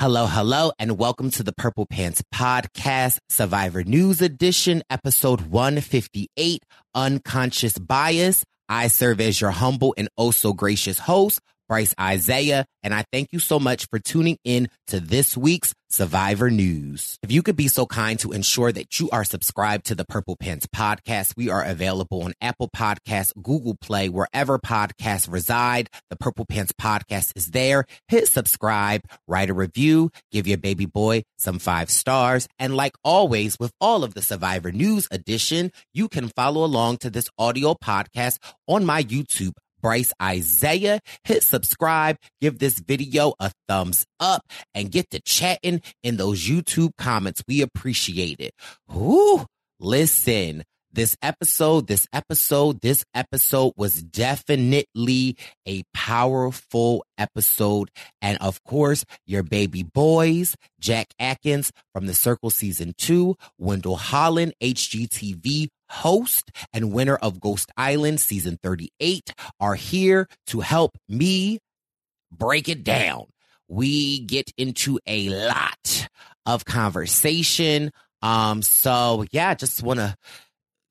Hello, hello, and welcome to the Purple Pants Podcast, Survivor News Edition, episode 158, Unconscious Bias. I serve as your humble and oh so gracious host, Bryce Isaiah, and I thank you so much for tuning in to this week's Survivor News. If you could be so kind to ensure that you are subscribed to the Purple Pants podcast, we are available on Apple Podcasts, Google Play, wherever podcasts reside. The Purple Pants podcast is there. Hit subscribe, write a review, give your baby boy some five stars. And like always, with all of the Survivor News edition, you can follow along to this audio podcast on my YouTube Bryce Isaiah. Hit subscribe, give this video a thumbs up, and get to chatting in those YouTube comments. We appreciate it. Whoo, listen. This episode, this episode, this episode was definitely a powerful episode. And of course, your baby boys, Jack Atkins from the Circle season two, Wendell Holland, HGTV host and winner of Ghost Island season 38 are here to help me break it down. We get into a lot of conversation. Um, so yeah, just want to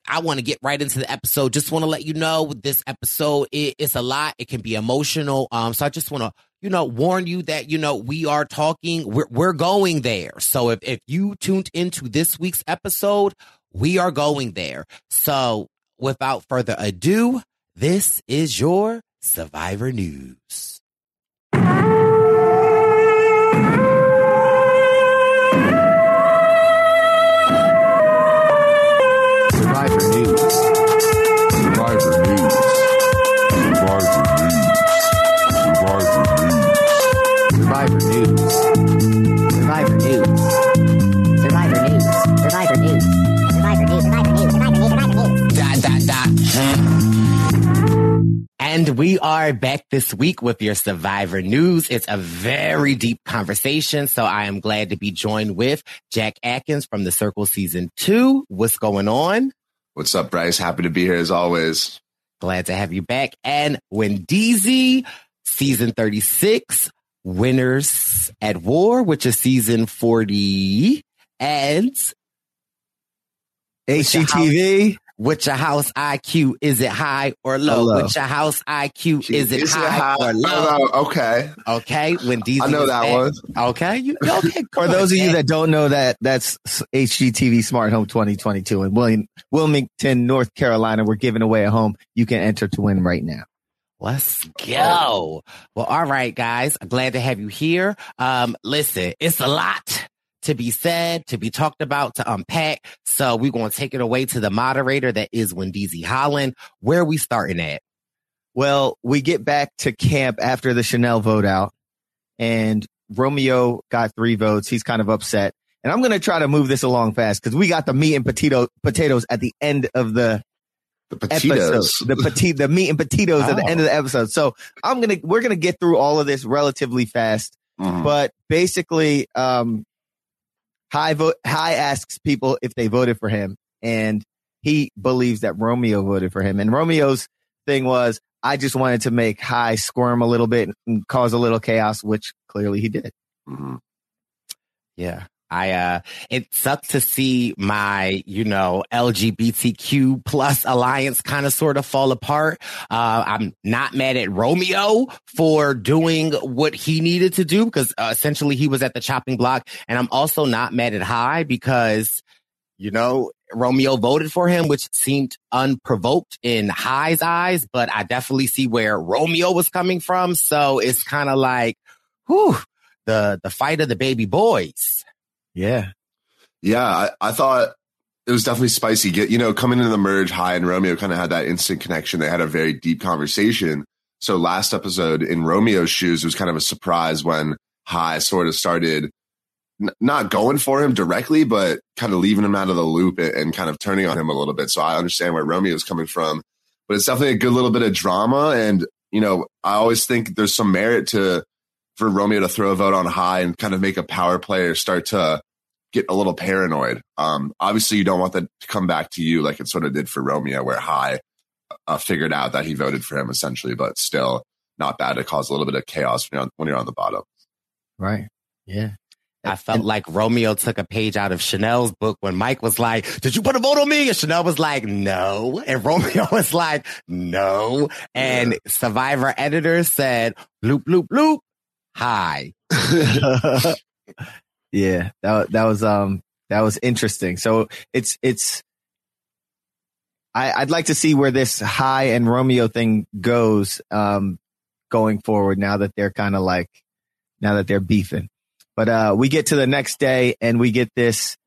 I want to get right into the episode. Just want to let you know this episode it, it's a lot. It can be emotional. Um, so I just want to you know warn you that you know we are talking. We're we're going there. So if if you tuned into this week's episode, we are going there. So without further ado, this is your Survivor News. Survivor News. Survivor News. Survivor News. Survivor News. Survivor News. Survivor Dot dot dot. And we are back this week with your Survivor News. It's a very deep conversation, so I am glad to be joined with Jack Atkins from the Circle Season 2. What's going on? What's up, Bryce? Happy to be here as always. Glad to have you back. And Wendeezy, season 36, Winners at War, which is season 40. And HGTV. With your house IQ, is it high or low? Or low. With your house IQ, is it Is it high, high? or low? No, okay. When Wendeezy. I know that back. one. Okay, you okay? For those of you that don't know that, that's HGTV Smart Home 2022 in William, Wilmington, North Carolina. We're giving away a home you can enter to win right now. Let's go. Well, all right, guys. I'm glad to have you here. Um, listen, it's a lot to be said, to be talked about, to unpack. So we're going to take it away to the moderator that is Wendeezy Holland. Where are we starting at? Well, we get back to camp after the Chanel vote out and Romeo got three votes. He's kind of upset. And I'm going to try to move this along fast because we got the meat and potato potatoes at the end of the The episode. The pati- the meat and potatoes at the Oh. end of the episode. So I'm gonna we're gonna get through all of this relatively fast. Mhm. But basically, um, Hai vote. Hai asks people if they voted for him, and he believes that Romeo voted for him. And Romeo's thing was, I just wanted to make Hai squirm a little bit and cause a little chaos, which clearly he did. hmm Yeah. I uh it sucked to see my, you know, LGBTQ plus alliance kind of sort of fall apart. Uh I'm not mad at Romeo for doing what he needed to do because uh, essentially he was at the chopping block and I'm also not mad at Hai because you know, Romeo voted for him, which seemed unprovoked in Hai's eyes, but I definitely see where Romeo was coming from. So it's kind of like, whew, the, the fight of the baby boys. Yeah. Yeah, I, I thought it was definitely spicy. Get you know, coming into the merge, Hai and Romeo kind of had that instant connection. They had a very deep conversation. So last episode in Romeo's shoes was kind of a surprise when Hai sort of started n- not going for him directly, but kind of leaving him out of the loop and, and kind of turning on him a little bit. So I understand where Romeo's coming from, but it's definitely a good little bit of drama. And you know, I always think there's some merit to for Romeo to throw a vote on Hai and kind of make a power player start to get a little paranoid. Um, obviously, you don't want that to come back to you like it sort of did for Romeo, where Hai uh, figured out that he voted for him essentially, but still not bad to cause a little bit of chaos when you're on, when you're on the bottom. Right. Yeah. I felt like Romeo took a page out of Chanel's book when Mike was like, did you put a vote on me? And Chanel was like, no. And Romeo was like, no. And Survivor editor said, bloop, bloop, bloop. Hi. yeah. That that was um that was interesting. So it's it's I, I'd like to see where this Hai and Romeo thing goes um going forward now that they're kind of like now that they're beefing. But uh we get to the next day and we get this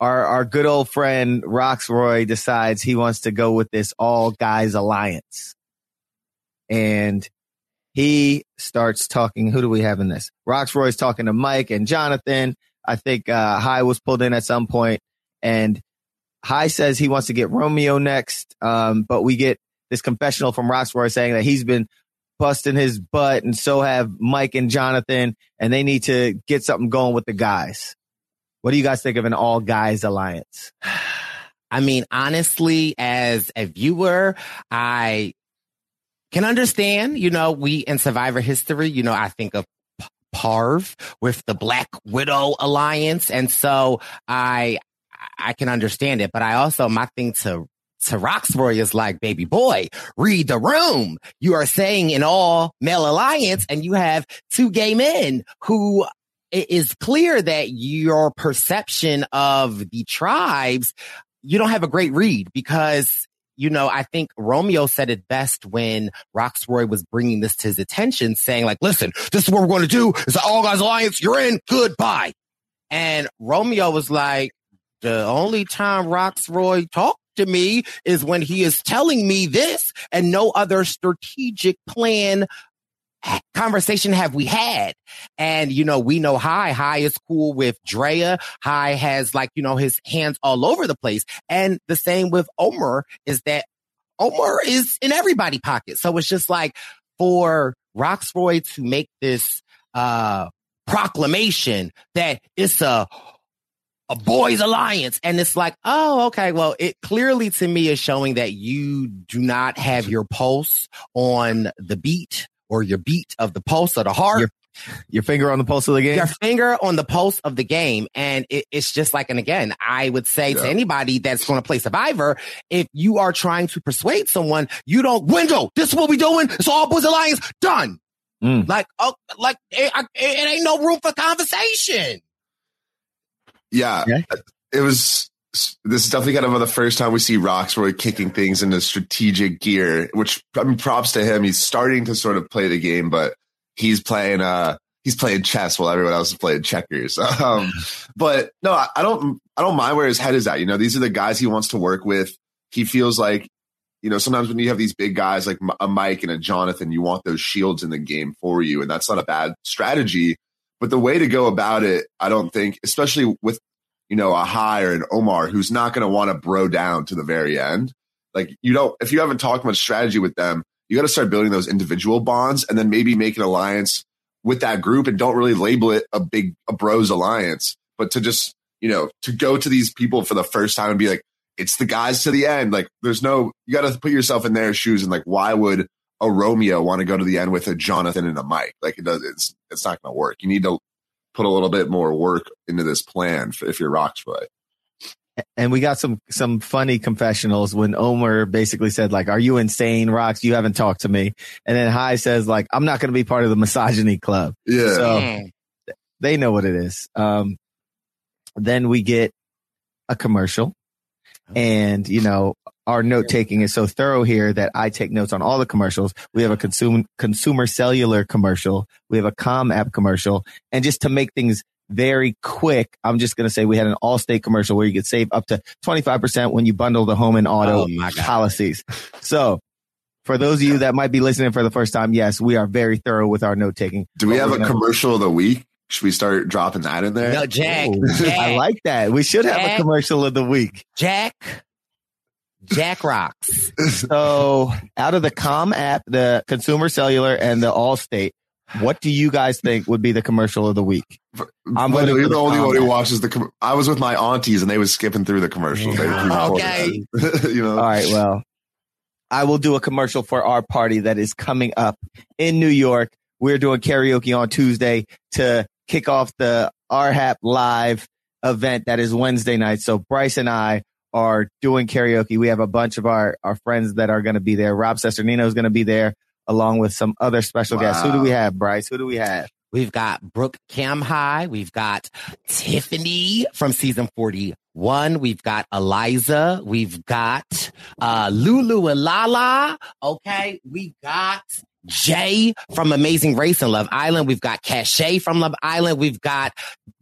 our our good old friend Rocksroy decides he wants to go with this all guys alliance. And he starts talking. Who do we have in this? Rocksroy's talking to Mike and Jonathan. I think uh, Hai was pulled in at some point, and Hai says he wants to get Romeo next. Um, but we get this confessional from Rocksroy saying that he's been busting his butt, and so have Mike and Jonathan, and they need to get something going with the guys. What do you guys think of an all guys alliance? I mean, honestly, as a viewer, I can understand, you know, we in survivor history, you know, I think of Parv with the Black Widow Alliance. And so I, I can understand it, but I also, my thing to, to Rocksroy is like, baby boy, read the room. You are saying an all male alliance and you have two gay men who it is clear that your perception of the tribes, you don't have a great read because you know, I think Romeo said it best when Rocksroy was bringing this to his attention, saying like, listen, this is what we're going to do. It's an all guys alliance. You're in. Goodbye. And Romeo was like, the only time Rocksroy talked to me is when he is telling me this and no other strategic plan conversation have we had? And, you know, we know Hai, Hai is cool with Drea. Hai has like, you know, his hands all over the place. And the same with Omar is that Omar is in everybody pocket. So it's just like for Rocksroy to make this, uh, proclamation that it's a, a boys alliance. And it's like, oh, okay. Well, it clearly to me is showing that you do not have your pulse on the beat or your beat of the pulse of the heart. Your, your finger on the pulse of the game. Your finger on the pulse of the game. And it, it's just like, and again, I would say Yeah. to anybody that's going to play survivor, if you are trying to persuade someone, you don't window. This is what we doing. It's all boys alliance done. Mm. Like, oh, like it, I- it ain't no room for conversation. Yeah, Okay. it was. This is definitely kind of the first time we see Rocksroy kicking things into strategic gear. Which I mean, props to him. He's starting to sort of play the game, but he's playing. uh He's playing chess while everyone else is playing checkers. Um, but no, I, I don't. I don't mind where his head is at. You know, these are the guys he wants to work with. He feels like, you know, sometimes when you have these big guys like a Mike and a Jonathan, you want those shields in the game for you, and that's not a bad strategy. But the way to go about it, I don't think, especially with you know, a Hai or an Omar who's not going to want to bro down to the very end. Like you don't, if you haven't talked much strategy with them, you got to start building those individual bonds and then maybe make an alliance with that group and don't really label it a big, a bros alliance, but to just you know, to go to these people for the first time and be like, it's the guys to the end. Like, there's no, you got to put yourself in their shoes and like, why would a Romeo want to go to the end with a Jonathan and a Mike? Like, it does, it's, it's not going to work. You need to put a little bit more work into this plan if you're Rocksroy. and we got some some funny confessionals when Omar basically said like, "Are you insane, Rocks? You haven't talked to me." And then Hai says like, "I'm not going to be part of the misogyny club." Yeah. So Mm. they know what it is. Um, then we get a commercial, and you know our note taking is so thorough here that I take notes on all the commercials. We have a consumer consumer cellular commercial, we have a com app commercial, and just to make things very quick, I'm just going to say we had an Allstate commercial where you could save up to 25% when you bundle the home and auto Oh, policies. So. For those of you that might be listening for the first time, yes, we are very thorough with our note taking. Do we have a commercial of the week? Should we start dropping that in there? No, Jack, Ooh, Jack, I like that. We should have a commercial of the week. Jack, Jack rocks. So, out of the Com app, the Consumer Cellular, and the Allstate, what do you guys think would be the commercial of the week? I'm But you're the the only one who watches the. Com- I was with my aunties and they was skipping through the commercials. They Okay. you know. All right, well, I will do a commercial for our party that is coming up in New York. We're doing karaoke on Tuesday to kick off the RHAP live event that is Wednesday night. So Bryce and I are doing karaoke. We have a bunch of our, our friends that are going to be there. Rob Cesternino is going to be there along with some other special guests. Who do we have, Bryce? Who do we have? We've got Brooke Cam High. We've got Tiffany from season 41. We've got Eliza. We've got uh, Lulu and Lala. Okay. We got Jay from Amazing Race and Love Island. We've got Cachet from Love Island. We've got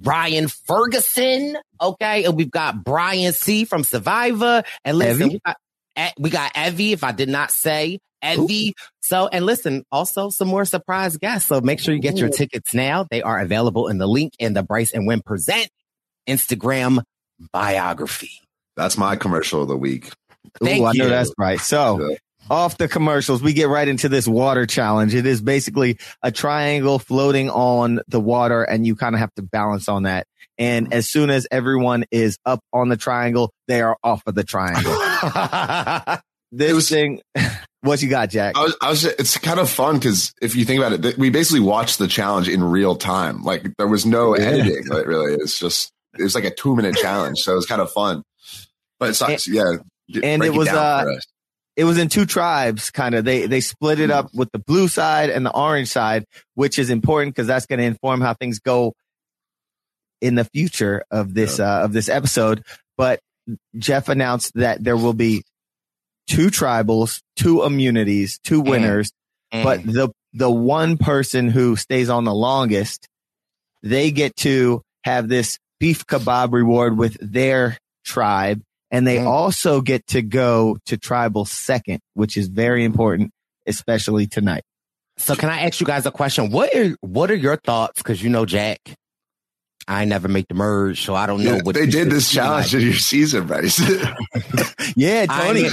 Brian Ferguson. Okay. And we've got Brian C from Survivor. And listen, Evie? we got, we got Evie, if I did not say Evie. So, and listen, also some more surprise guests. So make sure you get your tickets now. They are available in the link in the Bryce and Win Present Instagram biography. That's my commercial of the week. Thank Ooh, I know you. that's right. So Yeah. Off the commercials, we get right into this water challenge. It is basically a triangle floating on the water and you kind of have to balance on that. And as soon as everyone is up on the triangle, they are off of the triangle. This It was- thing, what you got, Jack? I was, I was, it's kind of fun because if you think about it, we basically watched the challenge in real time. Like there was no Yeah. editing. Like, really, it's just it was like a two minute challenge, so it was kind of fun. But it's not, yeah. and it was, uh. It was in two tribes kind of they they split it up with the blue side and the orange side which is important because that's going to inform how things go in the future of this uh, of this episode. But jeff announced that there will be two tribals two immunities two Mm. winners. But the the one person who stays on the longest they get to have this beef kebab reward with their tribe and they Mm. also get to go to tribal second which is very important especially tonight so can I ask you guys a question? What are what are your thoughts? Because you know, Jack, I never make the merge, so I don't know Yeah, what they did this challenge like. in your season, Bryce. yeah tony mean-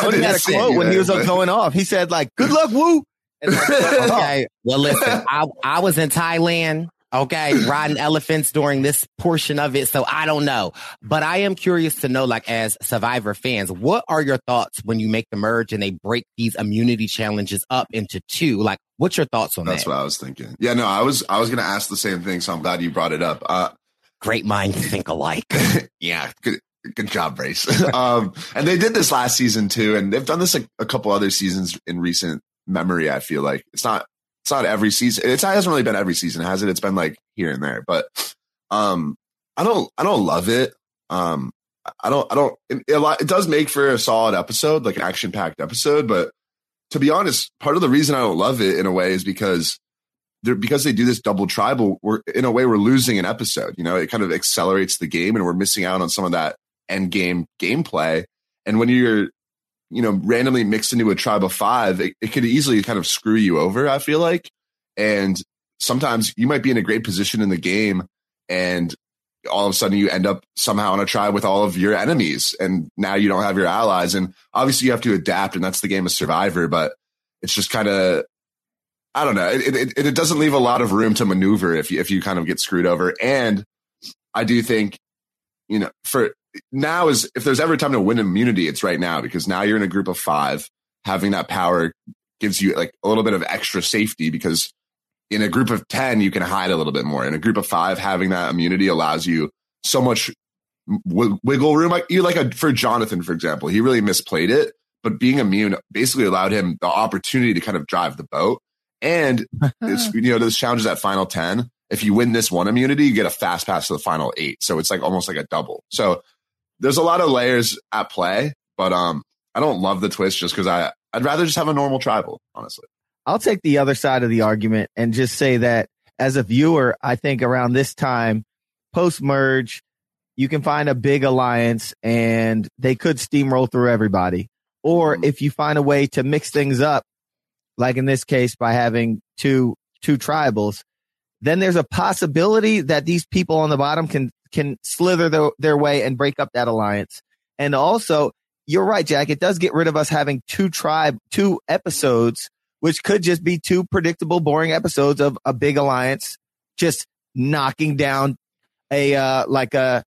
tony had a quote when he was going off he said like good luck woo and like, okay. Well, listen, I, I was in Thailand, okay, riding elephants during this portion of it. So I don't know, but I am curious to know, like, as survivor fans, what are your thoughts when you make the merge and they break these immunity challenges up into two? Like, what's your thoughts on That's that? That's what I was thinking. Yeah, no, I was I was gonna ask the same thing, so I'm glad you brought it up. Uh, Great minds think alike. yeah, good good job, Bryce. um, and they did this last season too, and they've done this like a couple other seasons in recent memory. I feel like it's not it's not every season. It's, it hasn't really been every season, has it? It's been like here and there, but um, I don't I don't love it. Um, I don't I don't. It, it, does make for a solid episode, like an action packed episode, but to be honest, part of the reason I don't love it in a way is because they're, because they do this double tribal, we're in a way we're losing an episode. You know, it kind of accelerates the game, and we're missing out on some of that end game gameplay. And when you're, you know, randomly mixed into a tribe of five, it, it could easily kind of screw you over. I feel like, and sometimes you might be in a great position in the game, and all of a sudden you end up somehow on a tribe with all of your enemies, and now you don't have your allies. And obviously you have to adapt, and that's the game of Survivor. But it's just kind of I don't know. It, it, it doesn't leave a lot of room to maneuver if you, if you kind of get screwed over. And I do think you know, for now is if there's ever time to win immunity, it's right now because now you're in a group of five. Having that power gives you like a little bit of extra safety because in a group of 10, you can hide a little bit more. In a group of five, having that immunity allows you so much w- wiggle room. Like you like a, for Jonathan, for example, he really misplayed it, but being immune basically allowed him the opportunity to kind of drive the boat. And it's, you know, those challenges at final 10. If you win this one immunity, you get a fast pass to the final eight. So it's like almost like a double. So there's a lot of layers at play, but, um, I don't love the twist just because I, I'd rather just have a normal tribal, honestly. I'll take the other side of the argument and just say that as a viewer, I think around this time, post merge, you can find a big alliance and they could steamroll through everybody. Or Mhm. if you find a way to mix things up, like in this case by having two two tribals, then there's a possibility that these people on the bottom can can slither their, their way and break up that alliance. And also, you're right, Jack. It does get rid of us having two tribe, two episodes, which could just be two predictable, boring episodes of a big alliance just knocking down a uh like a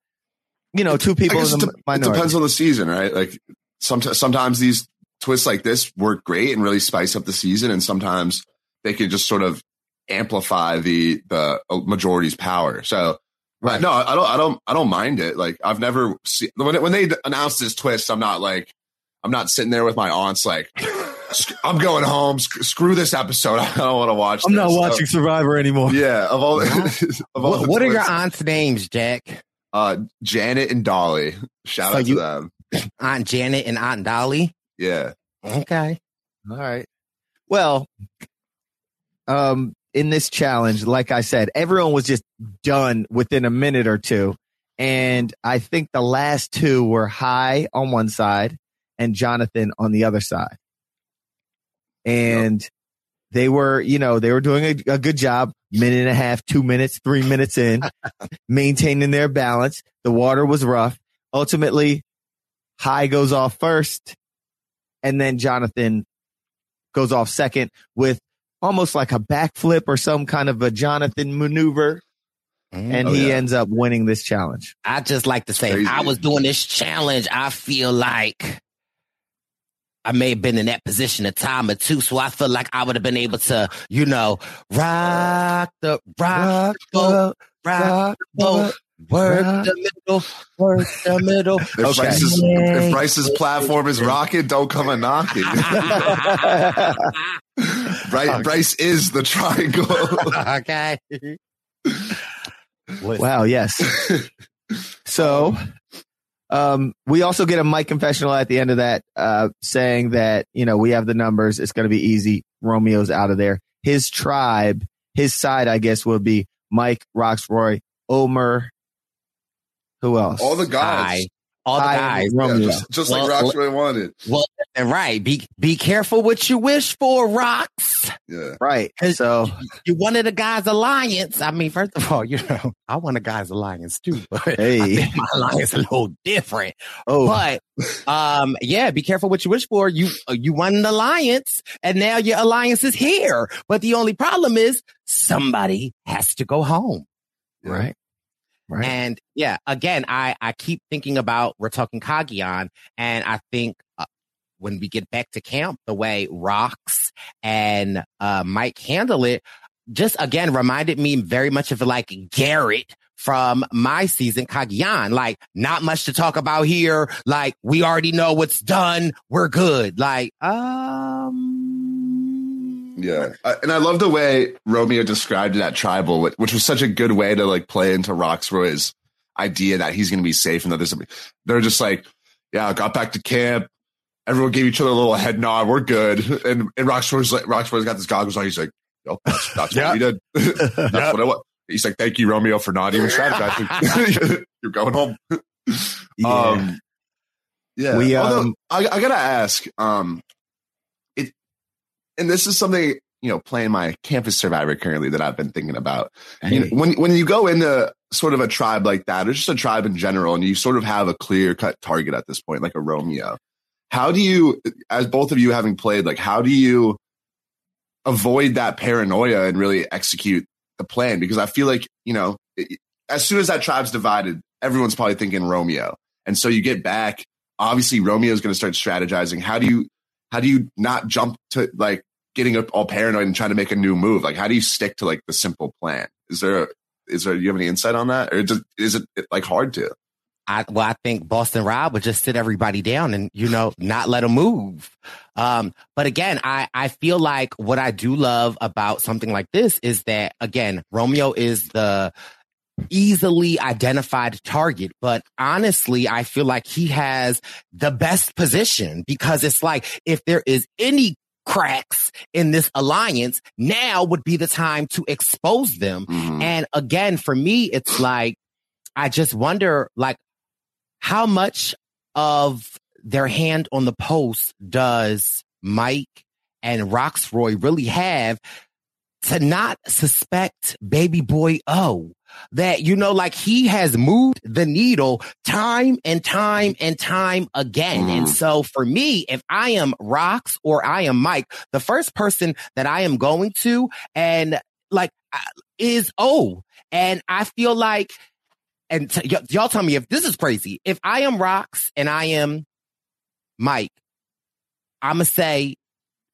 you know two people in the it, de- it depends on the season, right? Like sometimes, sometimes these twists like this work great and really spice up the season, and sometimes they can just sort of amplify the the majority's power. So, Right. no, I don't, I don't, I don't mind it. Like I've never seen when when they announced this twist, I'm not like, I'm not sitting there with my aunts like, I'm going home. Sc- screw this episode. I don't want to watch. I'm not this." watching Survivor anymore. Yeah, of all, of all What, the what are your aunt's names, Jack? uh, Janet and Dolly. Shout So out you- to them. Aunt Janet and Aunt Dolly. Yeah. Okay. All right. Well, um, in this challenge, like I said, everyone was just done within a minute or two. And I think the last two were Hai on one side and Jonathan on the other side. And they were, you know, they were doing a, a good job, minute and a half, two minutes, three minutes in, maintaining their balance. The water was rough. Ultimately, Hai goes off first, and then Jonathan goes off second with almost like a backflip or some kind of a Jonathan maneuver, mm. and Oh, he yeah. ends up winning this challenge. I just like to say, Crazy. I was doing this challenge, I feel like I may have been in that position a time or two. So I feel like I would have been able to, you know, rock the rock, the boat, rock the boat, work rock. the middle, work the middle. If, Okay. Bryce's, if Bryce's platform is rocking, don't come a knocking. Bryce, Bryce is the triangle. okay. Wow, yes. So, um, we also get a Mike confessional at the end of that, uh, saying that, you know, we have the numbers. It's going to be easy. Romeo's out of there. His tribe, his side, I guess, would be Mike, Rocksroy, Omar. Who else? All the guys. Hi. All the Hi, guys. Yeah, Romeo. just just Well, like Rocksroy wanted. Well, and right. Be be careful what you wish for, Rocks. Yeah. Right. So, You wanted a guy's alliance. I mean, first of all, you know, I want a guy's alliance too, but hey. my alliance is a little different. Oh, But um, yeah, be careful what you wish for. You uh, you won an alliance, and now your alliance is here. But the only problem is somebody has to go home. right. Right. And yeah, again, I, I keep thinking about, we're talking Cagayan, and I think uh, when we get back to camp, the way Rocks and uh, Mike handle it, just again reminded me very much of like Garrett from my season, Cagayan. Like, not much to talk about here. Like, we already know what's done. We're good. Like, um, Yeah. I, and I love the way Romeo described that tribal, which, which was such a good way to like play into Rocksroy's idea that he's going to be safe and that there's they're just like, yeah, I got back to camp. Everyone gave each other a little head nod. We're good. And, and Rocksroy's like, Rocksroy's got this goggles on. He's like, yep, that's, that's what we did. that's what it was. He's like, thank you, Romeo, for not even strategizing. You're going home. Yeah. Um, yeah. We, Although, um, I, I gotta ask, um, and this is something you know, playing my campus survivor currently that I've been thinking about. You know, when when you go into sort of a tribe like that, or just a tribe in general, and you sort of have a clear cut target at this point, like a Romeo. How do you, as both of you having played, like how do you avoid that paranoia and really execute the plan? Because I feel like you know, it, as soon as that tribe's divided, everyone's probably thinking Romeo. And so you get back, obviously Romeo's going to start strategizing. How do you, how do you not jump to like getting all paranoid and trying to make a new move? Like, how do you stick to like the simple plan? Is there, is there, do you have any insight on that? Or is it like hard to? I, well, I think Boston Rob would just sit everybody down and, you know, not let them move. Um, but again, I, I feel like what I do love about something like this is that, again, Romeo is the easily identified target, but honestly, I feel like he has the best position because it's like, if there is any cracks in this alliance, now would be the time to expose them. Mhm. And again, for me, it's like, I just wonder, like, how much of their hand on the post does Mike and Rocksroy really have to not suspect baby boy O? That, you know, like he has moved the needle time and time and time again. And Mhm. so for me, if I am Rocks or I am Mike, the first person that I am going to and like is O. And I feel like and t- y- y'all tell me if this is crazy. If I am Rocks and I am Mike, I'm gonna say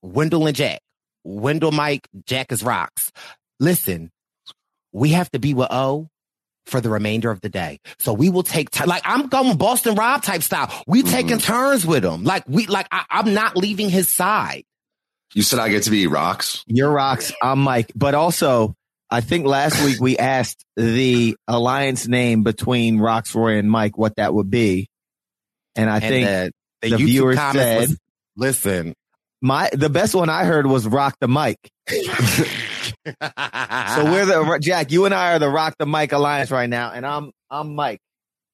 Wendell and Jack. Wendell, Mike, Jack is Rocks. Listen, we have to be with O for the remainder of the day. So we will take time. Like I'm going Boston Rob type style. We mm-hmm. taking turns with him. Like we, like I, I'm not leaving his side. You said I get to be rocks. You're rocks. I'm Mike. But also, I think last week we asked the alliance name between Rocks Rocksroy and Mike what that would be. And I And think the, the, the YouTube viewers comments said- was, listen. my the best one I heard was Rock the Mike. So we're the Jack, you and I are the Rock the Mike alliance right now, and I'm I'm Mike.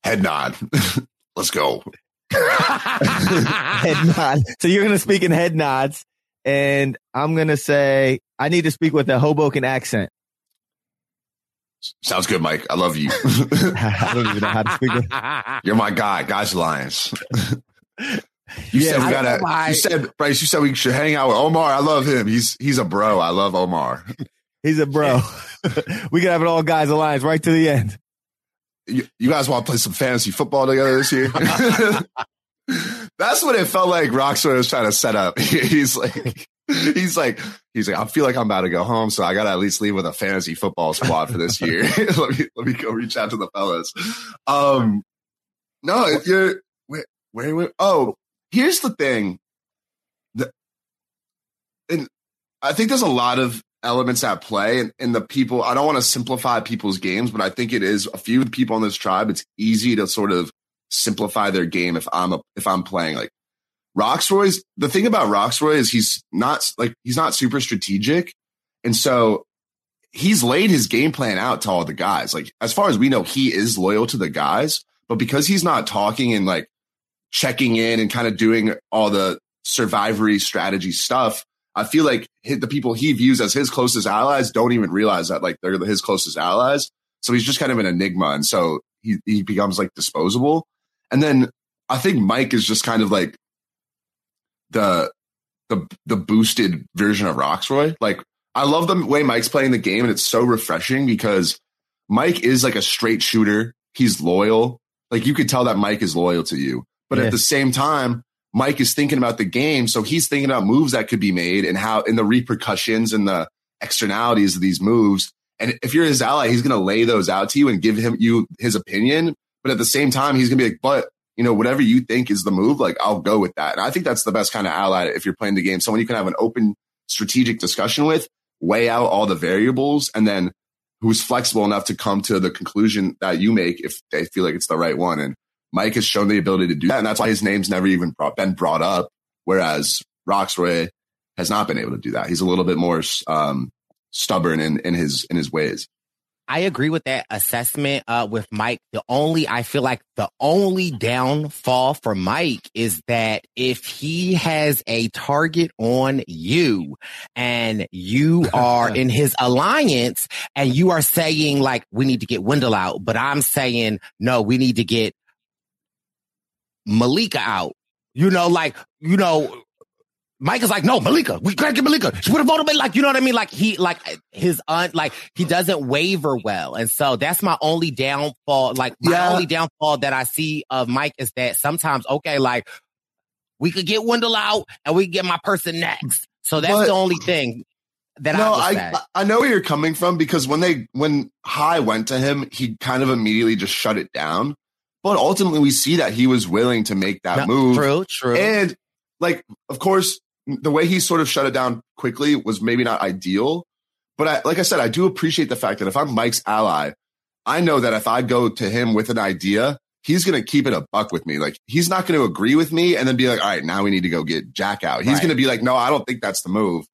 Head nod. Let's go. Head nod. So you're gonna speak in head nods, and I'm gonna say I need to speak with a Hoboken accent. Sounds good, Mike. I love you. I don't even know how to speak. With, You're my guy, guys alliance. You Yeah, said we I gotta. Oh don't know why- You said Bryce. You said we should hang out with Omar. I love him. He's he's a bro. I love Omar. He's a bro. we can have an all guys alliance right to the end. You, you guys want to play some fantasy football together this year? That's what it felt like. Rockstar was trying to set up. He's like, he's like, he's like, I feel like I'm about to go home, so I gotta at least leave with a fantasy football squad for this year. let me let me go reach out to the fellas. Um, no, if you're where, where, where oh, here's the thing. The, and I think there's a lot of elements at play and, and the people I don't want to simplify people's games, but I think it is a few people in this tribe, it's easy to sort of simplify their game if I'm a, if I'm playing like Rocksroy's the thing about Rocksroy is he's not like he's not super strategic. And so he's laid his game plan out to all the guys. Like as far as we know, he is loyal to the guys, but because he's not talking and like checking in and kind of doing all the survivory strategy stuff, I feel like the people he views as his closest allies don't even realize that like they're his closest allies. So he's just kind of an enigma. And so he, he becomes like disposable. And then I think Mike is just kind of like the, the, the boosted version of Rocksroy. Like I love the way Mike's playing the game and it's so refreshing because Mike is like a straight shooter. He's loyal. Like you could tell that Mike is loyal to you. But Yeah. at the same time, Mike is thinking about the game. So he's thinking about moves that could be made and how, and the repercussions and the externalities of these moves. And if you're his ally, he's going to lay those out to you and give him you his opinion. But at the same time, he's going to be like, but you know, whatever you think is the move, like I'll go with that. And I think that's the best kind of ally if you're playing the game. Someone you can have an open strategic discussion with, weigh out all the variables, and then who's flexible enough to come to the conclusion that you make if they feel like it's the right one. And Mike has shown the ability to do that. And that's why his name's never even brought, been brought up. Whereas Rocksroy has not been able to do that. He's a little bit more, um, stubborn in, in his, in his ways. I agree with that assessment uh, with Mike. The only, I feel like the only downfall for Mike is that if he has a target on you and you are in his alliance and you are saying like, we need to get Wendell out, but I'm saying, no, we need to get Malika out. You know, like, you know, Mike is like, no, Malika, we gotta get Malika. She would have voted me. Like, you know what I mean? Like he, like his, un, like he doesn't waver well. And so that's my only downfall. Like my Yeah. only downfall that I see of Mike is that sometimes, okay, like we could get Wendell out and we get my person next. So that's But- the only thing that no, I I. I know where you're coming from because when they when Hai went to him, he kind of immediately just shut it down. But ultimately, we see that he was willing to make that No, move. True, true. And like, of course, the way he sort of shut it down quickly was maybe not ideal. But I, like I said, I do appreciate the fact that if I'm Mike's ally, I know that if I go to him with an idea, he's going to keep it a buck with me. Like he's not going to agree with me and then be like, all right, now we need to go get Jack out. He's Right. going to be like, no, I don't think that's the move.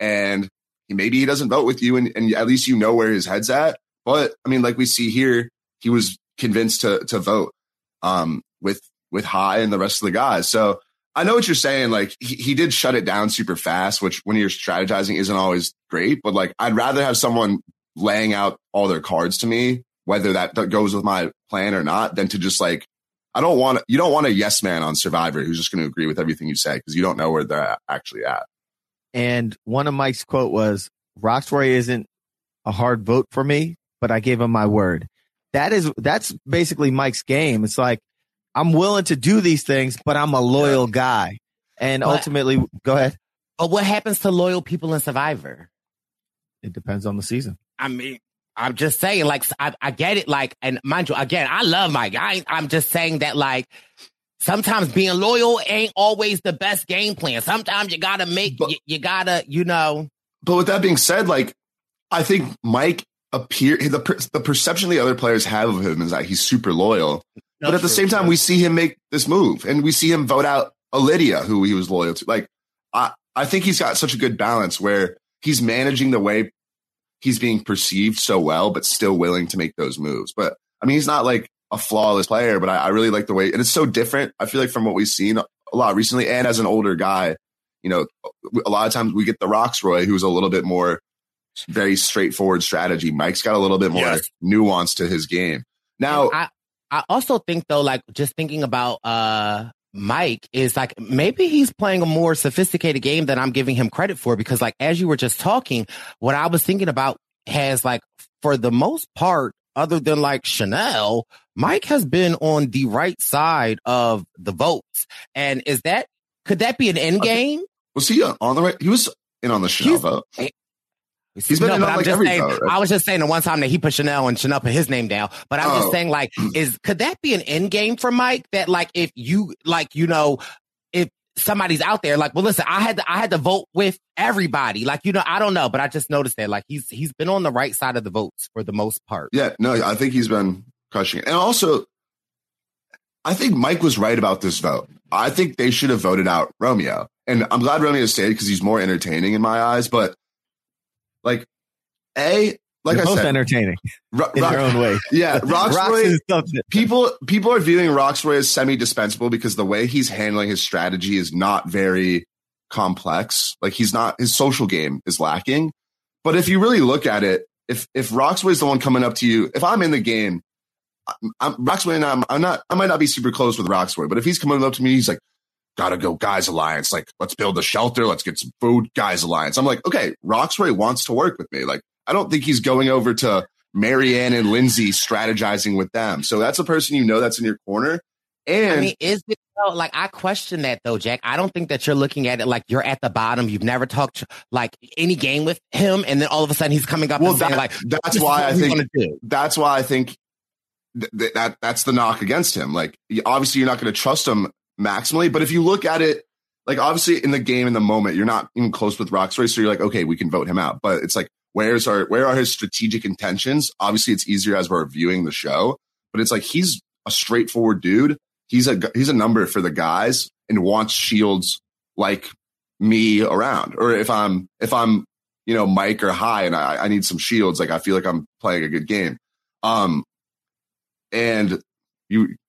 And maybe he doesn't vote with you and, and at least you know where his head's at. But I mean, like we see here, he was convinced to, to vote, um, with, with Hai and the rest of the guys. So I know what you're saying. Like he, he did shut it down super fast, which when you're strategizing isn't always great, but like I'd rather have someone laying out all their cards to me, whether that, that goes with my plan or not, than to just like, I don't want you don't want a yes man on Survivor who's just going to agree with everything you say because you don't know where they're actually at. And one of Mike's quote was, Rocksroy isn't a hard vote for me, but I gave him my word. That is, that's basically Mike's game. It's like, I'm willing to do these things, but I'm a loyal guy. And But- ultimately, go ahead. but what happens to loyal people in Survivor? It depends on the season. I mean, I'm just saying, like, I, I get it. Like, and mind you, again, I love Mike. I, I'm just saying that, like, sometimes being loyal ain't always the best game plan. Sometimes you gotta make, But- you, you gotta, you know, But with that being said, like I think Mike appear the per, the perception the other players have of him is that he's super loyal. but at the same time, true. we see him make this move, and we see him vote out Lydia, who he was loyal to. Like I I think he's got such a good balance where he's managing the way he's being perceived so well, but still willing to make those moves. But I mean, he's not like a flawless player, but I, I really like the way, and it's so different. I feel like from what we've seen a lot recently, and as an older guy, you know, a lot of times we get the Rocksroy, who's a little bit more very straightforward strategy. Mike's got a little bit more Yes. nuance to his game. Now, I, I also think though, like just thinking about uh Mike is like maybe he's playing a more sophisticated game than I'm giving him credit for because like as you were just talking, what I was thinking about has like for the most part, other than like Chanel, Mike has been on the right side of the votes. And is that could that be an end game? was he on the right? He was in on the Chanel He's- vote. He's been no, but I'm like, just saying. I was just saying the one time that he put Chanel and Chanel put his name down. But I'm Oh. just saying, like, is could that be an end game for Mike? That like, if you like, you know, if somebody's out there, like, well, listen, I had to, I had to vote with everybody. Like, you know, I don't know, but I just noticed that, like, he's he's been on the right side of the votes for the most part. Yeah, no, I think he's been crushing it. And also, I think Mike was right about this vote. I think they should have voted out Romeo. And I'm glad Romeo stayed because he's more entertaining in my eyes. But like, A, like They're I said, entertaining Ro- in Ro- their own way. yeah, Rox Rocksroy, people people are viewing Rocksroy as semi dispensable because the way he's handling his strategy is not very complex. Like he's not his social game is lacking. But if you really look at it, if if Rocksroy is the one coming up to you, if I'm in the game, I'm, I'm Rocksroy and I'm, I'm not I might not be super close with Rocksroy, but if he's coming up to me, he's like, gotta go guys alliance. Like let's build a shelter, let's get some food, guys alliance. I'm like, okay, Rocksroy wants to work with me. Like I don't think he's going over to Maryanne and Lindsay strategizing with them. So that's a person you know that's in your corner. And I mean, is it? Like, I question that though, Jack. I don't think that you're looking at it like you're at the bottom. You've never talked like any game with him, and then all of a sudden he's coming up well, and saying like, that's why I think wanna do." that's why I think th- th- that that's the knock against him. Like obviously you're not going to trust him maximally, but if you look at it like obviously in the game in the moment you're not even close with Rocksroy, so you're like okay we can vote him out. But it's like where's our where are his strategic intentions? Obviously it's easier as we're viewing the show, but it's like he's a straightforward dude. He's a he's a number for the guys and wants shields like me around. Or if I'm if I'm you know Mike or Hai and I, I need some shields, like I feel like I'm playing a good game. Um, and you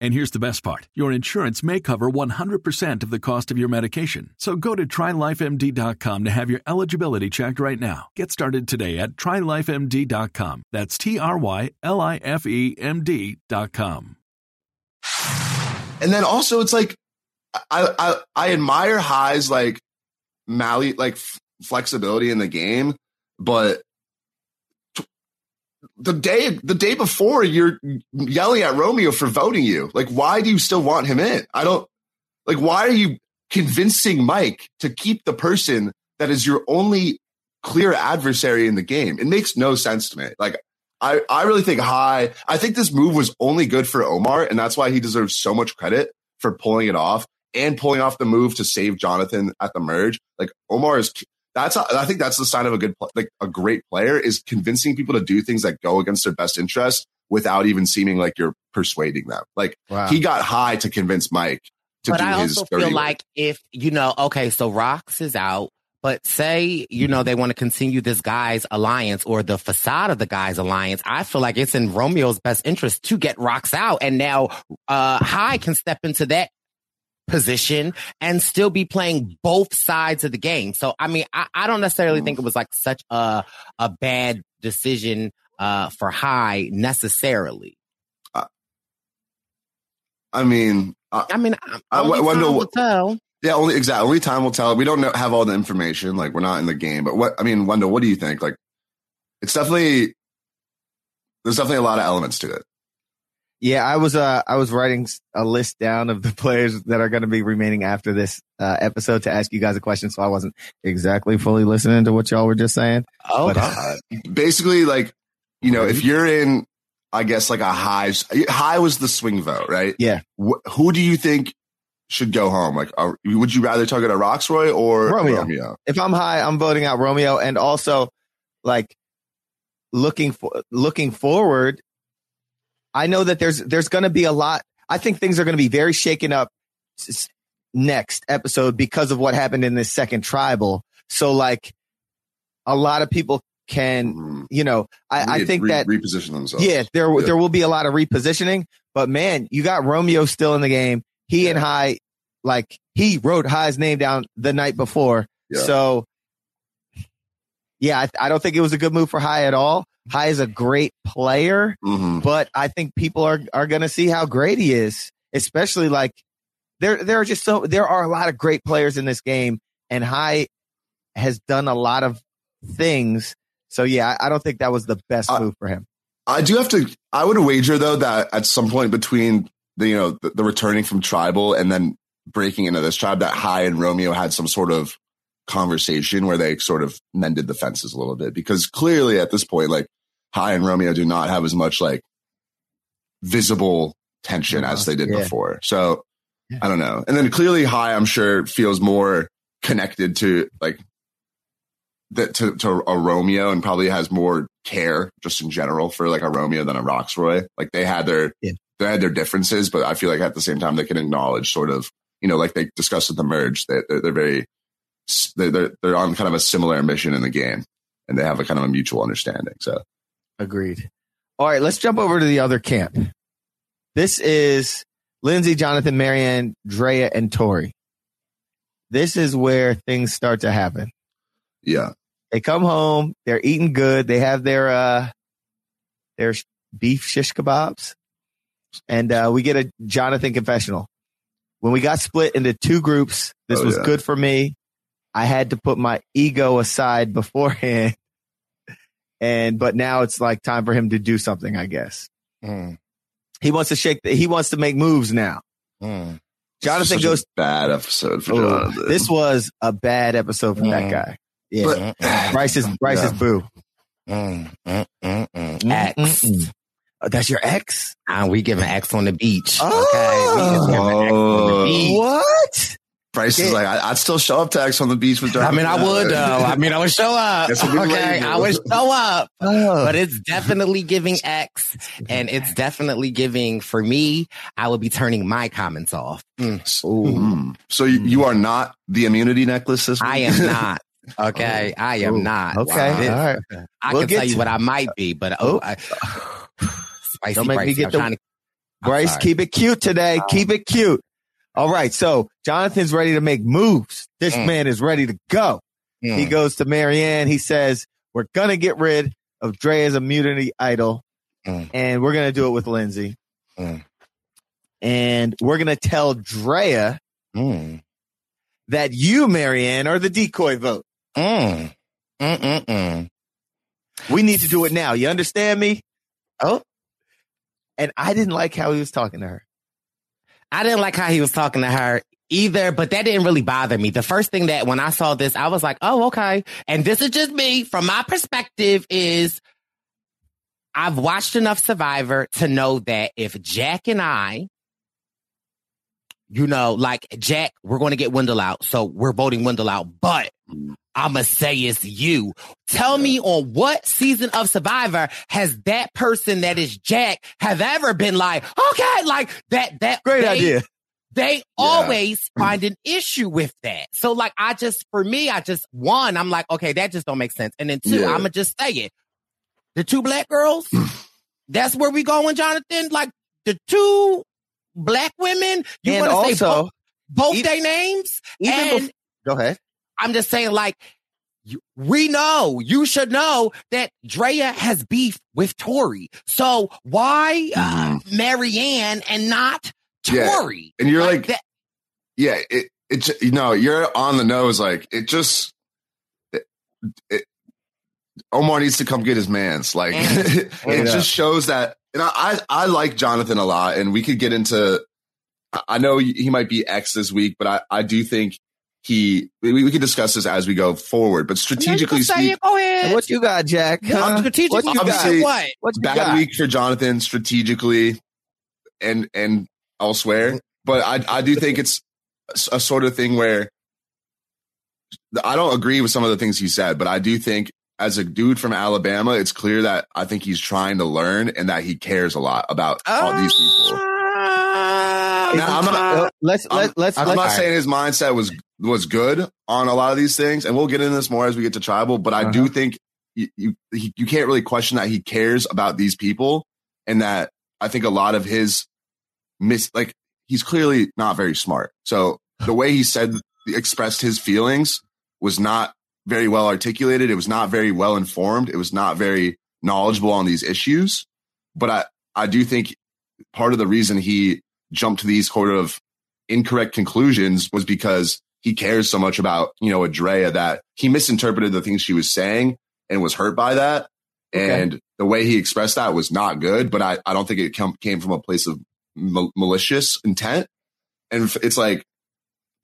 And here's the best part your insurance may cover 100% of the cost of your medication. So go to trylifemd.com to have your eligibility checked right now. Get started today at trylifemd.com. That's T R Y L I F E M D.com. And then also, it's like, I, I, I admire Hai's like Mally, like flexibility in the game, but the day the day before you're yelling at Romeo for voting you. Like, why do you still want him in? I don't like why are you convincing Mike to keep the person that is your only clear adversary in the game? It makes no sense to me. Like I, I really think Hai. I think this move was only good for Omar, and that's why he deserves so much credit for pulling it off and pulling off the move to save Jonathan at the merge. Like Omar is that's a, I think that's the sign of a good like a great player is convincing people to do things that go against their best interest without even seeming like you're persuading them. Like wow. he got Hai to convince Mike to but do I his. also feel like if you know, okay, so Rocks is out. But say, you know, they want to continue this guy's alliance or the facade of the guy's alliance. I feel like it's in Romeo's best interest to get Rocks out. And now, uh, Hai can step into that position and still be playing both sides of the game. So, I mean, I, I don't necessarily think it was like such a, a bad decision, uh, for Hai necessarily. Uh, I mean, uh, I mean, I only wonder time will tell. Yeah, only exactly. Only time will tell. We don't know, have all the information. Like we're not in the game. But what I mean, Wendell, what do you think? Like, it's definitely there's definitely a lot of elements to it. Yeah, I was uh I was writing a list down of the players that are going to be remaining after this uh, episode to ask you guys a question, so I wasn't exactly fully listening to what y'all were just saying. Oh, But, Uh, basically, like you know, if you're in, I guess like a Hai Hai was the swing vote, right? Yeah. Wh- who do you think should go home? Like, are, would you rather target a Rocksroy or Romeo. Romeo? if I'm Hai, I'm voting out Romeo, and also like looking for looking forward. I know that there's there's going to be a lot. I think things are going to be very shaken up next episode because of what happened in this second tribal. So like a lot of people can, mm-hmm. you know, I, I think re- that reposition themselves. yeah, there there will be a lot of repositioning, but man, you got Romeo still in the game. He and Hai, like he wrote Hai's name down the night before, Yeah. so yeah, I, I don't think it was a good move for Hai at all. Hai is a great player, Mhm. but I think people are are going to see how great he is, especially like there there are just so there are a lot of great players in this game, and Hai has done a lot of things. So yeah, I, I don't think that was the best Uh, move for him. I do have to. I would wager though that at some point between the you know the, the returning from tribal and then breaking into this tribe, that Hai and Romeo had some sort of conversation where they sort of mended the fences a little bit because clearly at this point, like Hai and Romeo do not have as much like visible tension as uh-huh. they did Yeah. before. So I don't know. And then clearly Hai, I'm sure feels more connected to like that to, to a Romeo and probably has more care just in general for like a Romeo than a Rocksroy. Like they had their Yeah. they had their differences, but I feel like at the same time they can acknowledge sort of you know like they discussed at the merge that they're, they're very they're, they're on kind of a similar mission in the game and they have a kind of a mutual understanding. So Agreed. All right, let's jump over to the other camp. This is Lindsay, Jonathan, Maryanne, Drea, and Tori. This is where things start to happen. yeah, They come home, they're eating good, they have their uh their beef shish kebabs. And uh we get a Jonathan confessional. When we got split into two groups, this Oh, was yeah. good for me. I had to put my ego aside beforehand. And but now it's like time for him to do something, I guess. Mm, He wants to shake. The, he wants to make moves now. mm. Jonathan goes. bad episode for Oh, Jonathan. this was a bad episode from that Mm. guy. Yeah, But- Bryce's Bryce's Yeah. boo. Mm, mm, mm, mm. Mm, X. mm, mm. Oh, that's your ex. Ah, we giving X on the beach. Oh. Okay. We just giving X on the beach. What? Bryce is like, I, I'd still show up to X on the beach with I mean, I would though. I mean, I would show up. That's a good Okay. I would show up. Oh. But it's definitely giving X, and it's definitely giving for me. I would be turning my comments off. Mm, Mm. So you, you are not the immunity necklace this week? I am not. Okay, I am Ooh. not. Okay, This- all right. I We'll can tell you what I might be, but Oh. oh, I, spicy Don't make me get I'm the- to- Bryce, keep it cute today. keep it cute. All right. So Jonathan's ready to make moves. This Mm. man is ready to go. Mm. He goes to Maryanne. He says, We're going to get rid of Dre as a mutiny idol, Mm. and we're going to do it with Lindsay. Mm. And we're going to tell Drea Mm. that you, Marianne, are the decoy vote. Mm. We need to do it now. You understand me? Oh, And I didn't like how he was talking to her. I didn't like how he was talking to her either, but that didn't really bother me. The first thing that when I saw this, I was like, oh, okay. And this is just me from my perspective is I've watched enough Survivor to know that if Jack and I, you know, like Jack, we're going to get Wendell out. So we're voting Wendell out, but I'ma say it's you. Tell me on what season of Survivor has that person that is Jack have ever been like, okay, like that, that Great they- idea. they always find an issue with that. So like I just for me, I just one, I'm like, okay, that just don't make sense. And then two, Yeah. I'ma just say it. The two black girls, that's where we going, Jonathan. Like the two black women, you want to say both, both their names? even and bef- go ahead. I'm just saying, like, you, we know, you should know that Drea has beef with Tori. So why uh, Maryanne and not Yeah. Tori? And you're like, that. yeah, it, it, ju- you know, you're on the nose. Like it just, it, it, Omar needs to come get his man's. Like it Yeah. just shows that. And I, I, I like Jonathan a lot, and we could get into. I- I know he might be X this week, but I, I do think he. We, we can discuss this as we go forward. But strategically Say speaking, it, go ahead. And what you got, Jack? Huh? strategically, What you got? Obviously- what? What you bad got? week for Jonathan strategically and and elsewhere. But I I do think it's a sort of thing where I don't agree with some of the things he said, but I do think as a dude from Alabama, it's clear that I think he's trying to learn and that he cares a lot about all these people. Ah. Now, I'm not, Uh, let's I'm, let, let's I'm let's not saying his mindset was was good on a lot of these things, and we'll get into this more as we get to tribal. But I do think you you, you can't really question that he cares about these people, and that I think a lot of his miss like he's clearly not very smart. So the way he said expressed his feelings was not very well articulated. It was not very well informed. It was not very knowledgeable on these issues. But I I do think part of the reason he jumped to these sort of incorrect conclusions was because he cares so much about, you know, Adrea that he misinterpreted the things she was saying and was hurt by that. Okay. And the way he expressed that was not good, but I, I don't think it com- came from a place of mal- malicious intent. And it's like,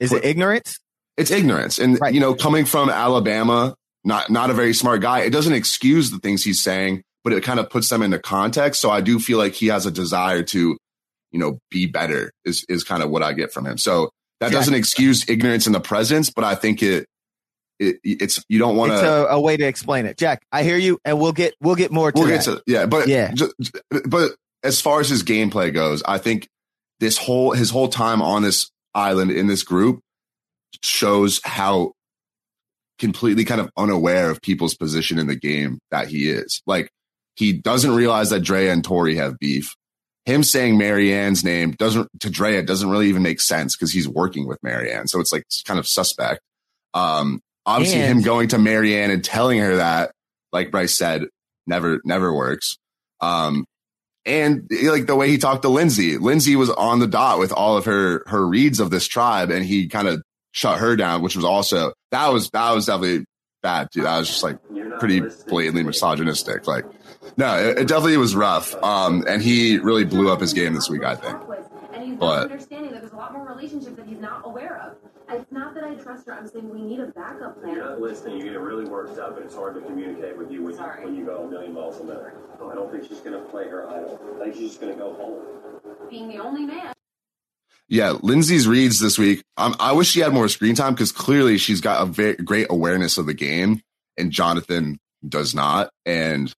is it ignorance? it's ignorance. And, Right. you know, coming from Alabama, not, not a very smart guy, it doesn't excuse the things he's saying, but it kind of puts them into context. So I do feel like he has a desire to, you know, be better is, is kind of what I get from him. So that doesn't excuse ignorance in the presence, but I think it, it it's, you don't want to, a, a way to explain it. Jack, I hear you, and we'll get we'll get more to we'll that. get to, yeah, but, Yeah. but as far as his gameplay goes, I think this whole, his whole time on this island in this group shows how completely kind of unaware of people's position in the game that he is. Like he doesn't realize that Drea and Tori have beef. Him saying Maryanne's name doesn't to Drea it doesn't really even make sense because he's working with Maryanne. So it's like it's kind of suspect. Um obviously And- him going to Maryanne and telling her that, like Bryce said, never never works. Um and like the way he talked to Lindsay, Lindsay was on the dot with all of her her reads of this tribe, and he kind of shut her down, which was also that was that was definitely bad, dude. That was just like pretty blatantly misogynistic. Like, no, it, it definitely was rough. Um, and he really blew up his game this week, I think. And he's not But understanding that there's a lot more relationships that he's not aware of. It's not that I trust her. I'm saying we need a backup plan. You're not listening. You get really worked up, and it's hard to communicate with you when, you, when you go a million miles a minute. I don't think she's going to play her idol. I think she's just going to go home. Being the only man. yeah, Lindsay's reads this week. Um, I wish she had more screen time because clearly she's got a very great awareness of the game, and Jonathan does not. And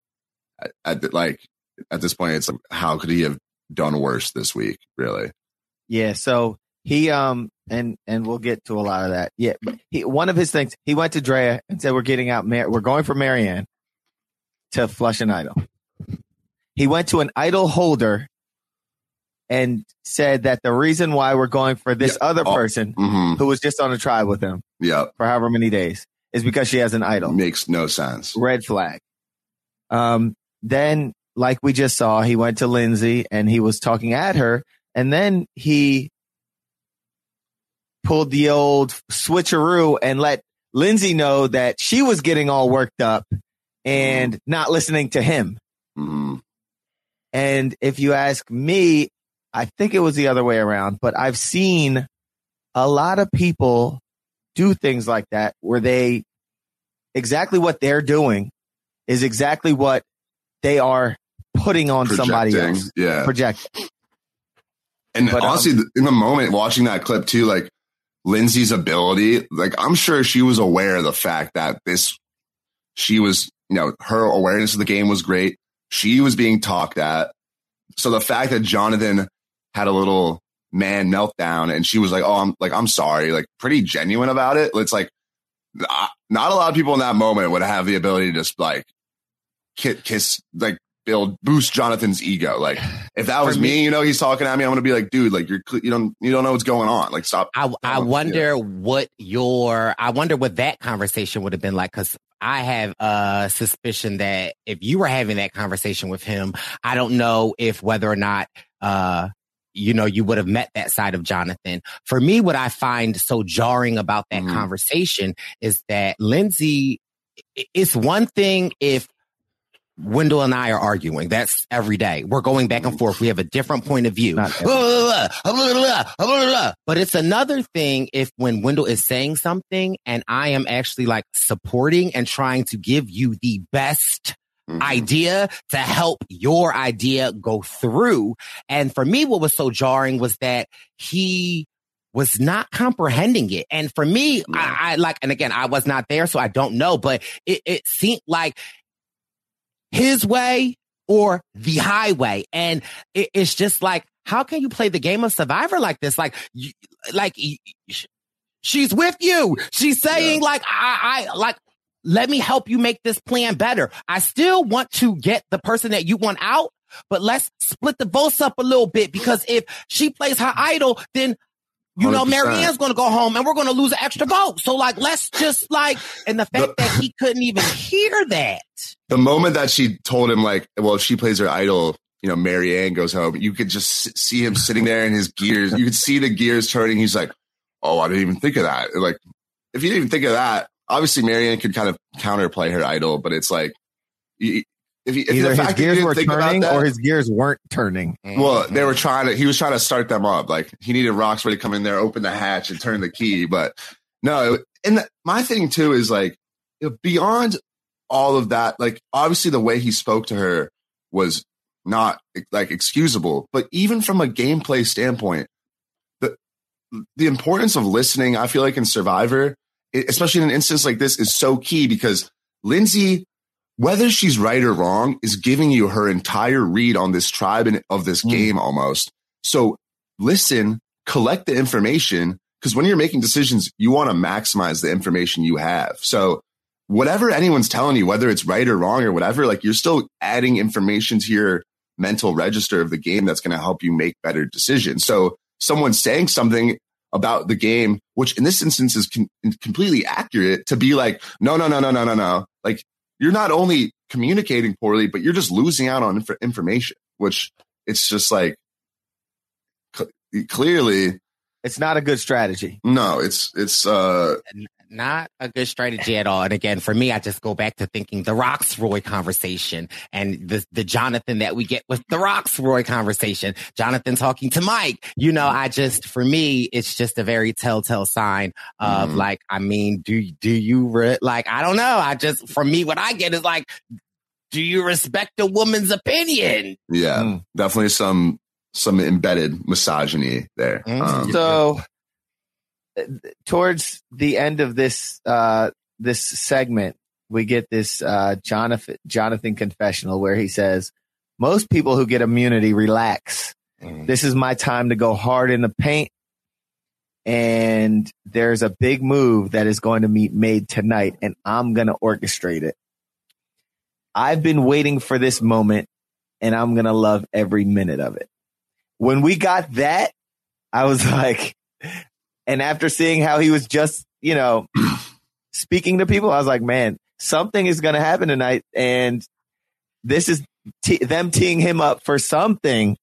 at, like at this point, it's like, how could he have done worse this week? Really? Yeah, so he um and and we'll get to a lot of that. Yeah, he one of his things he went to Drea and said we're getting out. Mar- we're going for Maryanne to flush an idol. He went to an idol holder and said that the reason why we're going for this other Oh, person mhm. who was just on a tribe with him Yeah, for however many days is because she has an idol. makes no sense. Red flag. Um, then, like we just saw, he went to Lindsay and he was talking at her, and then he pulled the old switcheroo and let Lindsay know that she was getting all worked up and not listening to him. Mhm. And if you ask me, I think it was the other way around, but I've seen a lot of people do things like that where they exactly what they're doing is exactly what they are putting on somebody else. yeah. Project. And But, um, honestly, th- in the moment watching that clip too, like Lindsay's ability, like I'm sure she was aware of the fact that this, she was, you know, her awareness of the game was great. She was being talked at. So the fact that Jonathan had a little man meltdown and she was like, Oh, I'm like, I'm sorry, like pretty genuine about it. It's like, not not a lot of people in that moment would have the ability to just like kiss, kiss like build boost Jonathan's ego. Like if that was me- me, you know, he's talking at me, I'm gonna be like, dude, like you're you don't you don't know what's going on. Like stop. I, I wonder what your I wonder what that conversation would have been like because I have a suspicion that if you were having that conversation with him, I don't know if whether or not uh you know you would have met that side of Jonathan. For me, what I find so jarring about that Mhm. conversation is that Lindsay. It's one thing if Wendell and I are arguing. That's every day. We're going back and forth. We have a different point of view. But it's another thing if when Wendell is saying something and I am actually like supporting and trying to give you the best Mhm. idea to help your idea go through. And for me, what was so jarring was that he was not comprehending it. And for me, I, I like, and again, I was not there, so I don't know, but it, it seemed like his way or the highway. And it, it's just like, how can you play the game of survivor like this? Like, you, like she's with you. She's saying like, I, I, like, let me help you make this plan better. I still want to get the person that you want out, but let's split the votes up a little bit because if she plays her idol, then you know, 100%. Maryanne's going to go home and we're going to lose an extra vote. So like, let's just like, and the fact that he couldn't even hear that. The moment that she told him like, well, if she plays her idol, you know, Maryanne goes home. You could just see him sitting there in his gears. You could see the gears turning. He's like, oh, I didn't even think of that. Like, if you didn't even think of that, obviously Maryanne could kind of counterplay her idol, but it's like, if, you, if Either the his fact that you gears were turning that- or his gears weren't turning. Mm-hmm. Well, they were trying to. He was trying to start them up. Like he needed Roxbury to come in there, open the hatch, and turn the key. But no, and the, my thing too is like beyond all of that, like obviously the way he spoke to her was not like excusable, but even from a gameplay standpoint, the the importance of listening, I feel like in Survivor, especially in an instance like this, is so key because Lindsay, whether she's right or wrong, is giving you her entire read on this tribe and of this mm. game almost. So listen, collect the information because when you're making decisions, you want to maximize the information you have. So whatever anyone's telling you, whether it's right or wrong or whatever, like you're still adding information to your mental register of the game that's going to help you make better decisions. So someone saying something about the game, which in this instance is com- completely accurate to be like, no, no, no, no, no, no, no. Like you're not only communicating poorly, but you're just losing out on inf- information, which it's just like cl- clearly it's not a good strategy. No, it's it's uh not a good strategy at all. And again, for me, I just go back to thinking the Rocksroy conversation and the, the Jonathan that we get with the Rocksroy conversation, Jonathan talking to Mike. You know, I just, for me, it's just a very telltale sign of Mhm. like, I mean, do, do you, re- like, I don't know. I just, for me, what I get is like, do you respect a woman's opinion? yeah, definitely some some embedded misogyny there. Um, so towards the end of this uh this segment we get this uh jonathan jonathan confessional where he says most people who get immunity relax. This is my time to go hard in the paint and there's a big move that is going to be made tonight and i'm going to orchestrate it. I've been waiting for this moment and i'm going to love every minute of it. When we got that i was like and after seeing how he was just, you know, speaking to people, I was like, man, something is going to happen tonight. And this is te- them teeing him up for something.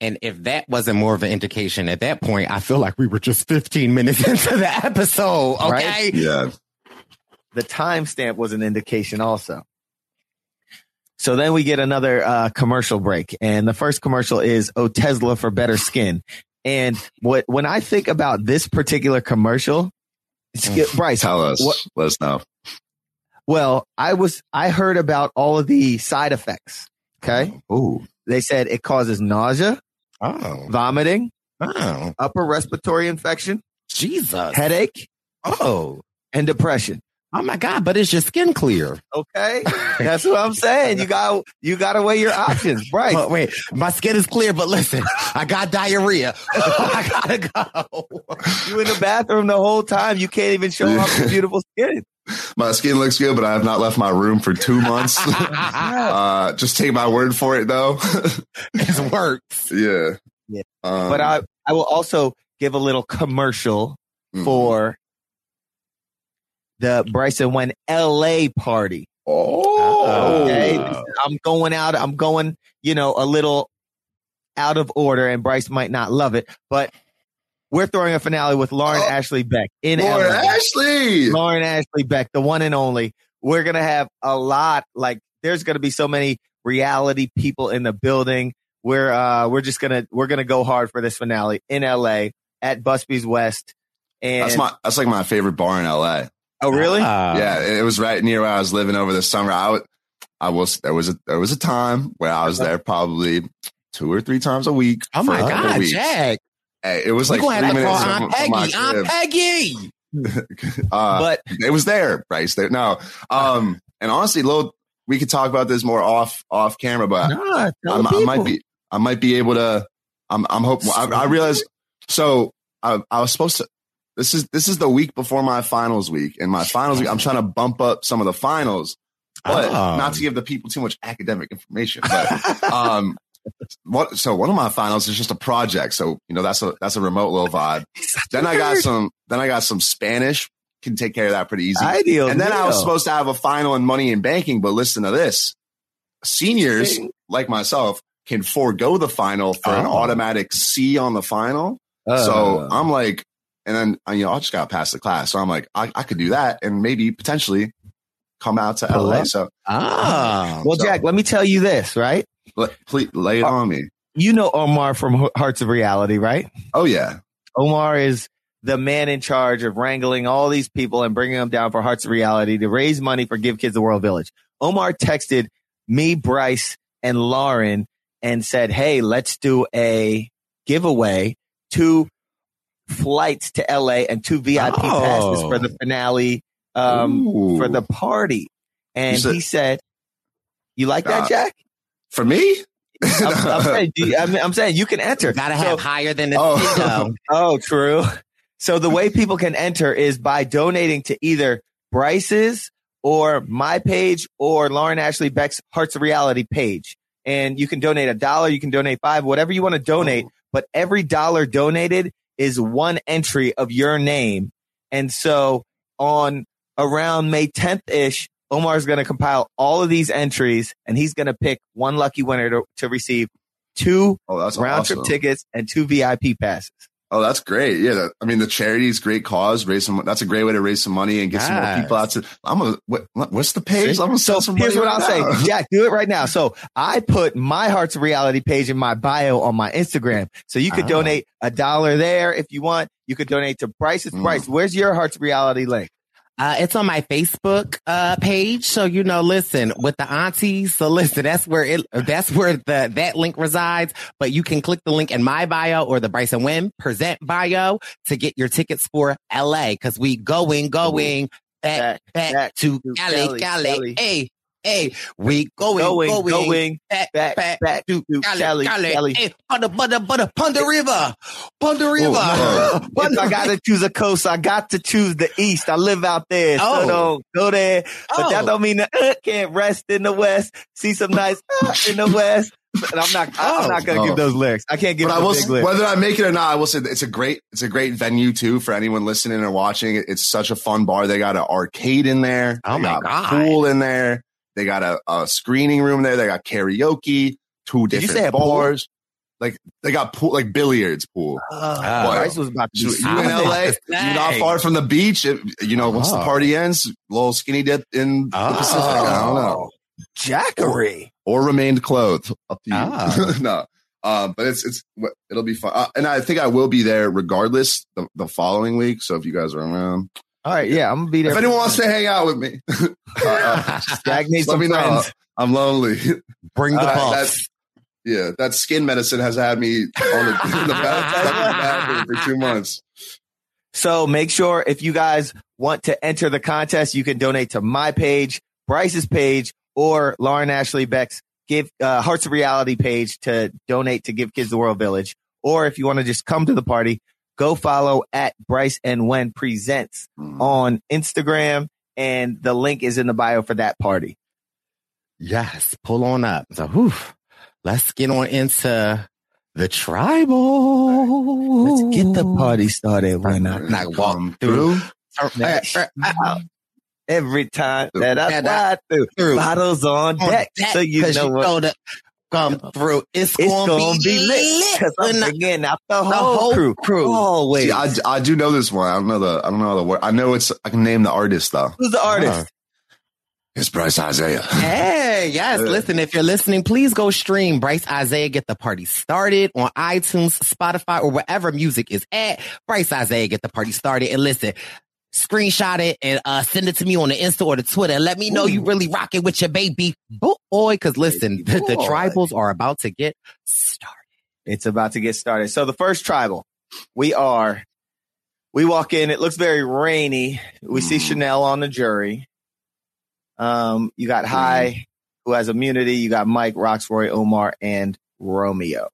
And if that wasn't more of an indication at that point, I feel like we were just 15 minutes into the episode. Okay. Right? Yeah. The timestamp was an indication also. So then we get another uh, commercial break. And the first commercial is, Oh, Tesla for better skin. And what, when I think about this particular commercial, mm. Bryce, tell us, what, let us know. Well, I was I heard about all of the side effects. Okay. Oh. They said it causes nausea, oh. vomiting, oh. upper respiratory infection, Jesus, headache, oh, and depression. Oh my God, but is your skin clear? Okay. That's what I'm saying. You got you gotta weigh your options, right? But wait, my skin is clear, but listen, I got diarrhea. I gotta go. You in the bathroom the whole time. You can't even show off your beautiful skin. My skin looks good, but I have not left my room for two months. uh, just take my word for it, though. it works. Yeah. Yeah. Um, but I I will also give a little commercial Mm-hmm. for the Bryson When LA party. Oh, okay. I'm going out. I'm going, you know, a little out of order, and Bryce might not love it, but we're throwing a finale with Lauren Ashley Beck in Lauren LA. Ashley, Lauren Ashley Beck, the one and only. We're gonna have a lot. Like, there's gonna be so many reality people in the building. We're uh, we're just gonna we're gonna go hard for this finale in LA at Busby's West. And that's my that's like my favorite bar in LA. Oh really? yeah, it was right near where I was living over the summer. I would, I was there was a there was a time where I was there probably two or three times a week. Oh my God, weeks. Jack. Hey, it was like gonna three minutes call from, Aunt from my Peggy. Aunt crib. Peggy. Uh, But- it was there, Bryce. There. No, um, and honestly, little, we could talk about this more off off camera, but Nah, I'm, the I might be, I might be able to. I'm, I'm hoping. I, I realized. So I, I was supposed to. This is this is the week before my finals week, and my finals week. I'm trying to bump up some of the finals, but Oh. not to give the people too much academic information. But um, what? So one of my finals is just a project. So you know that's a that's a remote little vibe. Then I got some. Then I got some Spanish. Can take care of that pretty easy. Ideal And then I was supposed to have a final in money and banking, but listen to this: seniors like myself can forego the final for an Oh. automatic C on the final. Uh, so I'm like, and then uh, you know I just got past the class, so I'm like, I, I could do that and maybe potentially come out to LA. So Ah. well, so- Jack, let me tell you this, right? let, please lay it on me. You know Omar from Hearts of Reality, right? Oh yeah, Omar is the man in charge of wrangling all these people and bringing them down for Hearts of Reality to raise money for Give Kids the World Village. Omar texted me, Bryce, and Lauren and said, Hey, let's do a giveaway, two flights to LA and two VIP Oh. passes for the finale, um, Ooh. for the party. And said- he said, you like that, Uh, Jack? For me? I'm, I'm saying, you- I mean, I'm saying you can enter. Gotta So- have higher than the Oh. oh. Oh, true. So the way people can enter is by donating to either Bryce's or my page or Lauren Ashley Beck's Hearts of Reality page. And you can donate a dollar, you can donate five, whatever you want to donate. But every dollar donated is one entry of your name. And so on around May 10th ish, Omar's going to compile all of these entries and he's going to pick one lucky winner to, to receive two Oh, round trip awesome. tickets and two VIP passes. Oh, that's great. Yeah. That, I mean, the charity is great cause. Raise some, that's a great way to raise some money and get some more people out to, I'm gonna, what, what's the page? I'm gonna sell some here's what right I'll now. say, Jack. Do it right now. So I put my Hearts Reality page in my bio on my Instagram. So you could Oh. donate a dollar there if you want. You could donate to Bryce's Mm. Bryce. Where's your Hearts Reality link? Uh, it's on my Facebook uh, page. So you know, listen with the aunties. So listen, that's where it that's where the that link resides. But you can click the link in my bio or the Bryson Wynn present bio to get your tickets for LA because we going going back back, back to to Cali Cali, Cali. Cali. Hey hey, we going Going, going, going, back back, back, back to to Cali Cali, Cali. Cali. Hey, Ponder Ponder Ponder Ponder River Ponder River. oh. If I got to choose a coast, I got to choose the east. I live out there, so Oh. don't go there. But that Oh. don't mean that uh, can't rest in the west. See some nice uh, in the west. But I'm not. I'm Oh. not gonna Oh. give those lyrics. I can't give But I will, big lyrics. whether I make it or not, I will say that it's a great, it's a great venue too for anyone listening or watching. It's such a fun bar. They got an arcade in there. Oh they my got God. Pool in there. They got a, a screening room there. They got karaoke, two Did you different say a pool? bars. Like they got pool, like billiards pool. Uh, Oh. Bryce was about to So you in LA, you're not far from the beach. It- you know, once the Oh. party ends, little skinny dip in the Oh. Pacific. I don't know. Jackery. Or remained clothed. Up to you. Oh. no. Um, but it's it's it'll be fun, uh, and I think I will be there regardless the, the following week. So if you guys are around, All right, yeah, I'm gonna be there. if anyone wants to hang out with me, uh, uh, needs let some me know. friends. I'm lonely. Bring the Uh, bus. that's- yeah, that skin medicine has had me on the, in the bath- stuck in the bathroom for two months. So make sure if you guys want to enter the contest, you can donate to my page, Bryce's page, or Lauren Ashley Beck's give uh, Hearts of Reality page to donate to Give Kids the World Village. Or if you want to just come to the party, go follow at Bryce and When Presents mm-hmm. on Instagram, and the link is in the bio for that party. Yes, pull on up. So, whew, let's get on into the tribal. Let's get the party started. Why not? Not walk through. Um, every time that I I- slide through, through. bottles on On deck, deck, so you know what. know that come through. It's, It's gonna, gonna be lit because I'm bringing out the the whole, whole crew. crew. Always. See, I, I do know this one. I don't know the I don't know the word. I know it's. I can name the artist though. Who's the artist? Uh, It's Bryce Isaiah. Hey, yes. Listen, if you're listening, please go stream Bryce Isaiah Get the Party Started on iTunes, Spotify, or wherever music is at. Bryce Isaiah Get the Party Started. And listen, screenshot it and uh, send it to me on the Insta or the Twitter. Let me know you really rocking with your baby boy. Cause listen, the, the tribals are about to get started. It's about to get started. So the first tribal, we are, we walk in. It looks very rainy. We see Mhm. Chanel on the jury. Um, you got High, who has immunity. You got Mike, Rocksroy, Omar, and Romeo.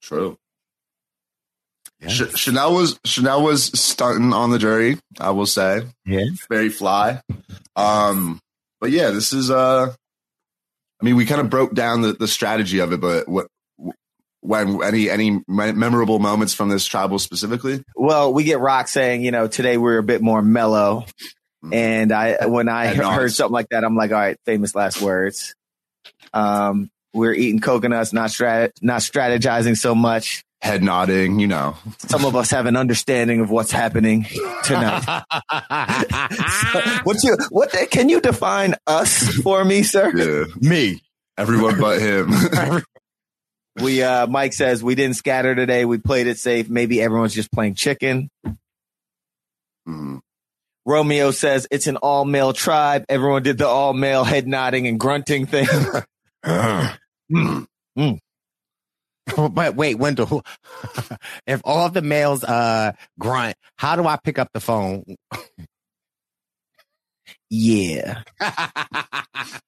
True. Ch- Chanel was Chanel was stunting on the jury. I will say, Yeah. very fly. Um, but yeah, this is uh, I mean, we kind of broke down the, the strategy of it, but what when any any memorable moments from this tribal specifically? Well, we get Rock saying, you know, today we're a bit more mellow. Mhm. And I, when I And heard something like that, I'm like, all right, famous last words. Um, we're eating coconuts, not strat, not strategizing so much. Head nodding, you know. Some of us have an understanding of what's happening tonight. So, what you, what, can you define us for me, sir? Yeah, Me. everyone but him. We uh Mike says we didn't scatter today. We played it safe. Maybe everyone's just playing chicken. Mm. Romeo says it's an all male tribe. Everyone did the all male head nodding and grunting thing. Mm. But wait, Wendell, if all the males uh grunt, how do I pick up the phone? Yeah. That's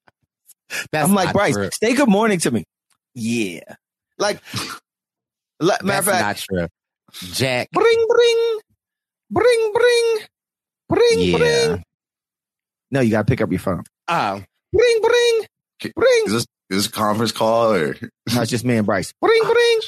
I'm like Bryce, true. say good morning to me. Yeah. Like matter of That's fact, not true. Jack. bring bring bring bring bring Yeah. bring. No, you gotta pick up your phone. Oh. Bring bring bring. Is this is this a conference call or No, it's just me and Bryce. Bring bring.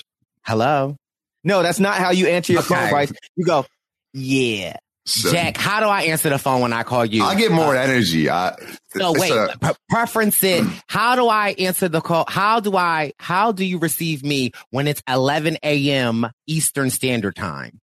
Hello. No, that's not how you answer your phone, Bryce. You go, yeah. So- Jack, how do I answer the phone when I call you? I get more uh, energy. I So wait, a- pre- preference it. How do I answer the call? How do I? How do you receive me when it's 11 a.m. Eastern Standard Time?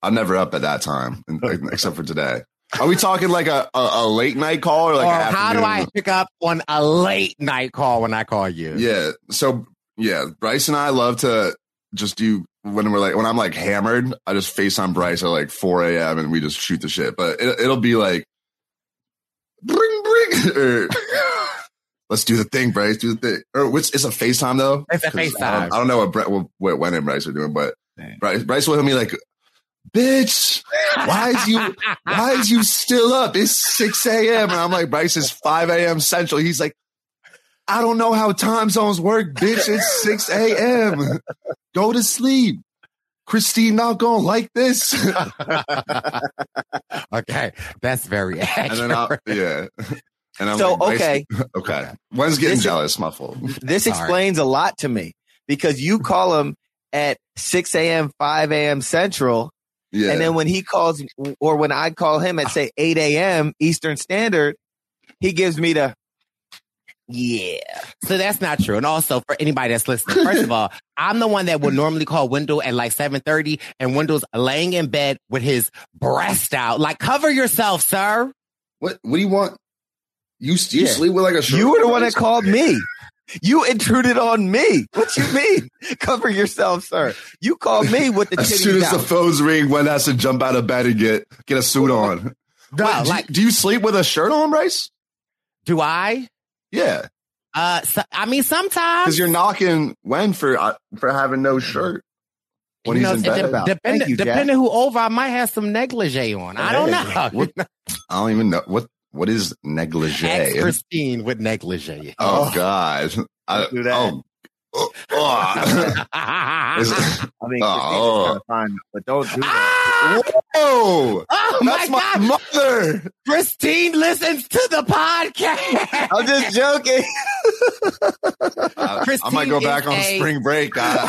I'm never up at that time, except for today. Are we talking like a, a, a late night call or like or how do I pick up on a late night call when I call you? Yeah. So yeah, Bryce and I love to just do when we're like when I'm like hammered, I just FaceTime Bryce at like 4 a.m. and we just shoot the shit. But it, it'll be like bring bring or let's do the thing, Bryce. Do the thing. Or which it's a FaceTime though. It's a 'Cause I FaceTime. don't, I don't know what Brett what, what when and Bryce are doing, but Bryce, Bryce will hit me like, bitch, why is you why is you still up? It's 6 a.m. And I'm like, Bryce, it's 5 a.m. central. He's like, I don't know how time zones work, bitch. It's 6 a.m. Go to sleep. Christine not gonna like this. okay, that's very and then I'll, accurate. yeah. And I'm So, like, okay. okay. When's getting This- jealous? My fault. This Sorry. explains a lot to me because you call him at 6 a.m., 5 a.m. Central. Yeah. And then when he calls, or when I call him at say 8 a.m. Eastern Standard, he gives me the, yeah. So that's not true. And also for anybody that's listening, first of all, I'm the one that would normally call Wendell at like 7:30, and Wendell's laying in bed with his breast out. Like, cover yourself, sir. What what do you want? You, you Yeah. sleep with like a shirt You were the on, one that called me. You intruded on me. What you mean? Cover yourself, sir. You called me with the As soon as the phones ring, Gwen has to jump out of bed and get get a suit on. No, Wait, do, like, do you sleep with a shirt on, Bryce? do I? Yeah, Uh, so, I mean, sometimes because you're knocking Gwen for uh, for having no shirt when you he's know, in it de- bed. about. depending, you, depending who over, I might have some negligee on. I don't know. What- I don't even know what what is negligee. Ex Christine with negligee. Oh, oh. God, I, do that. Oh, oh, oh. Is I mean, Oh. Christine's kind of fine, but don't do that. Ah! Whoa! Oh my That's my God. mother. Christine listens to the podcast. I'm just joking. I, I might go back on a- spring break. I-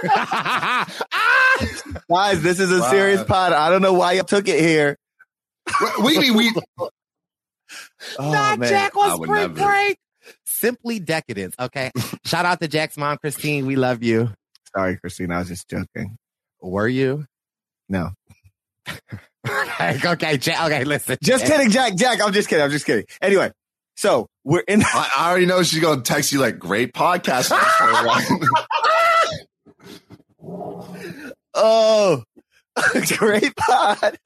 ah! Guys, this is a Wow. serious pod. I don't know why you took it here. we, we, we, Oh, Not man. Jack I on would spring never. break. Simply decadence. Okay. Shout out to Jack's mom, Christine. We love you. Sorry, Christine. I was just joking. Were you? No. okay, okay, Jack. Okay, listen. Just kidding, Jack. Jack, I'm just kidding. I'm just kidding. Anyway, so we're in. I, I already know she's gonna text you like great podcast. For one. Oh, great pod.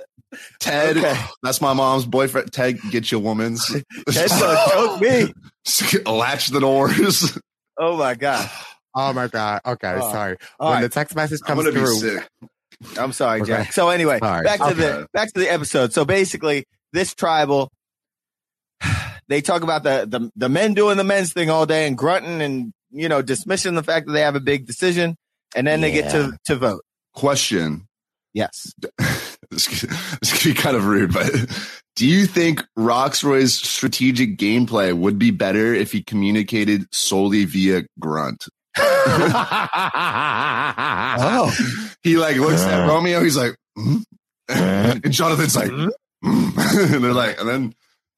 Ted, Okay. that's my mom's boyfriend. Ted, get your woman's. That's gonna choke me. Latch the doors. Oh my god. Oh my God. Okay, Oh, sorry. all when right. the text message I'm comes be through, sick. I'm sorry, Okay. Jack. So anyway, Sorry. back to Okay. the back to the episode. So basically, this tribal, they talk about the, the the men doing the men's thing all day and grunting and you know dismissing the fact that they have a big decision, and then they get to to vote. Question. Yes. This could, this could be kind of rude, but do you think Rocksroy's strategic gameplay would be better if he communicated solely via grunt? Oh, He like looks at Romeo. He's like, "Hmm?" and Jonathan's like, "Hmm?" and they're like, and then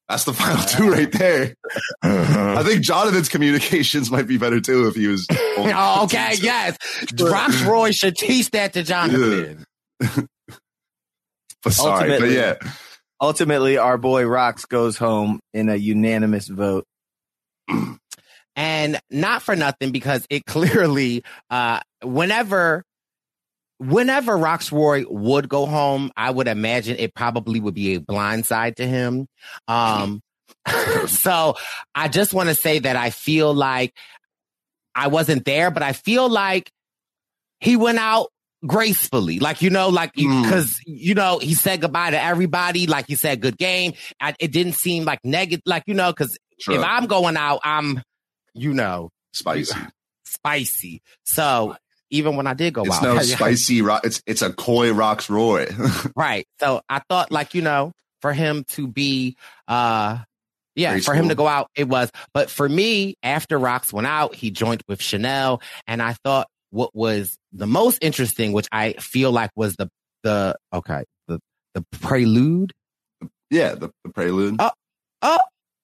that's the final two right there. I think Jonathan's communications might be better too if he was. Oh, okay, yes. Rocksroy should teach that to Jonathan. But sorry, Ultimately- but yeah, ultimately, our boy Rox goes home in a unanimous vote. And not for nothing because it clearly, uh, whenever, whenever Rocksroy would go home, I would imagine it probably would be a blind side to him. Um, so I just want to say that I feel like I wasn't there, but I feel like he went out gracefully. Like, you know, like, because, you know, he said goodbye to everybody. Like, he said, good game. I, it didn't seem like negative, like, you know, because if I'm going out, I'm, you know, Spicy. spicy. So even when I did go It's out, no spicy rock. It's it's a coy rocks Roy. right. So I thought, like, you know, for him to be, uh, yeah, for him to go out, it was. But for me, after Rocks went out, he joined with Chanel, and I thought what was the most interesting, which I feel like was the the okay the the prelude. yeah, the, the prelude. Oh, oh,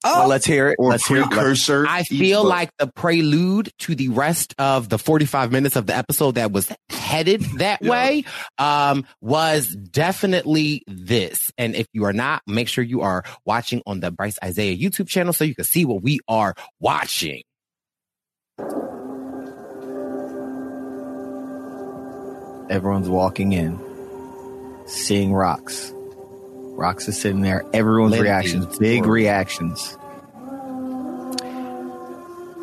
oh. Well, let's hear it. Or let's hear it. I feel But- like the prelude to the rest of the 45 minutes of the episode that was headed that Yeah. way um, was definitely this. And if you are not, make sure you are watching on the Brice Izyah YouTube channel so you can see what we are watching. Everyone's walking in, seeing rocks. Rocks is sitting there. Everyone's reactions, big reactions.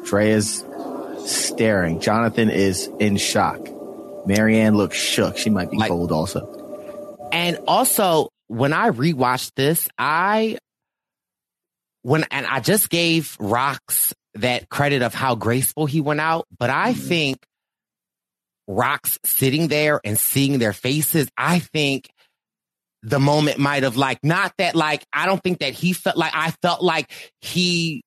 Drea's staring. Jonathan is in shock. Maryanne looks shook. She might be Like- cold also. And also, when I rewatched this, I when and I just gave Rocks that credit of how graceful he went out, but I mm-hmm. think Rocks sitting there and seeing their faces, I think the moment might have like not that like I don't think that he felt like I felt like he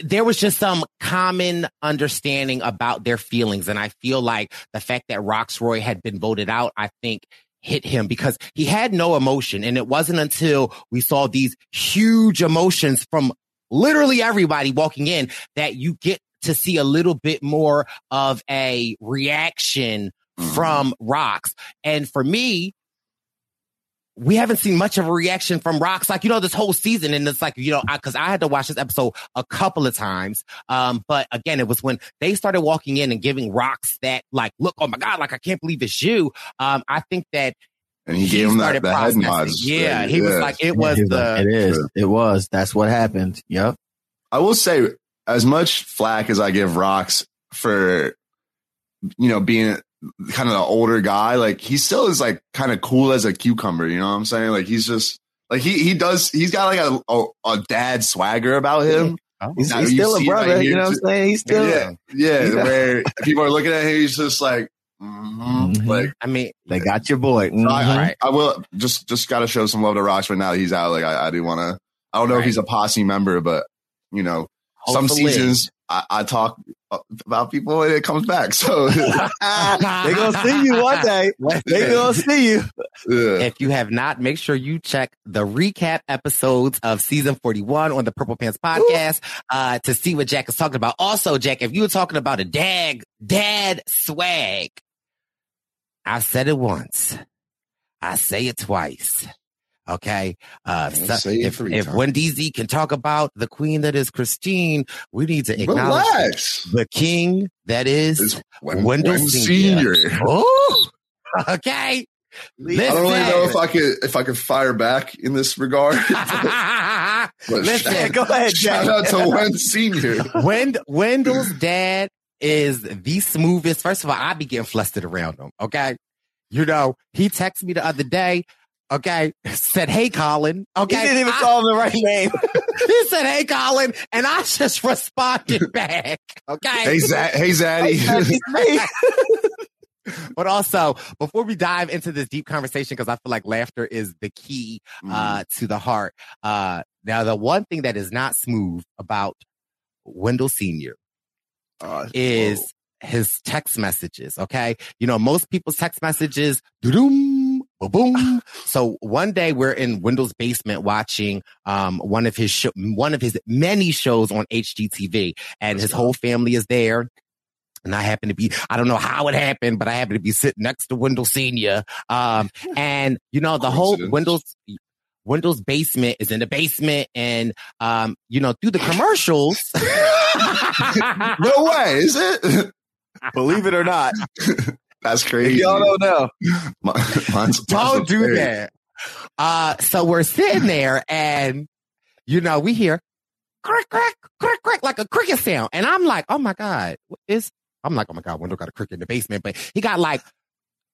there was just some common understanding about their feelings. And I feel like the fact that Rocksroy had been voted out, I think hit him because he had no emotion. And it wasn't until we saw these huge emotions from literally everybody walking in that you get to see a little bit more of a reaction from Rocks. And for me, we haven't seen much of a reaction from Rocks, like, you know, this whole season. And it's like, you know, I, cause I had to watch this episode a couple of times. Um, but again, it was when they started walking in and giving Rocks that, like, look, oh my God, like, I can't believe it's you. Um, I think that and he gave him that, the head processing. nods. Yeah, he was like, it was He was the, like, it is. It was. That's what happened. Yep. I will say, as much flack as I give Rocks for, you know, being kind of the older guy, like he still is like kind of cool as a cucumber. You know what I'm saying? Like he's just like he he does. He's got like a a, a dad swagger about him. He's, he's still a brother. like, you know what I'm saying? He's still. yeah, yeah. he's a- where people are looking at him, he's just like, mhm, Mhm. like. I mean, They got your boy. Mhm. I, I, I will just just got to show some love to Rocks, but now that he's out, like I, I do want to. I don't know if he's a posse member, but you know, some seasons I, I talk about people and it comes back. So they gonna see you one day. They gonna see you. yeah. If you have not, make sure you check the recap episodes of season 41 on the Purple Pants podcast uh, to see what Jack is talking about. Also, Jack, if you were talking about a dag, dad swag, I said it once. I say it twice. Okay. Uh, so- if, three if times. Wendy Z can talk about the queen that is Christine, we need to acknowledge Relax. the king that is It's Wen- Wendell Wen Senior. Senior. Oh, okay. I don't really know if I could if I could fire back in this regard. But Listen, shout, Go ahead, shout Jack. out to Wen Senior. Wend- Wendell's dad is the smoothest. First of all, I be getting flustered around him. Okay. You know, he texted me the other day. Okay. Said, Hey, Colin. Okay. He didn't even I- call him the right name. he said, Hey, Colin. And I just responded back. Okay. Hey, Zad, hey Zaddy. but also, before we dive into this deep conversation, because I feel like laughter is the key uh, to the heart. Uh, now, the one thing that is not smooth about Wendell Senior Uh, is his text messages. Okay, you know most people's text messages, boom, boom. So one day we're in Wendell's basement watching um one of his show, one of his many shows on HGTV, and his whole family is there. And I happen to be, I don't know how it happened, but I happen to be sitting next to Wendell Senior. Um, and you know, the whole Wendell's, Wendell's basement is in the basement and, um, you know, through the commercials, no way, is it? Believe it or not. That's crazy. If y'all don't know. Mine's- mine's Don't do that. Uh, so we're sitting there and, you know, we hear crick, crick, crick, crick, like a cricket sound. And I'm like, oh my God, what is, I'm like, oh my God, Wendell got a cricket in the basement, but he got like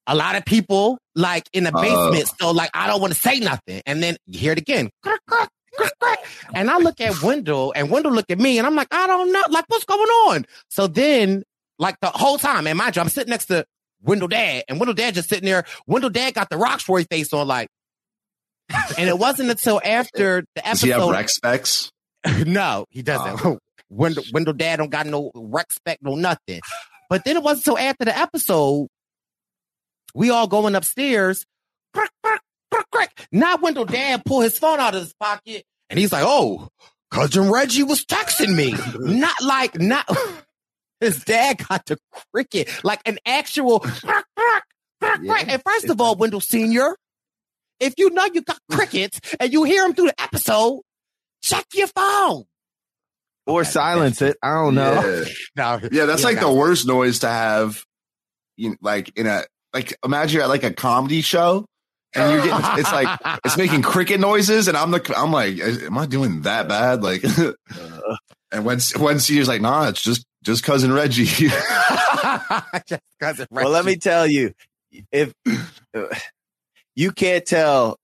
a lot of people like in the Oh. basement. So like, I don't want to say nothing. And then you hear it again. Crick, crick, crick, crick. And I look at Wendell and Wendell look at me and I'm like, I don't know. Like, what's going on? So then like the whole time, and mind you, I'm sitting next to Wendell Dad, and Wendell Dad just sitting there. Wendell Dad got the Rocksroy face on, like, and it wasn't until after the episode. Does he have rec specs? no, he doesn't. Oh. Wendell, Wendell Dad don't got no rec spec, no nothing. But then it wasn't until after the episode, we all going upstairs. Crick, crick, crick, crick. Now Wendell Dad pull his phone out of his pocket, and he's like, "Oh, cousin Reggie was texting me." not like not. His dad got the cricket, like an actual crick. And first of all, Wendell Senior, if you know you got crickets and you hear them through the episode, check your phone. Or silence it. I don't know. Yeah. No, Yeah, that's like the worst noise to have. You know, like in a like imagine you're at like a comedy show and you're getting it's like it's making cricket noises and I'm the I'm like am I doing that bad like uh. and when when Senior's like nah it's just just cousin Reggie Just cousin Well, let me tell you, if you can't tell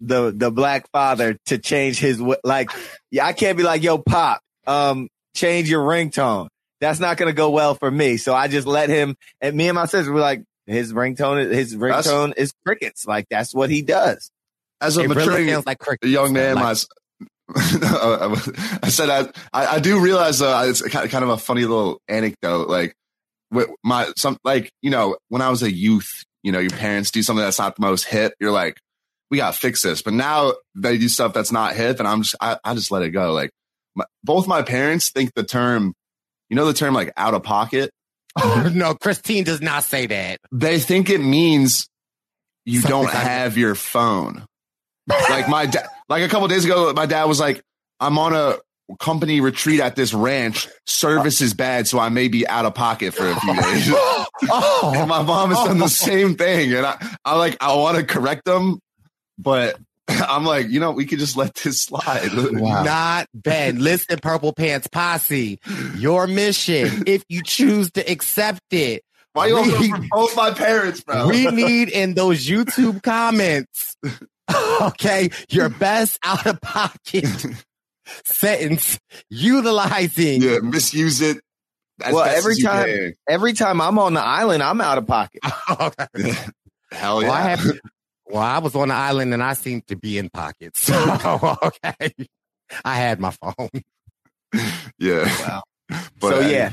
the the black father to change his like, yeah, I can't be like, yo, pop, um, change your ringtone. That's not gonna go well for me. So I just let him. And me and my sister were like, his ringtone, his ringtone is crickets. Like that's what he does. as a It really maturing sounds like crickets. young man, Like- my, I said I, I do realize though it's kind kind of a funny little anecdote. Like my some like you know when I was a youth, you know your parents do something that's not the most hip. You're like, we got to fix this. But now they do stuff that's not hip, and I'm just I, I just let it go. Like my, both my parents think the term, you know, the term like out of pocket. no, Christine does not say that. They think it means you Something don't have your phone. like my dad, like a couple days ago, my dad was like, "I'm on a company retreat at this ranch. Service is bad, so I may be out of pocket for a few days." Oh, and my mom has done the oh. same thing, and I, I like, I want to correct them, but I'm like, you know, we could just let this slide. Not bad. Listen, Purple Pants Posse, your mission, if you choose to accept it, Why you we, also both my parents, bro? we need in those YouTube comments, okay, your best out of pocket sentence utilizing. yeah, misuse it. Well, every time, can. every time I'm on the island, I'm out of pocket. Hell Well, yeah. I have, well, I was on the island and I seemed to be in pockets. So, okay. I had my phone. yeah. Wow. But, so yeah,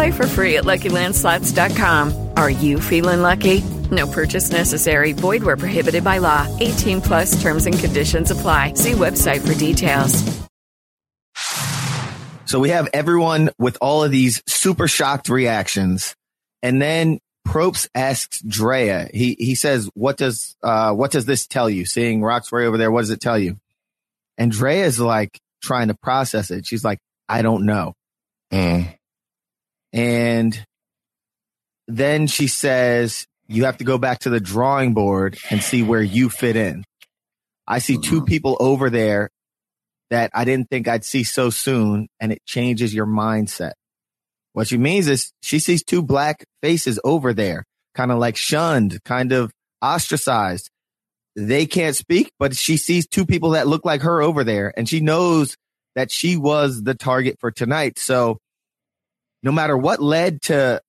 Play for free at LuckyLandSlots.com. Are you feeling lucky? No purchase necessary. Void where prohibited by law. 18 plus terms and conditions apply. See website for details. So we have everyone with all of these super shocked reactions. And then Probst asks Drea, he, he says, what does, uh, what does this tell you? Seeing Rocksroy over there, what does it tell you? And Drea is like trying to process it. She's like, I don't know. And then she says, you have to go back to the drawing board and see where you fit in. I see two mm-hmm. people over there that I didn't think I'd see so soon, and it changes your mindset. What she means is she sees two black faces over there, kind of like shunned, kind of ostracized. they can't speak, but she sees two people that look like her over there and she knows that she was the target for tonight. So no matter what led to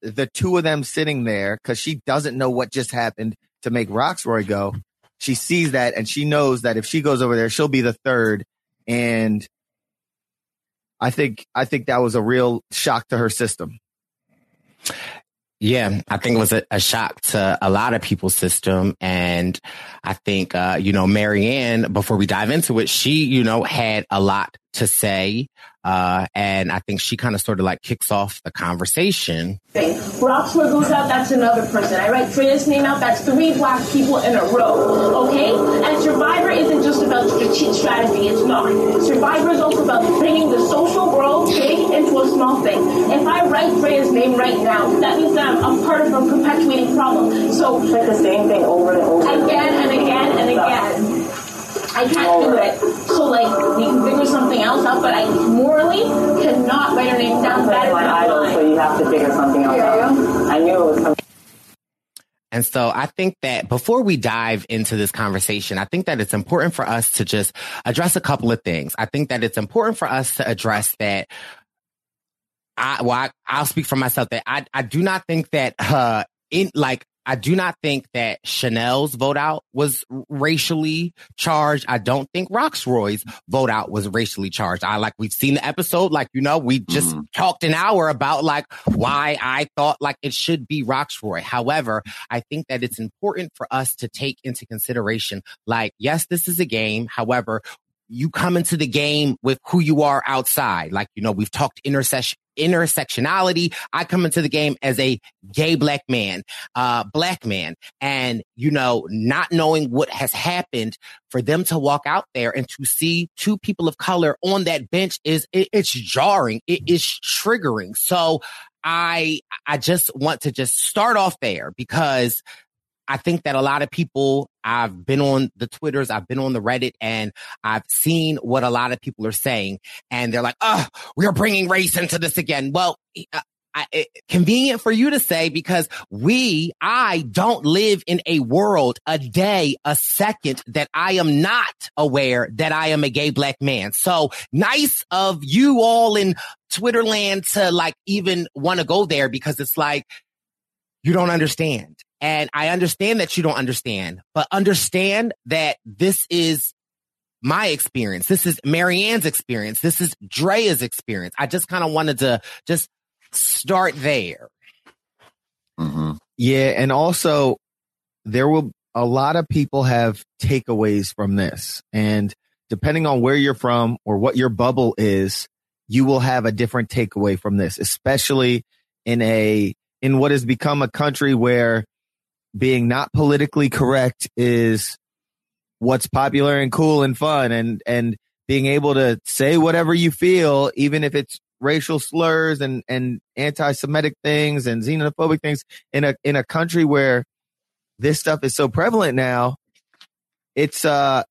the two of them sitting there, because she doesn't know what just happened to make Rocksroy go, she sees that and she knows that if she goes over there, she'll be the third. And I think I think that was a real shock to her system. Yeah, I think it was a, a, shock to a lot of people's system. And I think, uh, you know, Maryanne, before we dive into it, she, you know, had a lot to say. Uh, and I think she kind of sort of like kicks off the conversation. Rocksroy goes out, that's another person. I write Drea's name out, that's three black people in a row. Okay? And Survivor isn't just about strategy, it's not. Survivor is also about bringing the social world big into a small thing. If I write Drea's name right now, that means that I'm a part of a perpetuating problem. So, like the same thing over and over again and again and again. I can't do it. So like we can figure something else out, but I morally cannot write her name down. That is my idol, so you have to figure something else out. I knew it was coming. And so I think that before we dive into this conversation, I think that it's important for us to just address a couple of things. I think that it's important for us to address that I, well, I, will speak for myself that I, I do not think that, uh, in like I do not think that Chanelle's vote out was racially charged. I don't think Rocksroy's vote out was racially charged. I like we've seen the episode, like you know, we just mm. talked an hour about like why I thought like it should be Rocksroy. However, I think that it's important for us to take into consideration, like, yes, this is a game. However, you come into the game with who you are outside. Like, you know, we've talked intersection, intersectionality. I come into the game as a gay black man, uh, black man, and you know, not knowing what has happened for them to walk out there and to see two people of color on that bench is it, it's jarring. It is triggering. So I I just want to just start off there because I think that a lot of people, I've been on the Twitters, I've been on the Reddit, and I've seen what a lot of people are saying. And they're like, oh, we're bringing race into this again. Well, uh, I, convenient for you to say because we, I don't live in a world, a day, a second that I am not aware that I am a gay black man. So nice of you all in Twitterland to like even want to go there because it's like, you don't understand. And I understand that you don't understand, but understand that this is my experience. This is Maryanne's experience. This is Drea's experience. I just kind of wanted to just start there. Mm-hmm. Yeah. And also there will, a lot of people have takeaways from this and depending on where you're from or what your bubble is, you will have a different takeaway from this, especially in a, in what has become a country where being not politically correct is what's popular and cool and fun and, and being able to say whatever you feel, even if it's racial slurs and, and anti-Semitic things and xenophobic things in a, in a country where this stuff is so prevalent now. It's, uh,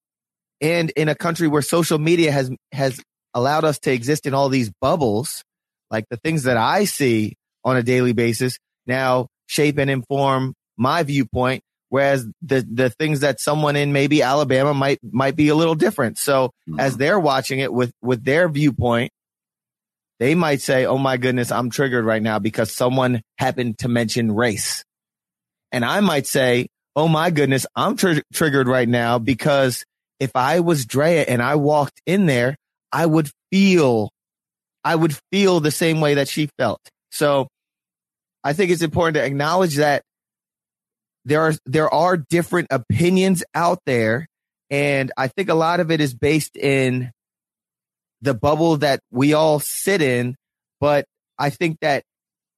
and in a country where social media has, has allowed us to exist in all these bubbles, like the things that I see on a daily basis now shape and inform my viewpoint. Whereas the, the things that someone in maybe Alabama might, might be a little different. So mm-hmm. as they're watching it with, with their viewpoint, they might say, Oh my goodness, I'm triggered right now because someone happened to mention race. And I might say, Oh my goodness, I'm tr- triggered right now because if I was Drea and I walked in there, I would feel, I would feel the same way that she felt. So I think it's important to acknowledge that there are there are different opinions out there and i think a lot of it is based in the bubble that we all sit in but i think that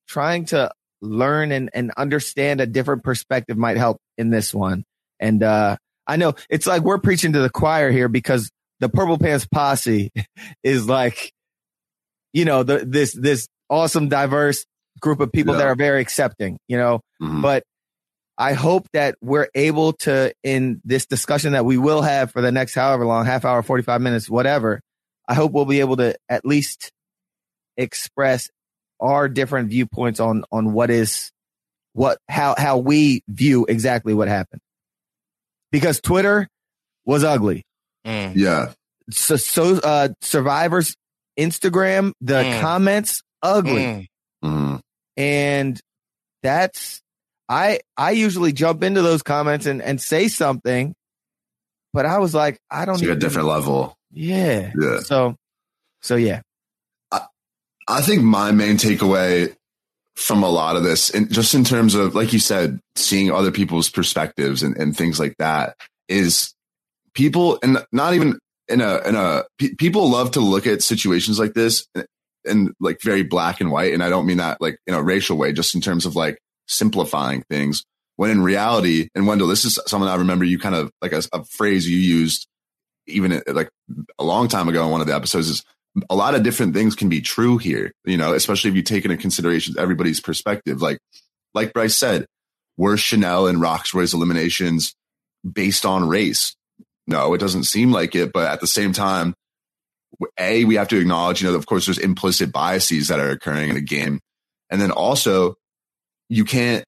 trying to learn and, and understand a different perspective might help in this one and uh i know it's like we're preaching to the choir here because the purple pants posse is like you know the this this awesome diverse group of people yeah. that are very accepting you know mm-hmm. but I hope that we're able to, in this discussion that we will have for the next however long, half hour, 45 minutes, whatever, I hope we'll be able to at least express our different viewpoints on, on what is, what, how, how we view exactly what happened. because Twitter was ugly. Yeah. So, so uh, Survivors Instagram, the Mm. comments ugly, Mhm. and that's I I usually jump into those comments and and say something, but I was like, I don't It's like a different level. Yeah. Yeah. So, so yeah. I I think my main takeaway from a lot of this, and just in terms of, like you said, seeing other people's perspectives and, and things like that, is people, and not even in a in a people love to look at situations like this and, and like very black and white, and I don't mean that like in a racial way, just in terms of like simplifying things. When in reality, and Wendell, this is something I remember you kind of like a, a phrase you used even like a long time ago in one of the episodes is a lot of different things can be true here, you know, especially if you take into consideration everybody's perspective. Like, like Bryce said, were Chanelle and Rocksroy's eliminations based on race? No, it doesn't seem like it. But at the same time, A, we have to acknowledge, you know, of course, there's implicit biases that are occurring in the game. And then also, you can't,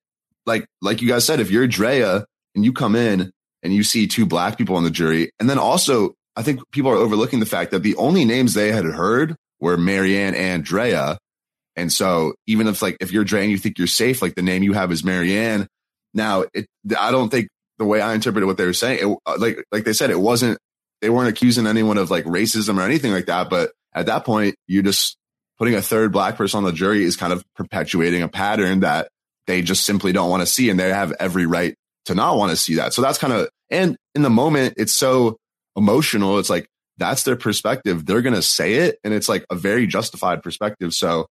like, like you guys said, if you're Drea and you come in and you see two black people on the jury, and then also, I think people are overlooking the fact that the only names they had heard were Maryanne and Drea. And so even if like, if you're Drea and you think you're safe, like the name you have is Maryanne. Now, it, I don't think the way I interpreted what they were saying, it, uh, like, like they said, it wasn't, they weren't accusing anyone of like racism or anything like that. But at that point, you're just putting a third black person on the jury is kind of perpetuating a pattern that they just simply don't want to see. And they have every right to not want to see that. So that's kind of, and in the moment, it's so emotional. It's like, that's their perspective. They're going to say it. And it's like a very justified perspective. So,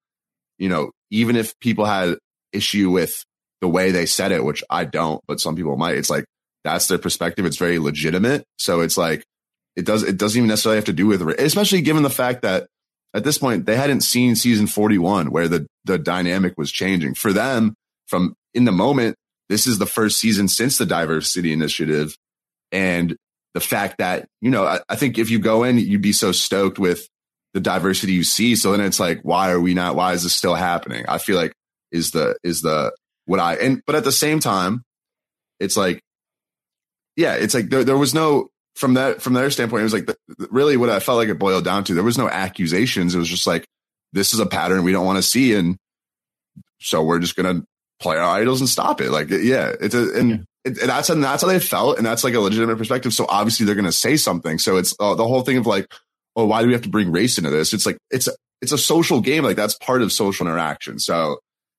you know, even if people had issue with the way they said it, which I don't, but some people might, it's like, that's their perspective. It's very legitimate. So it's like, it does, it doesn't even necessarily have to do with, especially given the fact that at this point they hadn't seen season 41 where the, the dynamic was changing for them from in the moment. This is the first season since the diversity initiative. And the fact that, you know, I, I think if you go in, you'd be so stoked with the diversity you see. So then it's like, why are we not, why is this still happening? I feel like is the, is the, what I, and, but at the same time, it's like, yeah, it's like there, there was no, from that, from their standpoint, it was like the, really what I felt like it boiled down to. There was no accusations. It was just like, this is a pattern we don't want to see. And so we're just going to play our idols and stop it. Like, yeah, it's a, and it, and that's, and that's how they felt. And that's like a legitimate perspective. So obviously they're going to say something. So it's uh, the whole thing of like, oh, why do we have to bring race into this? It's like, it's it's a social game. Like that's part of social interaction. So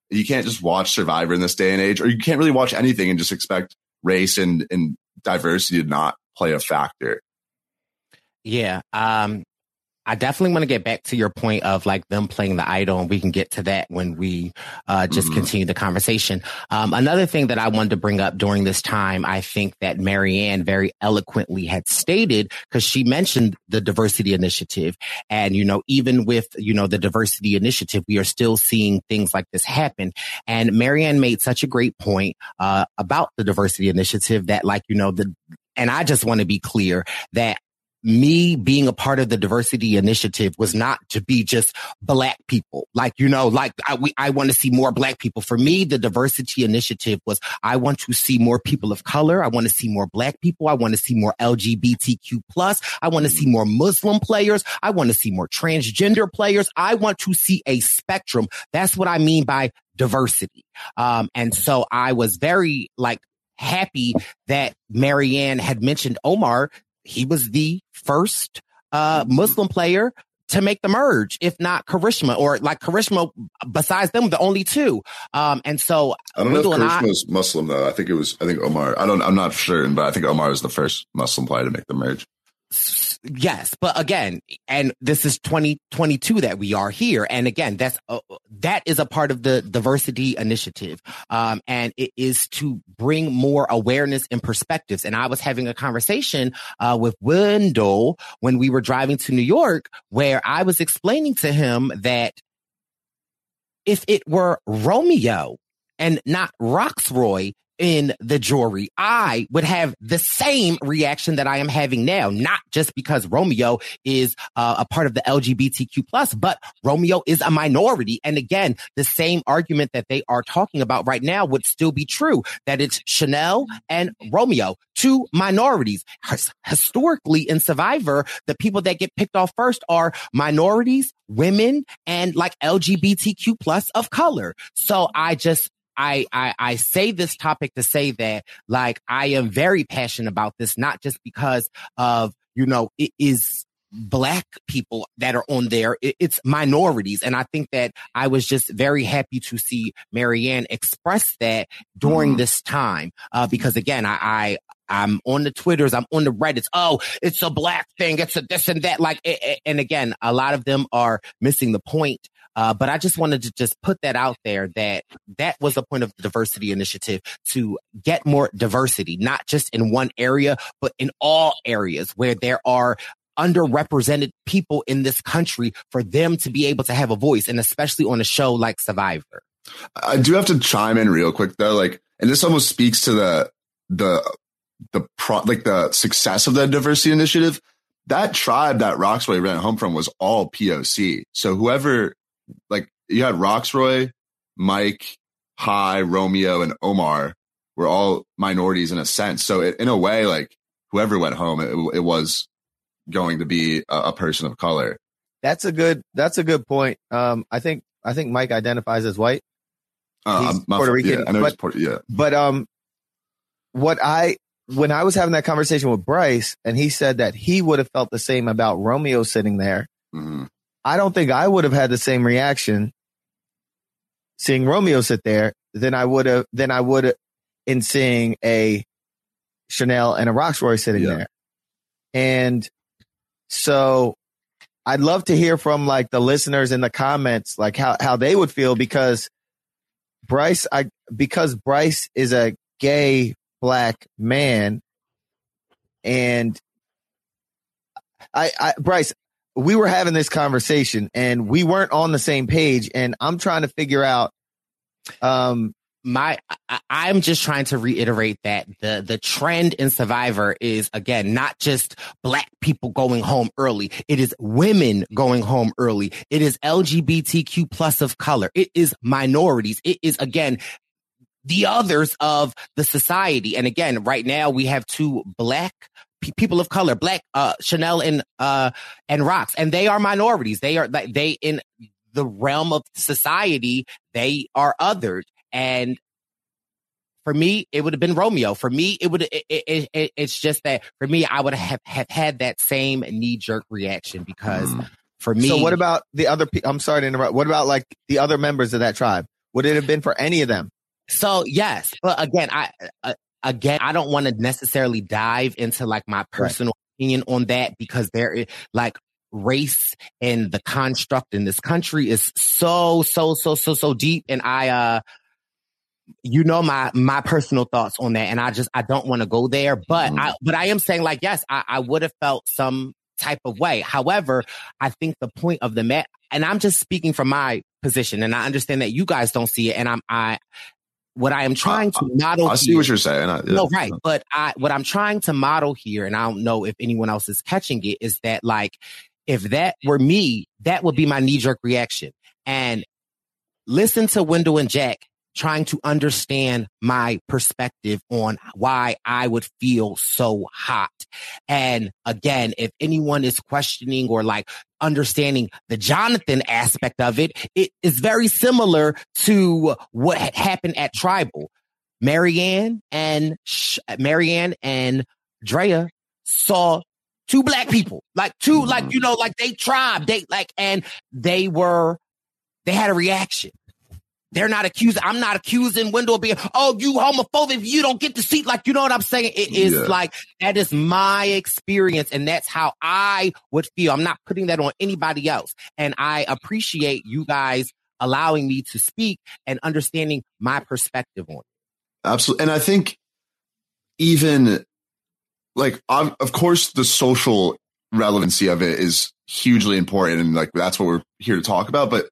you can't just watch Survivor in this day and age, or you can't really watch anything and just expect race and, and diversity to not play a factor. Yeah. Um, I definitely want to get back to your point of like them playing the idol, and we can get to that when we uh, just Mhm. continue the conversation. Um, another thing that I wanted to bring up during this time, I think that Maryanne very eloquently had stated because she mentioned the diversity initiative, and you know, even with you know the diversity initiative, we are still seeing things like this happen. And Maryanne made such a great point uh, about the diversity initiative that, like, you know, the and I just want to be clear that me being a part of the diversity initiative was not to be just black people. Like, you know, like I, we, I want to see more black people. For me, the diversity initiative was I want to see more people of color. I want to see more black people. I want to see more LGBTQ plus. I want to see more Muslim players. I want to see more transgender players. I want to see a spectrum. That's what I mean by diversity. Um, and so I was very like happy that Maryanne had mentioned Omar he was the first uh Muslim player to make the merge, if not Karishma, or like Karishma, besides them, the only two. Um, and so I don't know if I- Karishma was Muslim though. I think it was. I think Omar. I don't. I'm not certain, but I think Omar was the first Muslim player to make the merge. Yes, but again, and this is 2022 that we are here, and again, that's uh, that is a part of the diversity initiative, um, and it is to bring more awareness and perspectives. And I was having a conversation uh, with Wendell when we were driving to New York, where I was explaining to him that if it were Romeo and not Rocksroy in the jury, I would have the same reaction that I am having now, not just because Romeo is uh, a part of the LGBTQ plus, but Romeo is a minority. And again, the same argument that they are talking about right now would still be true that it's Chanelle and Romeo, two minorities. His- historically in Survivor, the people that get picked off first are minorities, women, and like LGBTQ plus of color. So I just, I, I, I say this topic to say that like I am very passionate about this, not just because of, you know, it is black people that are on there. It, it's minorities. And I think that I was just very happy to see Maryanne express that during this time. Uh, because again, I, I, I'm on the Twitters, I'm on the Reddits. Oh, it's a black thing. It's a this and that. Like, eh, eh, and again, a lot of them are missing the point. Uh, but I just wanted to just put that out there that that was a point of the diversity initiative to get more diversity, not just in one area, but in all areas where there are underrepresented people in this country for them to be able to have a voice and especially on a show like Survivor. I do have to chime in real quick though, like, and this almost speaks to the the the pro, like the success of the diversity initiative. That tribe that Rocksroy ran home from was all POC. So whoever, like, you had Rocksroy, Mike, Hai, Romeo, and Omar were all minorities in a sense. So it, in a way, like whoever went home, it, it was going to be a, a person of color. That's a good. That's a good point. Um, I think I think Mike identifies as white. Uh, He's Puerto Rican, Yeah, I know he's but- Puerto, yeah. But um, what I when I was having that conversation with Bryce, and he said that he would have felt the same about Romeo sitting there. Mm-hmm. I don't think I would have had the same reaction seeing Romeo sit there than I would have than I would in seeing a Chanelle and a Rocksroy sitting there. And so I'd love to hear from like the listeners in the comments, like how, how they would feel because Bryce, I, because Bryce is a gay black man and I, I, Bryce, we were having this conversation and we weren't on the same page and I'm trying to figure out, um, my I, I'm just trying to reiterate that the the trend in Survivor is again not just black people going home early. It is women going home early. It is LGBTQ plus of color. It is minorities. It is again the others of the society. And again, right now we have two black pe- people of color, black uh Chanelle and uh and Rocks, and they are minorities. They are like they in the realm of society, they are othered. And for me, it would have been Romeo. For me, it would. It, it, it, it's just that for me, I would have have had that same knee jerk reaction because for me, so what about the other, pe- I'm sorry to interrupt. What about like the other members of that tribe? Would it have been for any of them? So yes, but again, I uh, again, I don't want to necessarily dive into like my personal opinion on that because there is like race and the construct in this country is so so so so so deep, and I uh you know my my personal thoughts on that and i just i don't want to go there but i but i am saying like yes i, I would have felt some type of way. However i think the point of the met and i'm just speaking from my position and i understand that you guys don't see it and i'm i what i am trying to model I see here- what you're saying. I, yeah. no, right. But I, what I'm trying to model here, and I don't know if anyone else is catching it, is that like, if that were me, that would be my knee jerk reaction. And listen to Wendell and Jack trying to understand my perspective on why I would feel so hot. And again, if anyone is questioning or like understanding the Jonathan aspect of it, it is very similar to what had happened at Tribal. Maryanne and Sh- Maryanne and Drea saw two black people, like two, like, mm-hmm. you know, like they tribe, they like, and they were, they had a reaction. They're not accusing, I'm not accusing Wendell of being, oh, you homophobic, you don't get the seat. Like, you know what I'm saying? It is Yeah. like, that is my experience. And that's how I would feel. I'm not putting that on anybody else. And I appreciate you guys allowing me to speak and understanding my perspective on it. Absolutely. And I think even like, of of course, the social relevancy of it is hugely important. And like, that's what we're here to talk about. But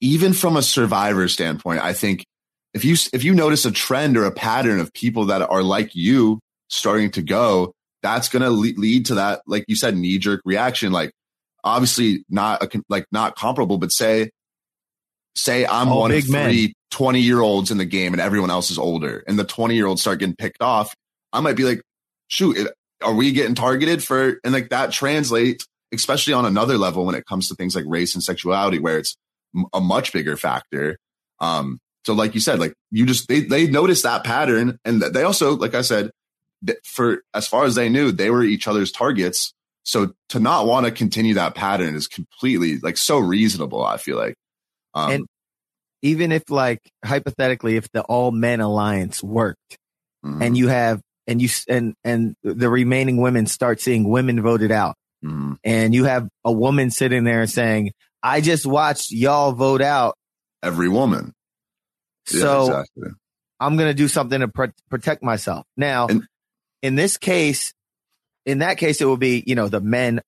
even from a survivor standpoint, I think if you if you notice a trend or a pattern of people that are like you starting to go, that's going to le- lead to that, like you said, knee jerk reaction. Like obviously not a, like not comparable, but say say I'm All one of big men. 20 year olds in the game and everyone else is older and the 20 year olds start getting picked off. I might be like, shoot, it, are we getting targeted for, and like that translates, especially on another level when it comes to things like race and sexuality, where it's a much bigger factor. Um, so like you said, like you just, they, they noticed that pattern and they also, like I said, for as far as they knew, they were each other's targets. So to not want to continue that pattern is completely like so reasonable. I feel like, um, and even if like hypothetically, if the all men alliance worked Mm-hmm. and you have, and you, and, and the remaining women start seeing women voted out mm-hmm. and you have a woman sitting there saying, I just watched y'all vote out every woman. Yeah, So exactly. I'm going to do something to pr- protect myself. Now, in this case, in that case, it will be, you know, the men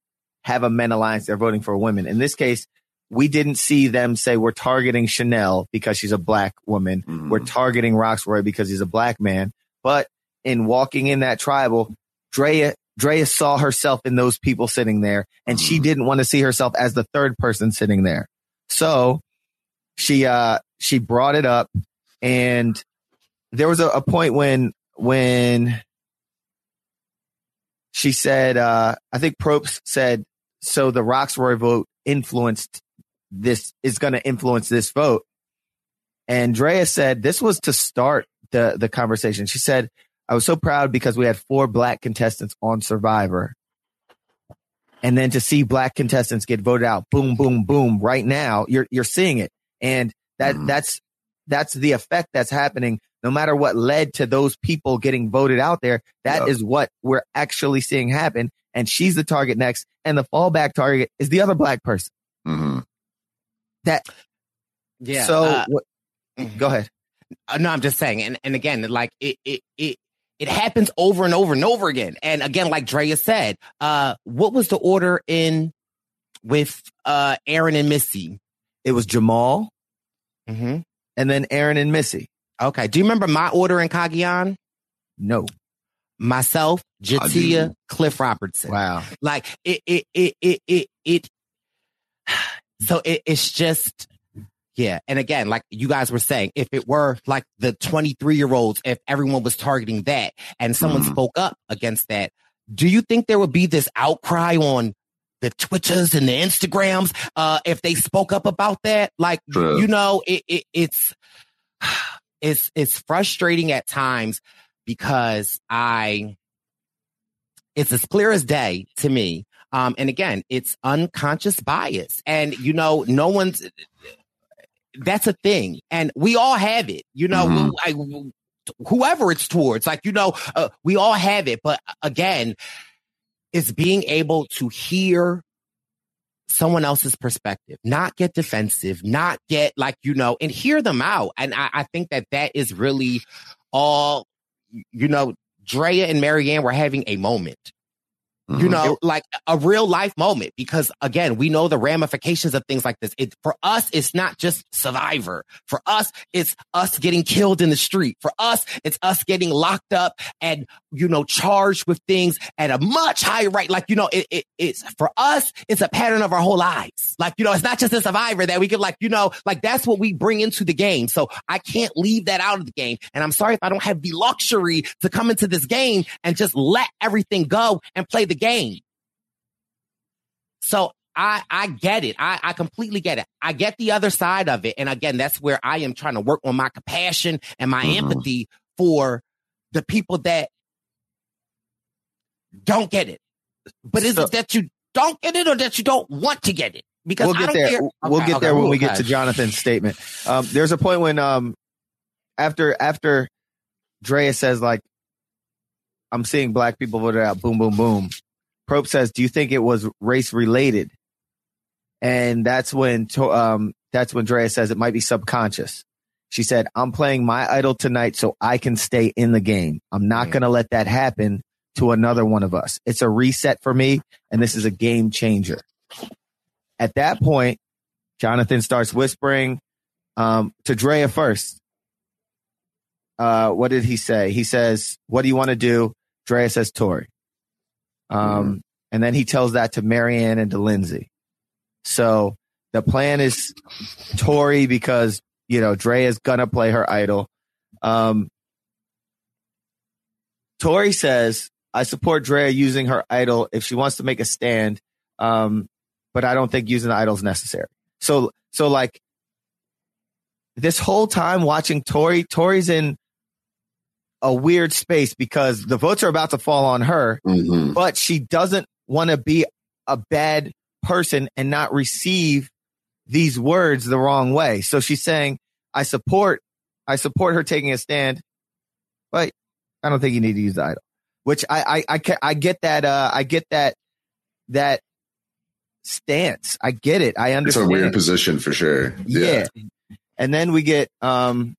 have a men alliance. They're voting for women. In this case, we didn't see them say we're targeting Chanelle because she's a black woman. Mm-hmm. We're targeting Rocksroy because he's a black man. But in walking in that tribal, Drea, Drea saw herself in those people sitting there and she didn't want to see herself as the third person sitting there. So she, uh, she brought it up and there was a, a point when, when she said, uh, I think Probst said, so the Rocksroy vote influenced this, is going to influence this vote. And Drea said this was to start the, the conversation. She said, I was so proud because we had four black contestants on Survivor. And then to see black contestants get voted out, boom, boom, boom, right now, you're, you're seeing it. And that, that's, that's the effect that's happening. No matter what led to those people getting voted out there, that is what we're actually seeing happen. And she's the target next. And the fallback target is the other black person. Mm-hmm. That, Yeah. So uh, what, go ahead. Uh, no, I'm just saying, and and again, like it it it it happens over and over and over again. And again, like Drea said, uh, what was the order in with uh Aaron and Missy? It was Jamal, mm-hmm. and then Aaron and Missy. Okay. Do you remember my order in Cagayan? No. Myself, J'Tia, Cliff Robertson. Wow. Like it it it it it, it so it, it's just yeah. And again, like you guys were saying, if it were like the 23 year olds, if everyone was targeting that and someone spoke up against that, do you think there would be this outcry on the Twitches and the Instagrams uh, if they spoke up about that? Like, True. you know, it, it, it's it's it's frustrating at times because I it's as clear as day to me. Um, and again, it's unconscious bias. And you know, no one's that's a thing. And we all have it, you know, I, whoever it's towards, like, you know, uh, we all have it. But again, it's being able to hear someone else's perspective, not get defensive, not get like, you know, and hear them out. And I, I think that that is really all, you know, Drea and Maryanne were having a moment. You mm-hmm. know, like a real life moment, because again, we know the ramifications of things like this. It for us, it's not just survivor. For us, it's us getting killed in the street. For us, it's us getting locked up and you know charged with things at a much higher rate. Like you know, it, it it's for us, it's a pattern of our whole lives. Like you know, it's not just a survivor that we could like you know, like that's what we bring into the game. So I can't leave that out of the game. And I'm sorry if I don't have the luxury to come into this game and just let everything go and play the game. So I, I get it. I, I completely get it. I get the other side of it. And again, that's where I am trying to work on my compassion and my empathy for the people that don't get it. But is it that you don't get it or that you don't want to get it? Because we'll I get don't there. care. We'll Okay, get okay, there when we get to Jonathan's statement. Um, there's a point when um, after after Drea says like, "I'm seeing black people voted out." Boom, boom, boom. Probst says, "Do you think it was race related?" And that's when um, that's when Drea says it might be subconscious. She said, "I'm playing my idol tonight so I can stay in the game. I'm not going to let that happen to another one of us. It's a reset for me, and this is a game changer." At that point, Jonathan starts whispering um, to Drea first. uh, what did he say? He says, "What do you want to do?" Drea says, "Tori." Um, and then he tells that to Maryanne and to Lindsay. So the plan is Tori because you know Dre is gonna play her idol. Um, Tori says, "I support Drea using her idol if she wants to make a stand, um, but I don't think using the idol is necessary." So, so like this whole time watching Tori, Tori's in a weird space because the votes are about to fall on her, Mm-hmm. but she doesn't want to be a bad person and not receive these words the wrong way. So she's saying, I support, I support her taking a stand, but I don't think you need to use the idol, which I, I, I, I get that, uh, I get that, that stance. I get it. I understand. It's a weird position for sure. Yeah. And then we get um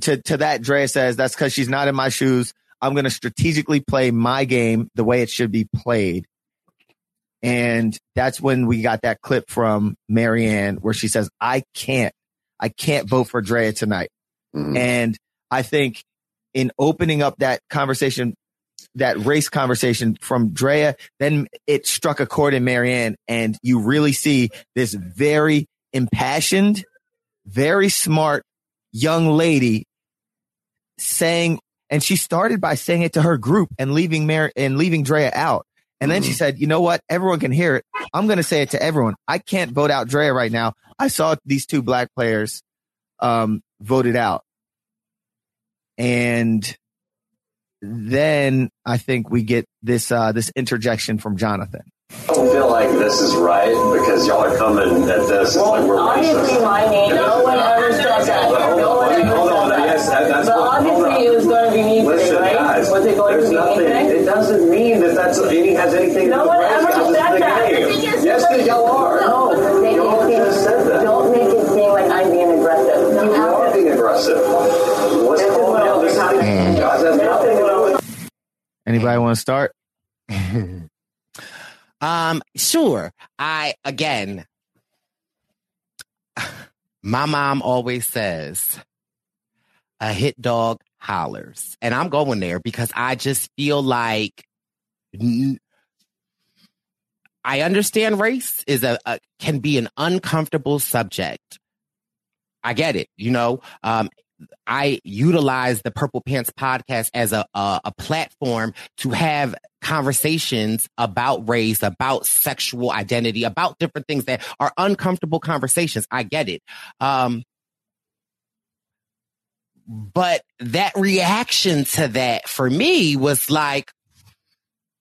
to to that Drea says that's because she's not in my shoes. I'm gonna strategically play my game the way it should be played. And that's when we got that clip from Maryanne where she says, I can't, I can't vote for Drea tonight. Mm. And I think in opening up that conversation, that race conversation from Drea, then it struck a chord in Maryanne, and you really see this very impassioned, very smart young lady saying, and she started by saying it to her group and leaving Mar- and leaving Drea out. And then she said, you know what? Everyone can hear it. I'm going to say it to everyone. I can't vote out Drea right now. I saw these two black players, um, voted out. And then I think we get this, uh, this interjection from Jonathan. I don't feel like this is right because y'all are coming at this. It's like we're Obviously, racist. my name, no one ever said that. But hold No on, one let ever hold on, said that. yes, that- that's But what- hold obviously, on. it was going to be me today, Listen, right? guys, Was it going there's to be me nothing. today? It doesn't mean that that's any has anything to No do one with race. ever This said the that. The thing is, Yes, that y'all are. No, the thing y'all is, just said that. Don't make it seem like I'm being aggressive. You are being aggressive. What's calm down? This guys has nothing to do with Anybody want to start? Um, sure. I again, my mom always says, "A hit dog hollers," and I'm going there because I just feel like n- I understand race is a, a can be an uncomfortable subject. I get it. You know, um, I utilize the Purple Pants podcast as a, a a platform to have conversations about race, about sexual identity, about different things that are uncomfortable conversations. I get it. Um, but that reaction to that for me was like,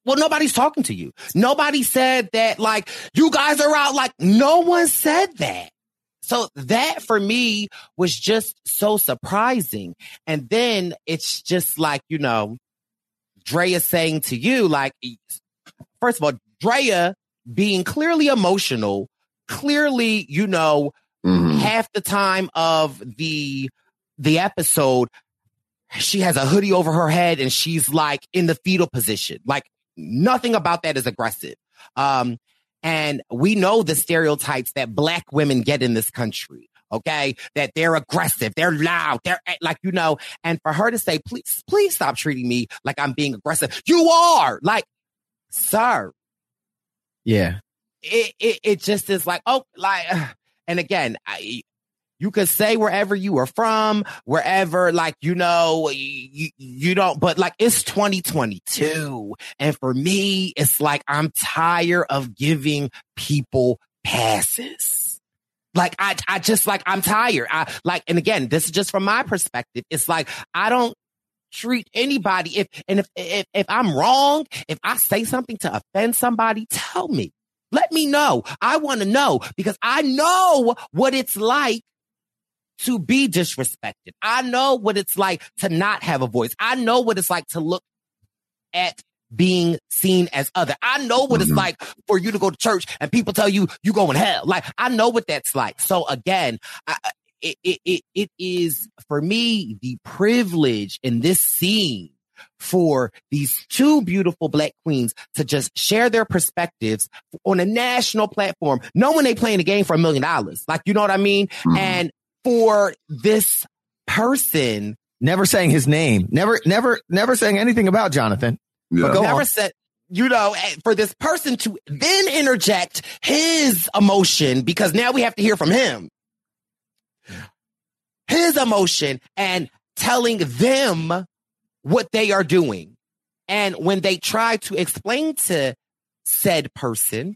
well, nobody's talking to you. Nobody said that, like, you guys are out. Like, no one said that. So that for me was just so surprising. And then it's just like, you know, Drea saying to you, like, first of all, Drea being clearly emotional, clearly, you know, half the time of the the episode, she has a hoodie over her head and she's like in the fetal position. Like nothing about that is aggressive. Um, and we know the stereotypes that black women get in this country. Okay. That they're aggressive. They're loud. They're like, you know, and for her to say, please, please stop treating me like I'm being aggressive. You are like, sir, Yeah. it, it, it just is like, oh, like, and again, I, you could say wherever you are from, wherever, like, you know, you, you don't, but like, it's 2022. And for me, it's like, I'm tired of giving people passes. Like, I, I just like, I'm tired. I like, and again, this is just from my perspective. It's like, I don't treat anybody if, and if, if, if I'm wrong, if I say something to offend somebody, tell me. Let me know. I want to know because I know what it's like to be disrespected. I know what it's like to not have a voice. I know what it's like to look at being seen as other. I know what it's mm-hmm. like for you to go to church and people tell you you go in hell. Like I know what that's like. So again, I, it, it, it, it is for me the privilege in this scene for these two beautiful black queens to just share their perspectives on a national platform, knowing they playing the game for a million dollars. Like, you know what I mean? Mm-hmm. And for this person never saying his name, never, never, never saying anything about Jonathan. But go never on. said, you know, eh, for this person to then interject his emotion because now we have to hear from him. His emotion and telling them what they are doing. And when they try to explain to said person,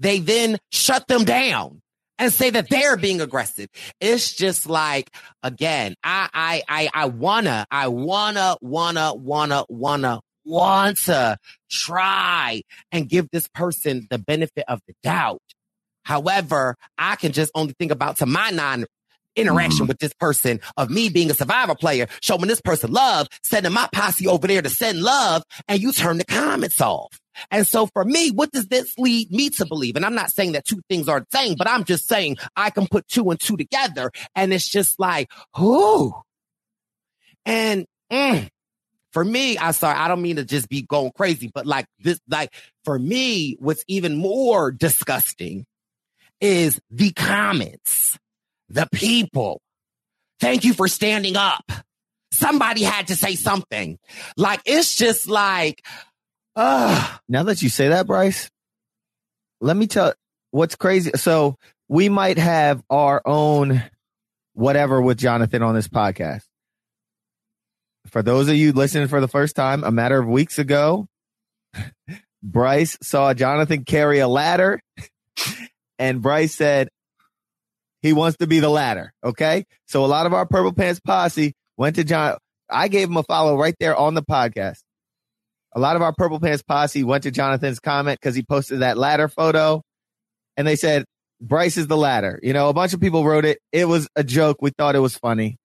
they then shut them down and say that they're being aggressive. It's just like, again, I, I, I, I wanna, I wanna, wanna, wanna, wanna, want to try and give this person the benefit of the doubt. However, I can just only think about to my non interaction with this person of me being a survivor player, showing this person love, sending my posse over there to send love, and you turn the comments off. And so for me, what does this lead me to believe? And I'm not saying that two things are the same, but I'm just saying I can put two and two together. And it's just like, who? And mm, for me, I sorry, I don't mean to just be going crazy, but like this, like for me, what's even more disgusting is the comments, the people. Thank you for standing up. Somebody had to say something. Like it's just like, uh Now that you say that, Bryce, let me tell what's crazy. So we might have our own whatever with Jonathan on this podcast. For those of you listening for the first time, a matter of weeks ago, Bryce saw Jonathan carry a ladder, and Bryce said he wants to be the latter. Okay. So a lot of our Purple Pants posse went to John. I gave him a follow right there on the podcast. A lot of our Purple Pants posse went to Jonathan's comment because he posted that ladder photo and they said, Bryce is the ladder. You know, a bunch of people wrote it. It was a joke. We thought it was funny.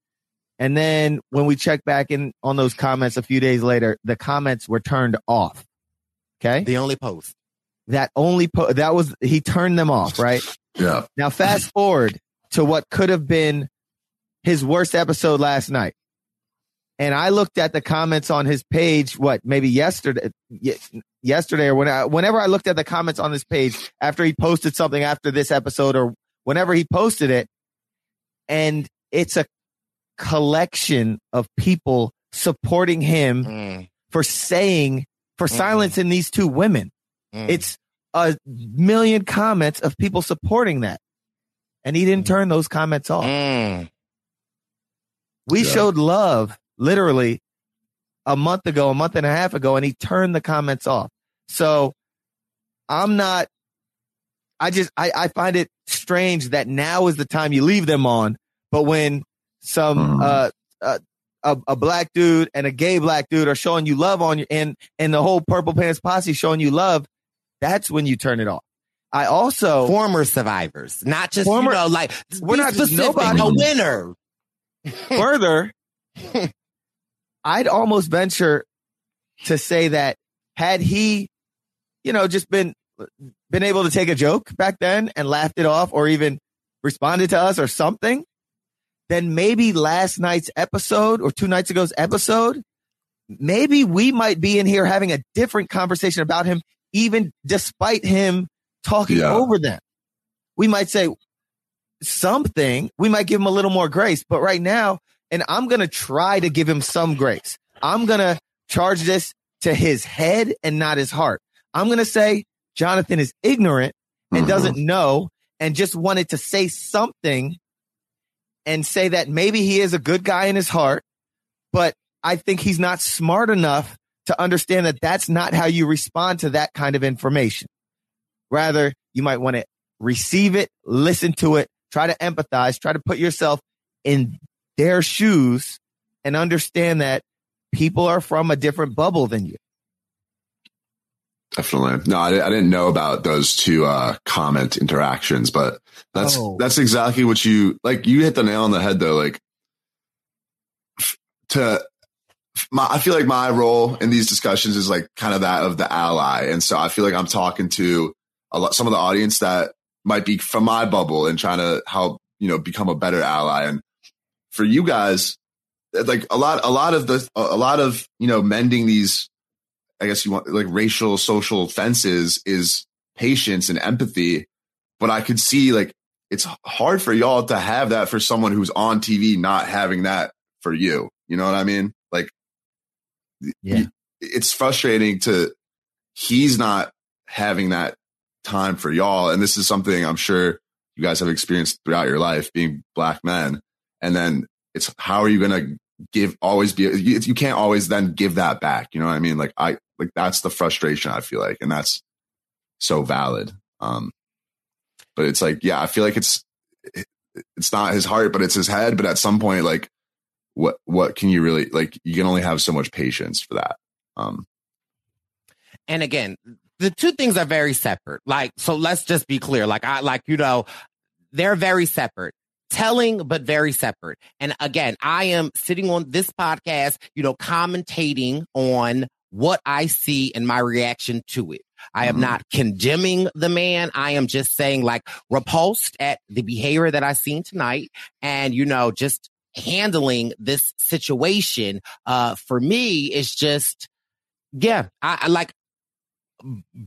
And then when we checked back in on those comments a few days later, the comments were turned off. Okay. The only post. That only po- that was he turned them off, right? Yeah. Now fast forward to what could have been his worst episode last night. And I looked at the comments on his page, what, maybe yesterday, yesterday or when I, whenever I looked at the comments on this page after he posted something after this episode or whenever he posted it. And it's a collection of people supporting him mm. for saying, for mm. silencing these two women. Mm. It's a million comments of people supporting that. And he didn't turn those comments off. We Yeah. showed love literally a month ago, a month and a half ago, and he turned the comments off. So I'm not, I just, I, I find it strange that now is the time you leave them on. But when some, uh, uh, a, a black dude and a gay black dude are showing you love on you and, and the whole purple pants posse showing you love, that's when you turn it off. I also former survivors, not just Former- you know, like we're be not just specific, nobody. a winner. further, I'd almost venture to say that had he, you know, just been been able to take a joke back then and laughed it off, or even responded to us or something, then maybe last night's episode or two nights ago's episode, maybe we might be in here having a different conversation about him, even despite him talking Yeah. over them. We might say something, we might give him a little more grace, but right now, and I'm going to try to give him some grace. I'm going to charge this to his head and not his heart. I'm going to say Jonathan is ignorant and mm-hmm. doesn't know and just wanted to say something and say that maybe he is a good guy in his heart, but I think he's not smart enough to understand that that's not how you respond to that kind of information. Rather, you might want to receive it, listen to it, try to empathize, try to put yourself in their shoes and understand that people are from a different bubble than you. Definitely. No, I, I didn't know about those two uh, comment interactions, but that's Oh. that's exactly what you like. You hit the nail on the head, though. Like to my, I feel like my role in these discussions is like kind of that of the ally, and so I feel like I'm talking to a lot some of the audience that might be from my bubble and trying to help you know become a better ally. And for you guys, uh, like a lot, a lot of the, a lot of you know mending these I guess you want like racial social fences is patience and empathy. But I could see like it's hard for y'all to have that for someone who's on TV not having that for you. You know what I mean? Like, yeah, it's frustrating to he's not having that time for y'all, and this is something I'm sure you guys have experienced throughout your life being black men, and then it's how are you going to give always be you, can't always then give that back. You know what I mean? Like I like that's the frustration I feel like, and that's so valid. Um, but it's like, yeah, I feel like it's it's not his heart, but it's his head. But at some point, like, what what can you really like? You can only have so much patience for that. Um, and again, the two things are very separate. Like, so let's just be clear. Like, I like you know, they're very separate telling but very separate. And again, I am sitting on this podcast, you know, commentating on what I see and my reaction to it. I am mm-hmm. not condemning the man. I am just saying like repulsed at the behavior that I seen tonight and, you know, just handling this situation, uh, for me is just, yeah, I, I like,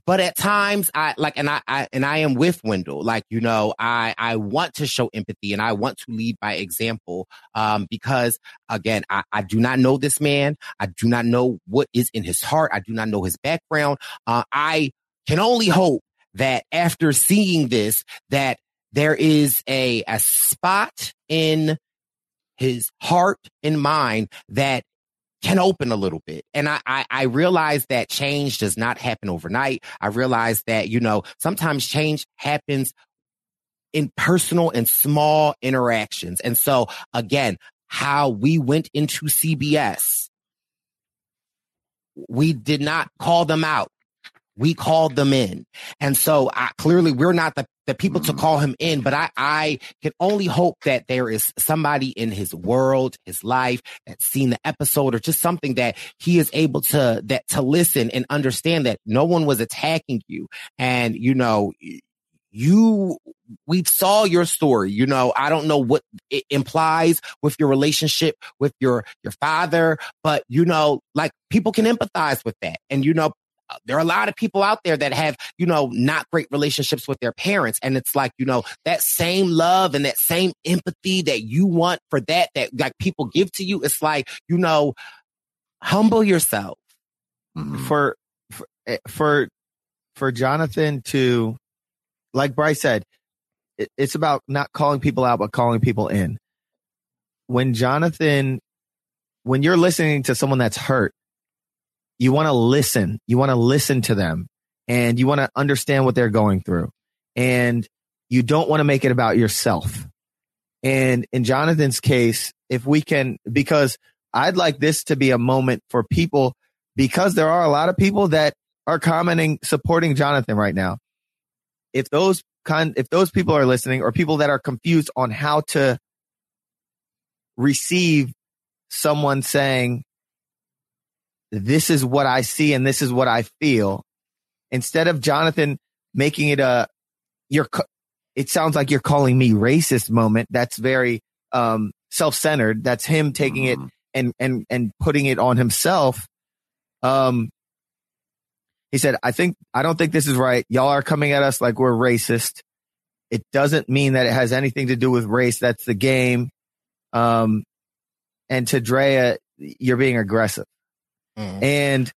but at times I like, and I, I, and I am with Wendell. Like, you know, I, I want to show empathy and I want to lead by example. Um, because again, I, I do not know this man. I do not know what is in his heart. I do not know his background. Uh, I can only hope that after seeing this, that there is a, a spot in his heart and mind that can open a little bit. And I, I, I realize that change does not happen overnight. I realize that, you know, sometimes change happens in personal and small interactions. And so again, how we went into CBS, we did not call them out. We called them in. And so I, clearly we're not the the people to mm-hmm. call him in, but I, I can only hope that there is somebody in his world, his life that's seen the episode or just something that he is able to, that to listen and understand that no one was attacking you. And, you know, you, we saw your story. You know, I don't know what it implies with your relationship with your, your father, but you know, like people can empathize with that. And, you know, there are a lot of people out there that have, you know, not great relationships with their parents. And it's like, you know, that same love and that same empathy that you want for that, that like people give to you. It's like, you know, humble yourself. Mm-hmm. For, for, eh, for, for Jonathan to, like Bryce said, it, it's about not calling people out, but calling people in. When Jonathan, when you're listening to someone that's hurt, you want to listen. You want to listen to them and you want to understand what they're going through. And you don't want to make it about yourself. And in Jonathan's case, if we can, because I'd like this to be a moment for people, because there are a lot of people that are commenting, supporting Jonathan right now. If those kind, if those people are listening or people that are confused on how to receive someone saying, this is what I see and this is what I feel. Instead of Jonathan making it a, you're, it sounds like you're calling me racist moment. That's very, um, self-centered. That's him taking mm-hmm. it and, and, and putting it on himself. Um, he said, I think, I don't think this is right. Y'all are coming at us like we're racist. It doesn't mean that it has anything to do with race. That's the game. Um, and to Drea, you're being aggressive. Mm. And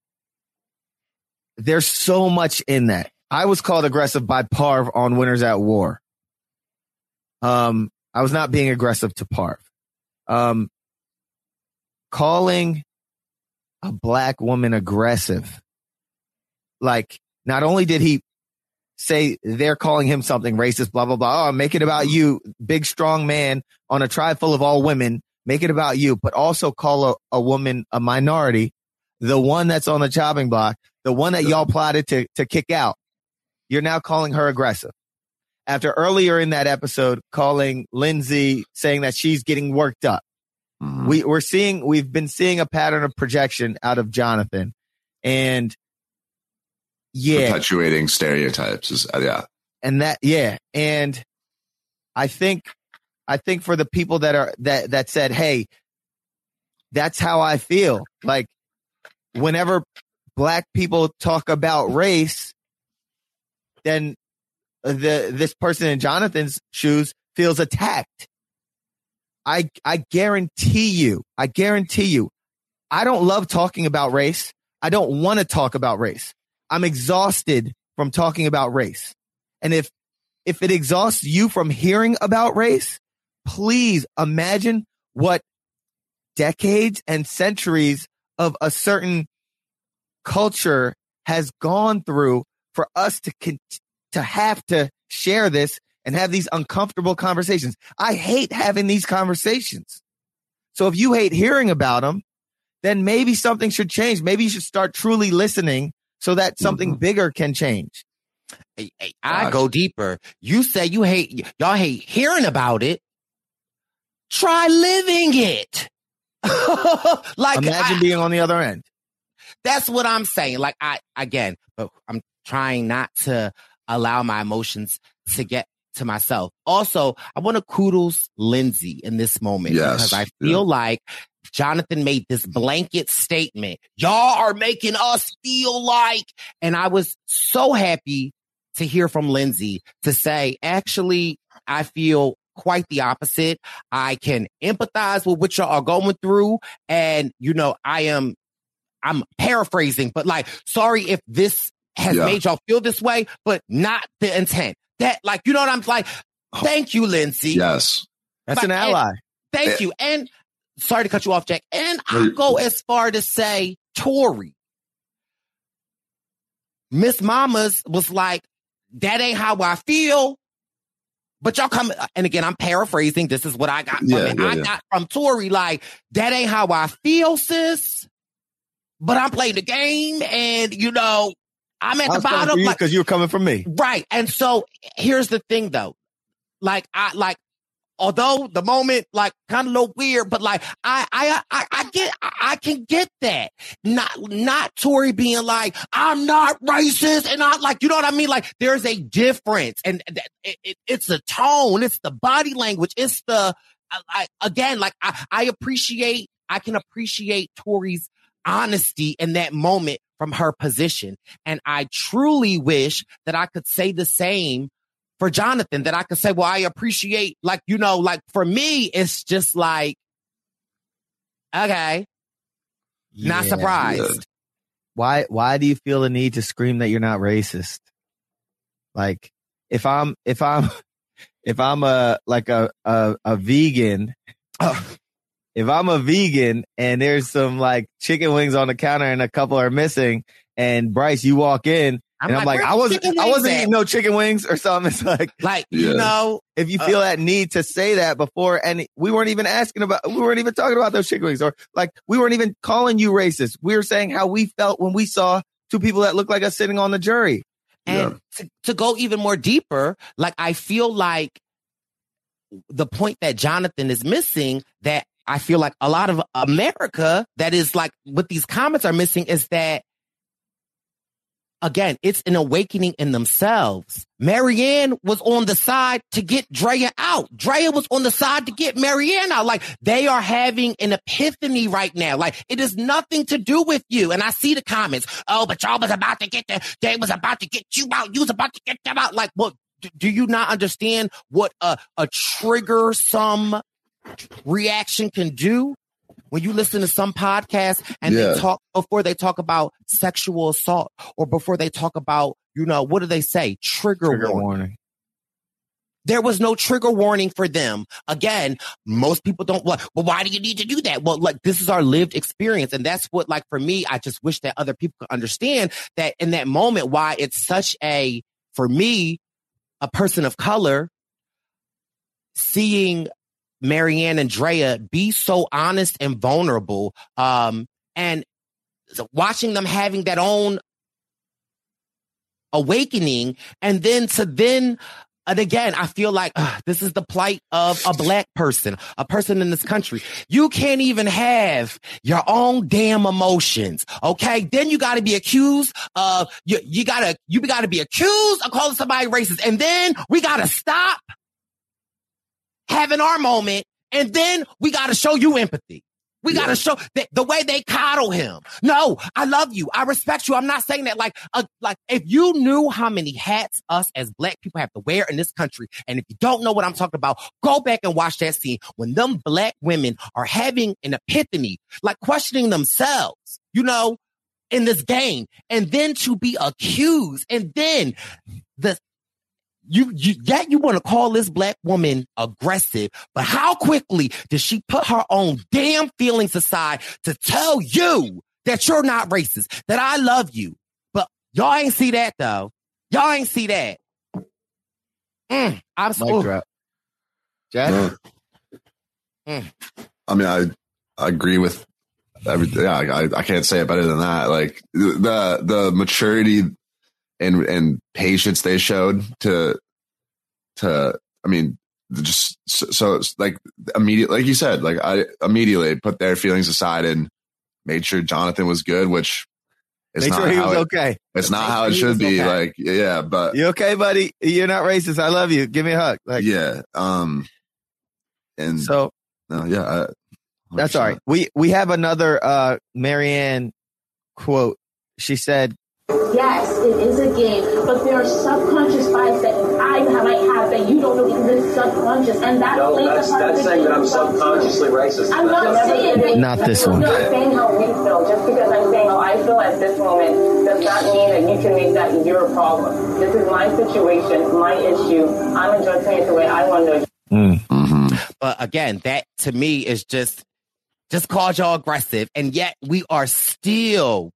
there's so much in that. I was called aggressive by Parv on Winners at War. Um, I was not being aggressive to Parv. Um, calling a black woman aggressive. Like, not only did he say they're calling him something racist, blah, blah, blah. Oh, make it about you, big, strong man on a tribe full of all women. Make it about you, but also call a, a woman a minority the one that's on the chopping block, the one that y'all plotted to, to kick out, you're now calling her aggressive. After earlier in that episode, calling Lindsay saying that she's getting worked up. Mm-hmm. We, we're seeing, we've been seeing a pattern of projection out of Jonathan and yeah. Perpetuating stereotypes is, uh, yeah. And that, yeah. And I think, I think for the people that are, that, that said, Hey, that's how I feel. Like whenever black people talk about race, then the this person in Jonathan's shoes feels attacked. I I guarantee you, I guarantee you, I don't love talking about race. I don't want to talk about race. I'm exhausted from talking about race. And if if it exhausts you from hearing about race, please imagine what decades and centuries of a certain culture has gone through for us to con- to have to share this and have these uncomfortable conversations. I hate having these conversations. So if you hate hearing about them, then maybe something should change. Maybe you should start truly listening so that something mm-hmm. bigger can change. I go deeper. You say you hate, y'all hate hearing about it. Try living it. like imagine I, being on the other end. That's what I'm saying. Like I again, but I'm trying not to allow my emotions to get to myself. Also, I want to kudos Lindsay in this moment yes. because I feel yeah. like Jonathan made this blanket statement. Y'all are making us feel like, and I was so happy to hear from Lindsay to say, actually, I feel quite the opposite. I can empathize with what y'all are going through. And, you know, I am, I'm paraphrasing, but like, sorry if this has yeah. made y'all feel this way, but not the intent. That, like, you know what I'm like? Thank you, Lindsay. Yes. That's but, an ally. Thank it, eh. you. And sorry to cut you off, Jack. And I'll go as far to say Tori. Miss Mamas was like, that ain't how I feel. But y'all come, uh, and again, I'm paraphrasing. This is what I got from yeah, it. Yeah, I yeah. got from Tori, like, that ain't how I feel, sis. But I'm playing the game, and you know, I'm at the bottom. Because like, you were coming from me. Right. And so here's the thing though. Like I like although the moment like kind of look weird, but like I, I, I, I get, I can get that. Not, not Tori being like, I'm not racist and not like, you know what I mean? Like there's a difference and it, it, it's the tone, it's the body language, it's the, I, again, like I, I appreciate, I can appreciate Tori's honesty in that moment from her position. And I truly wish that I could say the same for Jonathan that I could say, well, I appreciate, like, you know, like for me, it's just like, okay, yeah, not surprised. Why, why do you feel the need to scream that you're not racist? Like, if I'm, if I'm, if I'm a, like a, a, a vegan, if I'm a vegan and there's some like chicken wings on the counter and a couple are missing and Bryce, you walk in I'm and I'm like, I wasn't, I wasn't eating no chicken wings or something. It's like, like yeah. you know, if you feel uh, that need to say that before, and we weren't even asking about, we weren't even talking about those chicken wings, or like we weren't even calling you racist. We were saying how we felt when we saw two people that looked like us sitting on the jury. And yeah. to, to go even more deeper, like I feel like the point that Jonathan is missing that I feel like a lot of America that is like what these comments are missing is that again, it's an awakening in themselves. Maryanne was on the side to get Drea out. Drea was on the side to get Maryanne out. Like they are having an epiphany right now. Like it is nothing to do with you. And I see the comments. Oh, but y'all was about to get the, they was about to get you out. You was about to get them out. Like, what? Do you not understand what a, a trigger some reaction can do? When you listen to some podcasts and yeah. they talk before they talk about sexual assault or before they talk about, you know, what do they say? Trigger, trigger warning. warning. There was no trigger warning for them. Again, most people don't like, well, why do you need to do that? Well, like this is our lived experience. And that's what, like, for me, I just wish that other people could understand that in that moment, why it's such a, for me, a person of color, seeing Maryanne and Drea be so honest and vulnerable. Um, and watching them having that own awakening and then to then and again, I feel like uh, this is the plight of a black person, a person in this country. You can't even have your own damn emotions. Okay. Then you got to be accused of, you, you gotta, you gotta be accused of calling somebody racist. And then we got to stop having our moment, and then we got to show you empathy. We got to show that the way they coddle him. No, I love you. I respect you. I'm not saying that like, uh, like if you knew how many hats us as black people have to wear in this country, and if you don't know what I'm talking about, go back and watch that scene when them black women are having an epiphany, like questioning themselves, you know, in this game, and then to be accused, and then the you, you yet you want to call this black woman aggressive, but how quickly does she put her own damn feelings aside to tell you that you're not racist, that I love you? But y'all ain't see that though. Y'all ain't see that. Mm, I'm so. drop. Jack? Mm. I mean, I, I agree with everything. Yeah, I, I can't say it better than that. Like the the maturity and and patience they showed to to. I mean, just so, so it's like immediately, like you said, like I immediately put their feelings aside and made sure Jonathan was good, which is Make not sure he how was it- okay. It's not Make how sure it should be. okay. Like, yeah, but You okay, buddy? You're not racist. I love you. Give me a hug. Like, yeah. Um, and so no, yeah, I, That's all right. We we have another uh Maryanne quote. She said, Yes, it is a game, but there are subconscious bias that I might have that you don't know because it's subconscious, and that No, plays that's, a part of that's the saying game that I'm subconsciously racist. I'm not saying that. Not this one. I'm not saying how we feel. Just because I'm saying how I feel at this moment does not mean that you can make that your problem. This is my situation, my issue. I'm addressing it the way I want to. Hmm. Mm-hmm. But again, that to me is just just called y'all aggressive, and yet we are still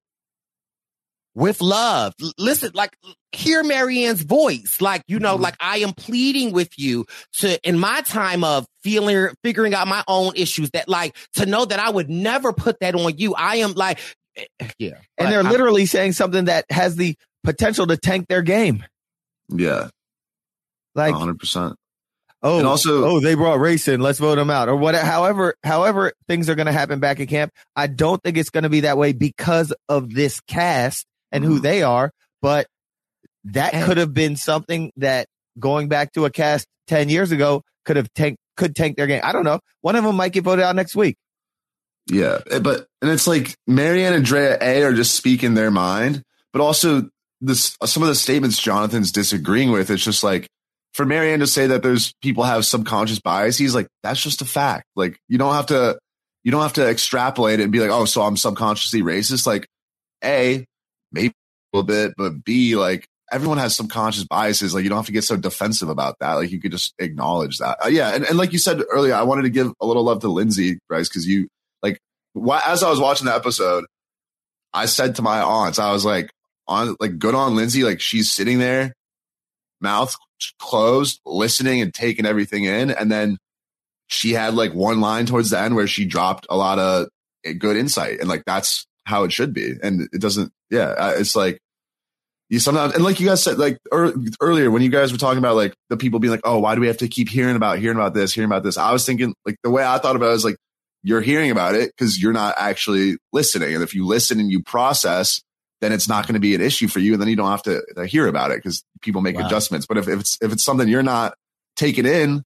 with love. L- Listen, like hear Maryanne's voice. Like, you know, mm-hmm. like I am pleading with you to in my time of feeling figuring out my own issues that like to know that I would never put that on you. I am like eh, eh yeah. Eh, and they're I'm- literally saying something that has the potential to tank their game. Yeah, like hundred percent. Oh, And also- oh, they brought race in. Let's vote them out, or whatever. However, however things are going to happen back in camp. I don't think it's going to be that way because of this cast and Mm-hmm. who they are. But that could have been something that going back to a cast ten years ago could have tank could tank their game. I don't know. One of them might get voted out next week. Yeah, eh, but and it's like Maryanne and Drea A are just speaking their mind, but also this some of the statements Jonathan's disagreeing with. It's just like for Maryanne to say that there's people have subconscious bias. He's like that's just a fact. Like you don't have to you don't have to extrapolate it and be like, oh, so I'm subconsciously racist. Like a little bit, but b like everyone has subconscious biases. Like you don't have to get so defensive about that. Like you could just acknowledge that. Uh, yeah, and, and like you said earlier, I wanted to give a little love to Lindsay, Bryce, because you like wh- as I was watching the episode, I said to my aunts, I was like, on like good on Lindsay, like she's sitting there, mouth closed, listening and taking everything in, and then she had like one line towards the end where she dropped a lot of eh, good insight, and like that's how it should be, and it doesn't. Yeah, it's like you sometimes and like you guys said like ear earlier when you guys were talking about like the people being like oh why do we have to keep hearing about hearing about this hearing about this i was thinking like the way i thought about it is like you're hearing about it because you're not actually listening and if you listen and you process then it's not going to be an issue for you and then you don't have to, to hear about it because people make Wow. adjustments but if, if it's if it's something you're not taking in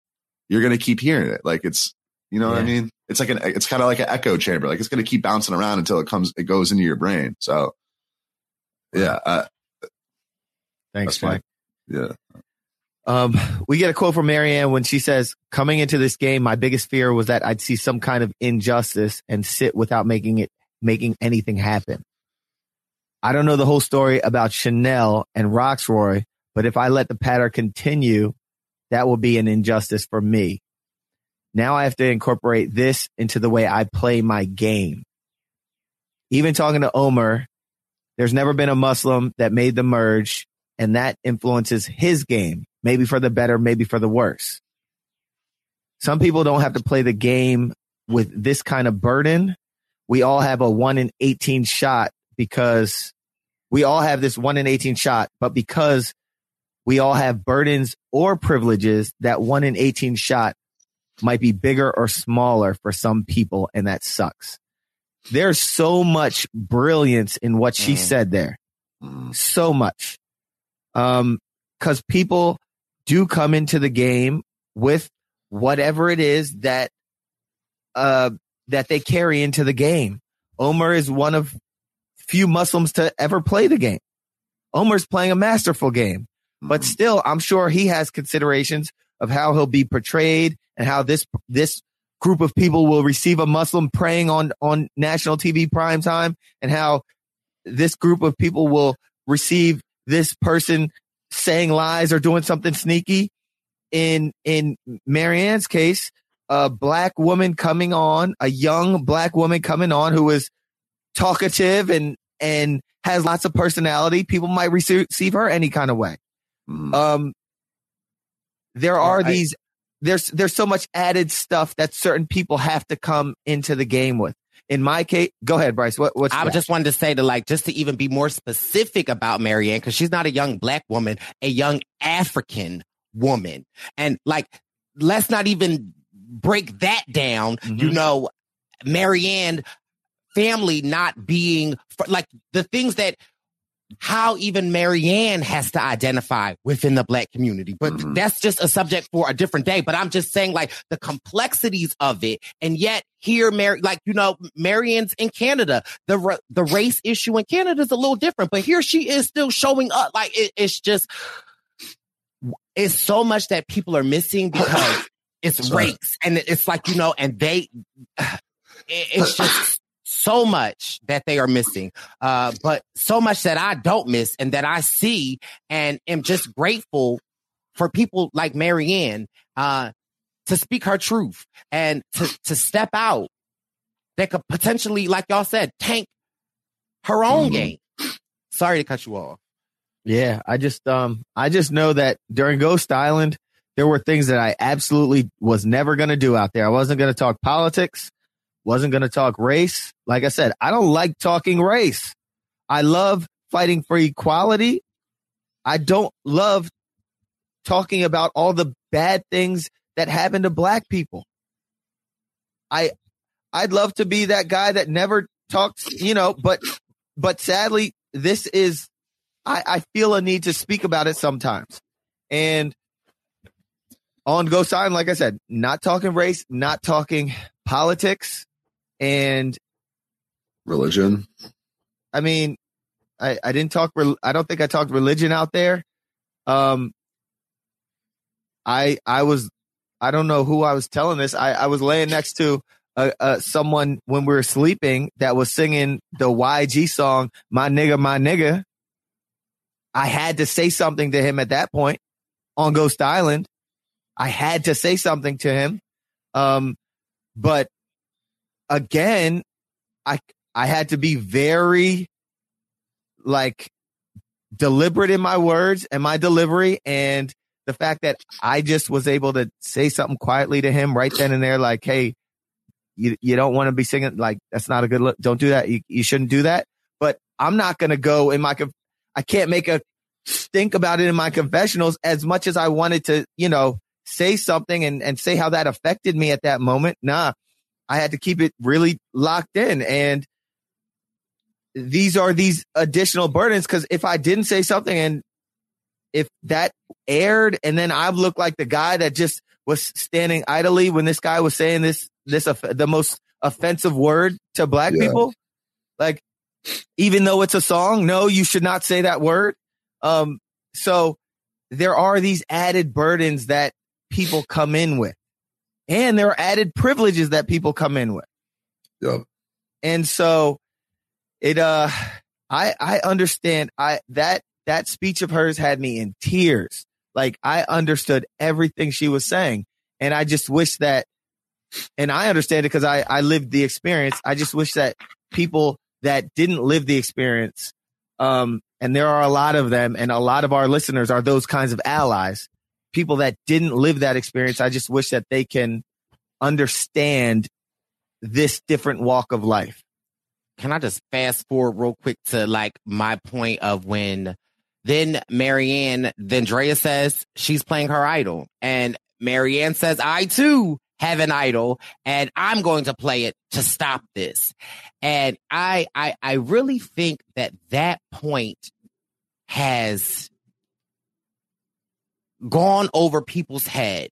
you're going to keep hearing it like it's you know what i mean? It's like an it's kind of like an echo chamber. Like it's going to keep bouncing around until it comes it goes into your brain. So yeah uh, Thanks, Mike. yeah. Um, we get a quote from Maryanne when she says, coming into this game, my biggest fear was that I'd see some kind of injustice and sit without making it, making anything happen. I don't know the whole story about Chanelle and Rocksroy, but if I let the pattern continue, that will be an injustice for me. Now I have to incorporate this into the way I play my game. Even talking to Omar, there's never been a Muslim that made the merge and that influences his game, maybe for the better, maybe for the worse. Some people don't have to play the game with this kind of burden. We all have a one in 18 shot because we all have this one in 18 shot, but because we all have burdens or privileges, that one in 18 shot might be bigger or smaller for some people. And that sucks. There's so much brilliance in what she said there. So much um, cause people do come into the game with whatever it is that, uh, that they carry into the game. Omar is one of few Muslims to ever play the game. Omar's playing a masterful game, but still, I'm sure he has considerations of how he'll be portrayed and how this, this group of people will receive a Muslim praying on, on national TV prime time and how this group of people will receive this person saying lies or doing something sneaky. In, in Maryanne's case, a black woman coming on, a young black woman coming on who is talkative and, and has lots of personality. People might receive, receive her any kind of way. Um, there are I- these, there's, there's so much added stuff that certain people have to come into the game with. In my case, go ahead, Bryce. What, what's I that? just wanted to say to like just to even be more specific about Maryanne because she's not a young black woman, a young African woman, and like let's not even break that down. You mm-hmm. know, Maryanne family not being like the things that how even Maryanne has to identify within the black community. But mm-hmm. that's just a subject for a different day. But I'm just saying like the complexities of it. And yet here, Mary, like, you know, Maryanne's in Canada. The, ra- the race issue in Canada is a little different, but here she is still showing up. Like it, it's just, it's so much that people are missing because it's Sorry. race and it's like, you know, and they, it- it's just so much that they are missing, uh, but so much that I don't miss and that I see and am just grateful for people like Maryanne, uh, to speak her truth and to, to step out that could potentially, like y'all said, tank her own game. Sorry to cut you off. Yeah, I just um I just know that during Ghost Island there were things that I absolutely was never going to do out there. I wasn't going to talk politics, wasn't going to talk race. Like I said, I don't like talking race. I love fighting for equality. I don't love talking about all the bad things that happen to black people. I I'd love to be that guy that never talks, you know, but but sadly this is I, I feel a need to speak about it sometimes. And on Ghost Island, like I said, not talking race, not talking politics, and religion. I mean, I, I didn't talk. I don't think I talked religion out there. Um, I I was I don't know who I was telling this. I I was laying next to uh, uh someone when we were sleeping that was singing the YG song "My Nigga, My Nigga." I had to say something to him at that point on Ghost Island. I had to say something to him. Um, but again, I I had to be very like deliberate in my words and my delivery and the fact that I just was able to say something quietly to him right then and there like hey you you don't want to be singing like that's not a good look. Don't do that. You, you shouldn't do that. But I'm not going to go in my I can't make a think about it in my confessionals as much as I wanted to you know say something and and say how that affected me at that moment. Nah I had to keep it really locked in. And these are these additional burdens because if I didn't say something and if that aired and then I looked like the guy that just was standing idly when this guy was saying this this the most offensive word to black Yeah. people like even though it's a song no you should not say that word. Um so there are these added burdens that people come in with and there are added privileges that people come in with Yep. and so it uh I I understand I that that speech of hers had me in tears. Like I understood everything she was saying. And I just wish that and I understand it because I, I lived the experience. I just wish that people that didn't live the experience, um, and there are a lot of them, and a lot of our listeners are those kinds of allies. People that didn't live that experience, I just wish that they can understand this different walk of life. can I just fast forward real quick to like my point of when then Maryanne, then Drea says she's playing her idol and Maryanne says, I too have an idol and I'm going to play it to stop this. And I, I, I really think that that point has gone over people's head.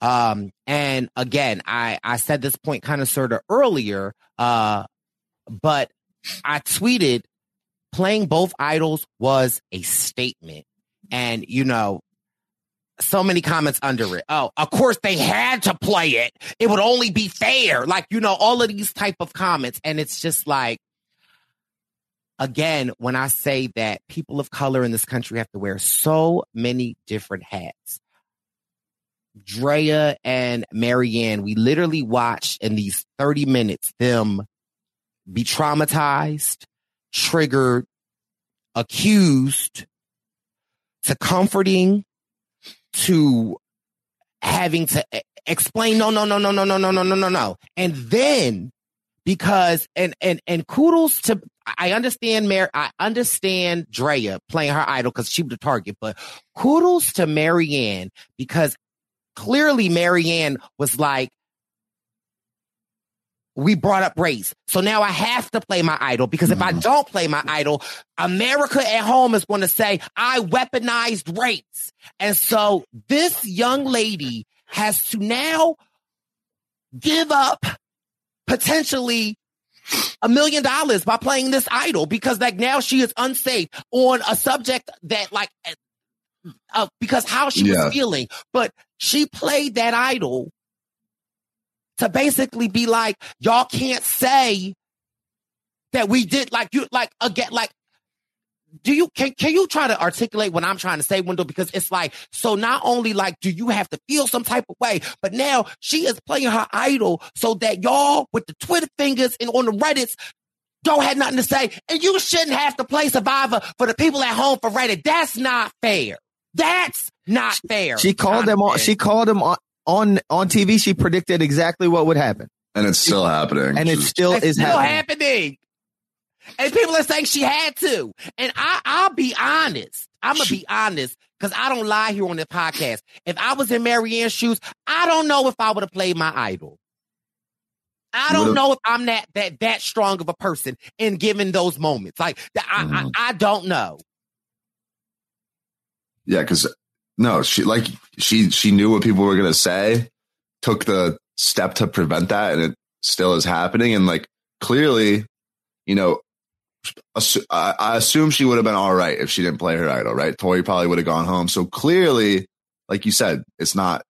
Um, and again, I, I said this point kind of sort of earlier, uh, but I tweeted playing both idols was a statement. And, you know, so many comments under it. Oh, of course they had to play it. It would only be fair. Like, you know, all of these type of comments. And it's just like, again, when I say that people of color in this country have to wear so many different hats. Drea and Maryanne, we literally watched in these 30 minutes them be traumatized, triggered, accused, to comforting, to having to explain no no no no no no no no no no no and then because and and and kudos to I understand Mar I understand Drea playing her idol because she was the target, but kudos to Maryanne because clearly Maryanne was like, we brought up race. So now I have to play my idol because if I mm-hmm. don't play my idol, America at home is going to say I weaponized race. And so this young lady has to now give up potentially a million dollars by playing this idol because like now she is unsafe on a subject that like uh, because how she Yeah. was feeling but she played that idol to basically be like y'all can't say that we did like you like again like do you can can you try to articulate what I'm trying to say, Wendell? Because it's like so. Not only like do you have to feel some type of way, but now she is playing her idol so that y'all with the Twitter fingers and on the Reddits don't have nothing to say, and you shouldn't have to play Survivor for the people at home for Reddit. That's not fair. That's not fair. She called them on. She called them on on on TV. She predicted exactly what would happen, and it's still happening. and it still It's is still happening. happening. And people are saying she had to. And I, I'll be honest. I'm gonna be honest because I don't lie here on the podcast. If I was in Maryanne's shoes, I don't know if I would have played my idol. I don't know if I'm that that that strong of a person in giving those moments. Like I, Mm-hmm. I, I don't know. Yeah, because no, she like she she knew what people were gonna say, took the step to prevent that, and it still is happening. And like clearly, you know, I, assume she would have been all right if she didn't play her idol, right? Tori probably would have gone home. So clearly, like you said, it's not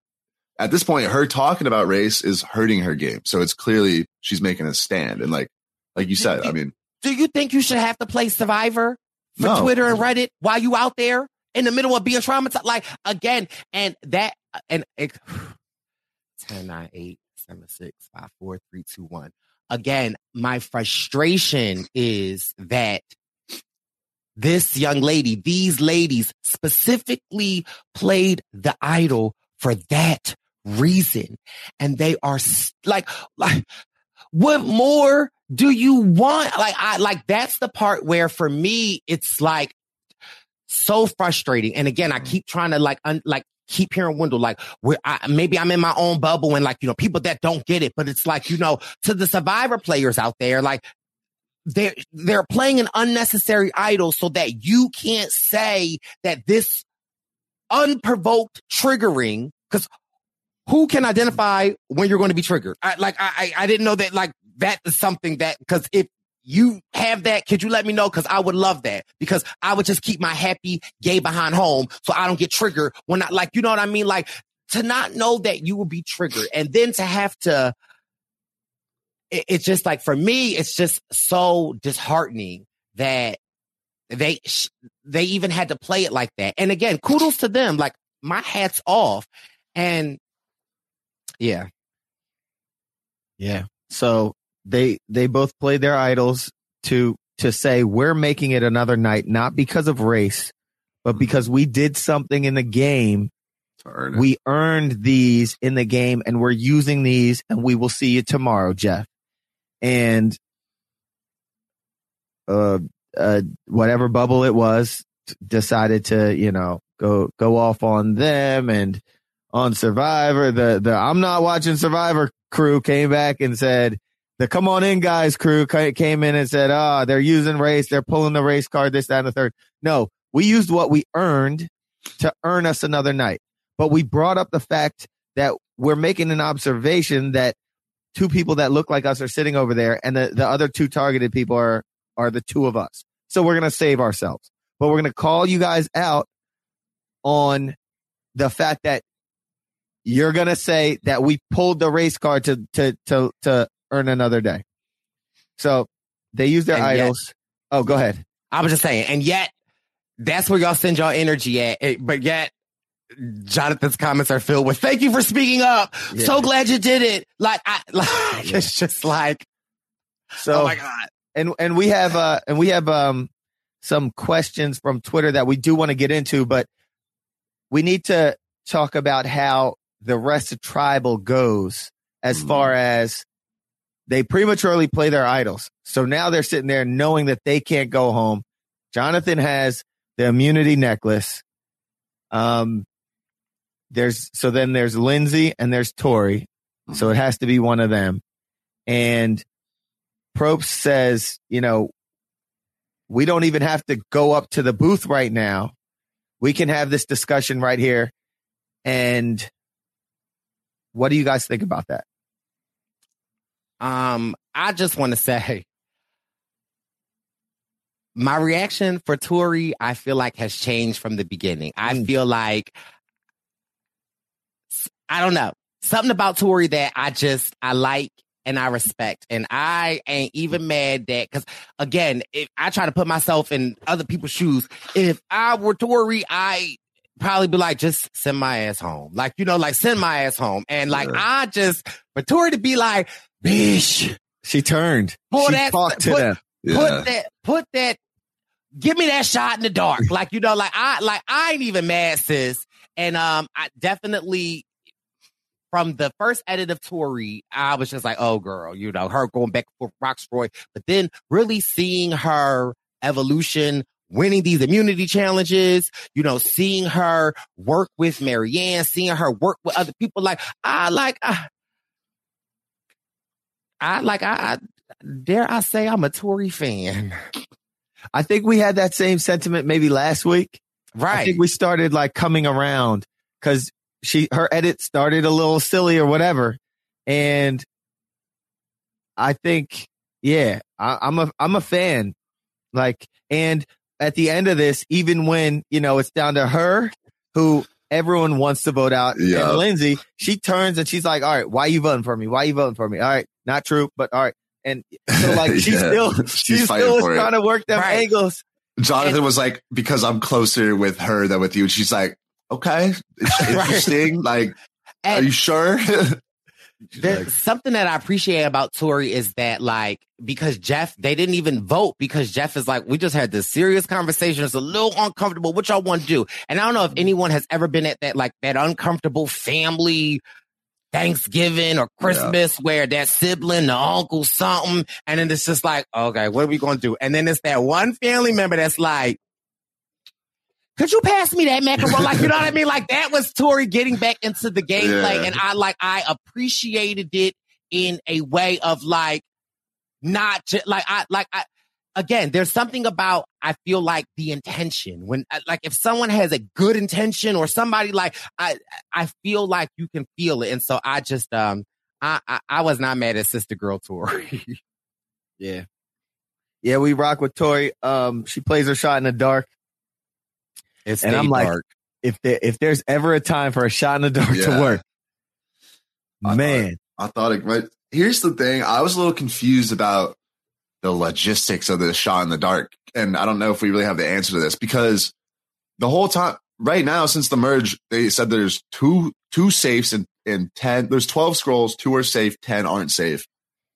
at this point. Her talking about race is hurting her game. So it's clearly she's making a stand, and like like you said, I mean, Do you think you should have to play Survivor for No. Twitter and Reddit while you out there in the middle of being traumatized? Like again, and that and it, 10, 9, 8, 7, 6, 5, 4, 3, 2, 1. Again, my frustration is that this young lady, these ladies specifically played the idol for that reason. And they are like, like, what more do you want? Like, I, like, that's the part where for me, it's like so frustrating. And again, I mm. keep trying to like, un, like, keep hearing Wendell, like, where I, maybe I'm in my own bubble and like, you know, people that don't get it, but it's like, you know, to the survivor players out there, like, they're, they're playing an unnecessary idol so that you can't say that this unprovoked triggering, because who can identify when you're going to be triggered? I, like, I, I I didn't know that, like, that is something that, because if you have that, could you let me know? Because I would love that. Because I would just keep my happy gay behind home so I don't get triggered when I, like, you know what I mean? Like, to not know that you will be triggered and then to have to, it, it's just like, for me, it's just so disheartening that they, they even had to play it like that. And again, kudos to them. Like, my hat's off. And yeah. Yeah. So they they both played their idols to to say we're making it another night, not because of race, but because we did something in the game. We earned these in the game and we're using these and we will see you tomorrow, Jeff. And uh uh whatever bubble it was decided to, you know, go go off on them and on Survivor. The the I'm not watching Survivor crew came back and said the come on in guys crew came in and said, oh, they're using race, they're pulling the race card, this, that, and the third. No, we used what we earned to earn us another night. But we brought up the fact that we're making an observation that two people that look like us are sitting over there and the, the other two targeted people are, are the two of us. So we're going to save ourselves, but we're going to call you guys out on the fact that you're going to say that we pulled the race card to, to, to, to earn another day. So they use their And yet- idols. oh, go ahead. I was just saying, and yet that's where y'all send y'all energy at. Eh, But yet Jonathan's comments are filled with "Thank you for speaking up. Yeah. So glad you did it." Like, I, like it's just like, So, oh my god. and and we have uh and we have um some questions from Twitter that we do want to get into, but we need to talk about how the rest of tribal goes as far as they prematurely play their idols. So now they're sitting there knowing that they can't go home. Jonathan has the immunity necklace. Um there's so then there's Lindsay and there's Tori. So it has to be one of them. And Probst says, you know, we don't even have to go up to the booth right now. We can have this discussion right here. And what do you guys think about that? Um, I just want to say my reaction for Tori, I feel like has changed from the beginning. I Mm. feel like I don't know. Something about Tori that I just I like and I respect, and I ain't even mad that because again, if I try to put myself in other people's shoes, if I were Tori, I probably be like, just send my ass home, like you know, like send my ass home, and like I just for Tori to be like, bitch. She turned. Pull she that, talked to put, them. Put that, put that, give me that shot in the dark. Like, you know, like I, like I ain't even mad, sis. And, um, I definitely, from the first edit of Tori, I was just like, oh girl, you know, her going back for Rocksroy, but then really seeing her evolution, winning these immunity challenges, you know, seeing her work with Maryanne, seeing her work with other people, like, I like, I, I like, I, I dare I say I'm a Tori fan. I think we had that same sentiment maybe last week. Right. I think we started like coming around because she her edit started a little silly or whatever, and I think yeah, I, I'm a I'm a fan. Like, and at the end of this, even when you know it's down to her, who everyone wants to vote out, Yeah. and Lindsay, she turns and she's like, "All right, why you voting for me? Why you voting for me? All right, not true, but all right." And so like she's Yeah. still She's she's, still is for it. trying to work them Right. angles. Jonathan was like, because I'm closer with her than with you. And she's like, okay, it's interesting. Like, are you sure? There's something that I appreciate about Tori is that like because Jeff they didn't even vote because Jeff is like we just had this serious conversation. It's a little uncomfortable. What y'all want to do? And I don't know if mm. anyone has ever been at that like that uncomfortable family Thanksgiving or Christmas where that sibling, the uncle, something, and then it's just like okay, what are we going to do? And then it's that one family member that's like. Could you pass me that macaroni? Like, you know what I mean? Like that was Tori getting back into the gameplay, Yeah. and I like I appreciated it in a way of like not just like I like I again. There's something about I feel like the intention when uh, like if someone has a good intention or somebody like I I feel like you can feel it, and so I just um I I, I was not mad at Sister Girl Tori. Yeah. Yeah, we rock with Tori. Um, she plays her shot in the dark. It's and I'm stayed like, dark. if there, if there's ever a time for a shot in the dark to work, I man, I thought it, but here's the thing. I was a little confused about the logistics of this shot in the dark. And I don't know if we really have the answer to this because the whole time right now, since the merge, they said there's two, two safes and, and 10, there's 12 scrolls, two are safe, 10 aren't safe.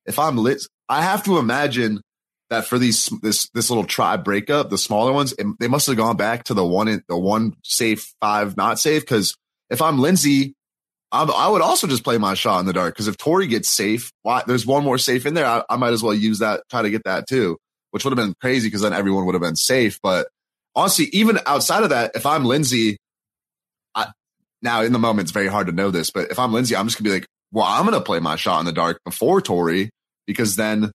If I'm lit, I have to imagine that for these, this, this little tribe breakup, the smaller ones, it- they must have gone back to the one, in, the one safe, five not safe. Cause if I'm Lindsay, I would also just play my shot in the dark because if Tori gets safe, why, there's one more safe in there. I, I might as well use that, try to get that too, which would have been crazy because then everyone would have been safe. But honestly, even outside of that, if I'm Lindsay, I, now in the moment, it's very hard to know this, but if I'm Lindsay, I'm just gonna be like, well, I'm gonna play my shot in the dark before Tori because then,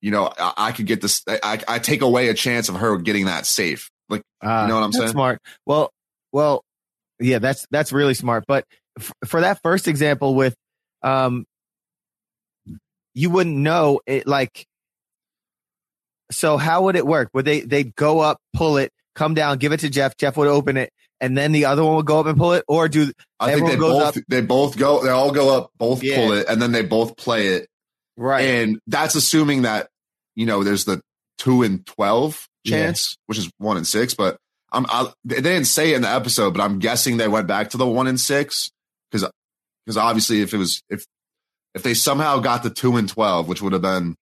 you know, I, I could get this. I, I take away a chance of her getting that safe. Like, Ah, you know what I'm saying? Smart. Well, well, yeah, that's that's really smart. But f- for that first example with, um, you wouldn't know it like. So how would it work? Would they they'd go up, pull it, come down, give it to Jeff. Jeff would open it, and then the other one would go up and pull it, or do I think they both up? they both go they all go up, both Yeah. pull it, and then they both play it. Right. And that's assuming that, you know, there's the two and twelve Yeah. chance, which is one and six, but I'm I, they didn't say it in the episode, but I'm guessing they went back to the one and six because because obviously if it was if if they somehow got the two and twelve, which would have been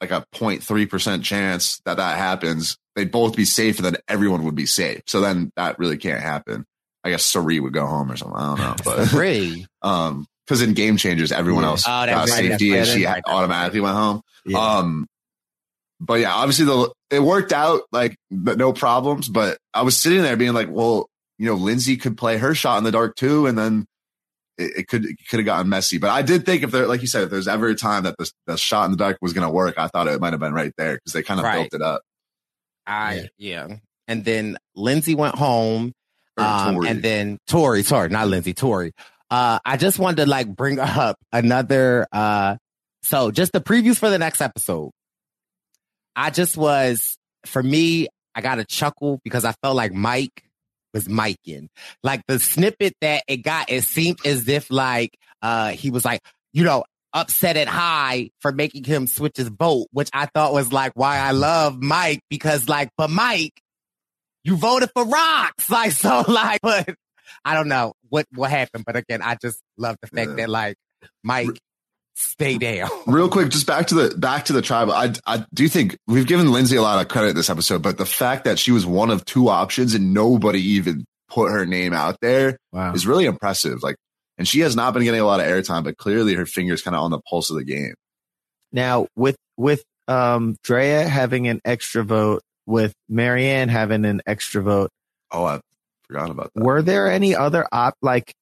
like a 0.3 percent chance that that happens, they'd both be safe, and then everyone would be safe. So then that really can't happen. I guess Cirie would go home or something. I don't know, but Cirie? um, because in Game Changers, everyone Yeah. else Oh, got right, safety, and right, she right, automatically went home. Um, but yeah, obviously the it worked out like but no problems. But I was sitting there being like, well, you know, Lindsay could play her shot in the dark too, and then it, it could it could have gotten messy. But I did think if there, like you said, if there's ever a time that the, the shot in the dark was going to work, I thought it might have been right there because they kind of Right. built it up. I yeah. And then Lindsay went home. Um, and then Tori, sorry, not Lindsay, Tori. Uh, I just wanted to like bring up another, uh, so just the previews for the next episode. I just was, for me, I got a chuckle because I felt like Mike was miking. Like the snippet that it got, it seemed as if like, uh, he was like, you know, upset at Hai for making him switch his vote, which I thought was like why I love Mike because like, but Mike, you voted for rocks. Like, so like, but I don't know what, what happened. But again, I just love the fact that like Mike stay down. Real quick, just back to the back to the tribal. I I do think we've given Lindsay a lot of credit this episode, but the fact that she was one of two options and nobody even put her name out there Wow. is really impressive. Like, and she has not been getting a lot of airtime, but clearly her fingers kind of on the pulse of the game. Now with with um Drea having an extra vote, with Maryanne having an extra vote, Oh, I forgot about that. were there any other op like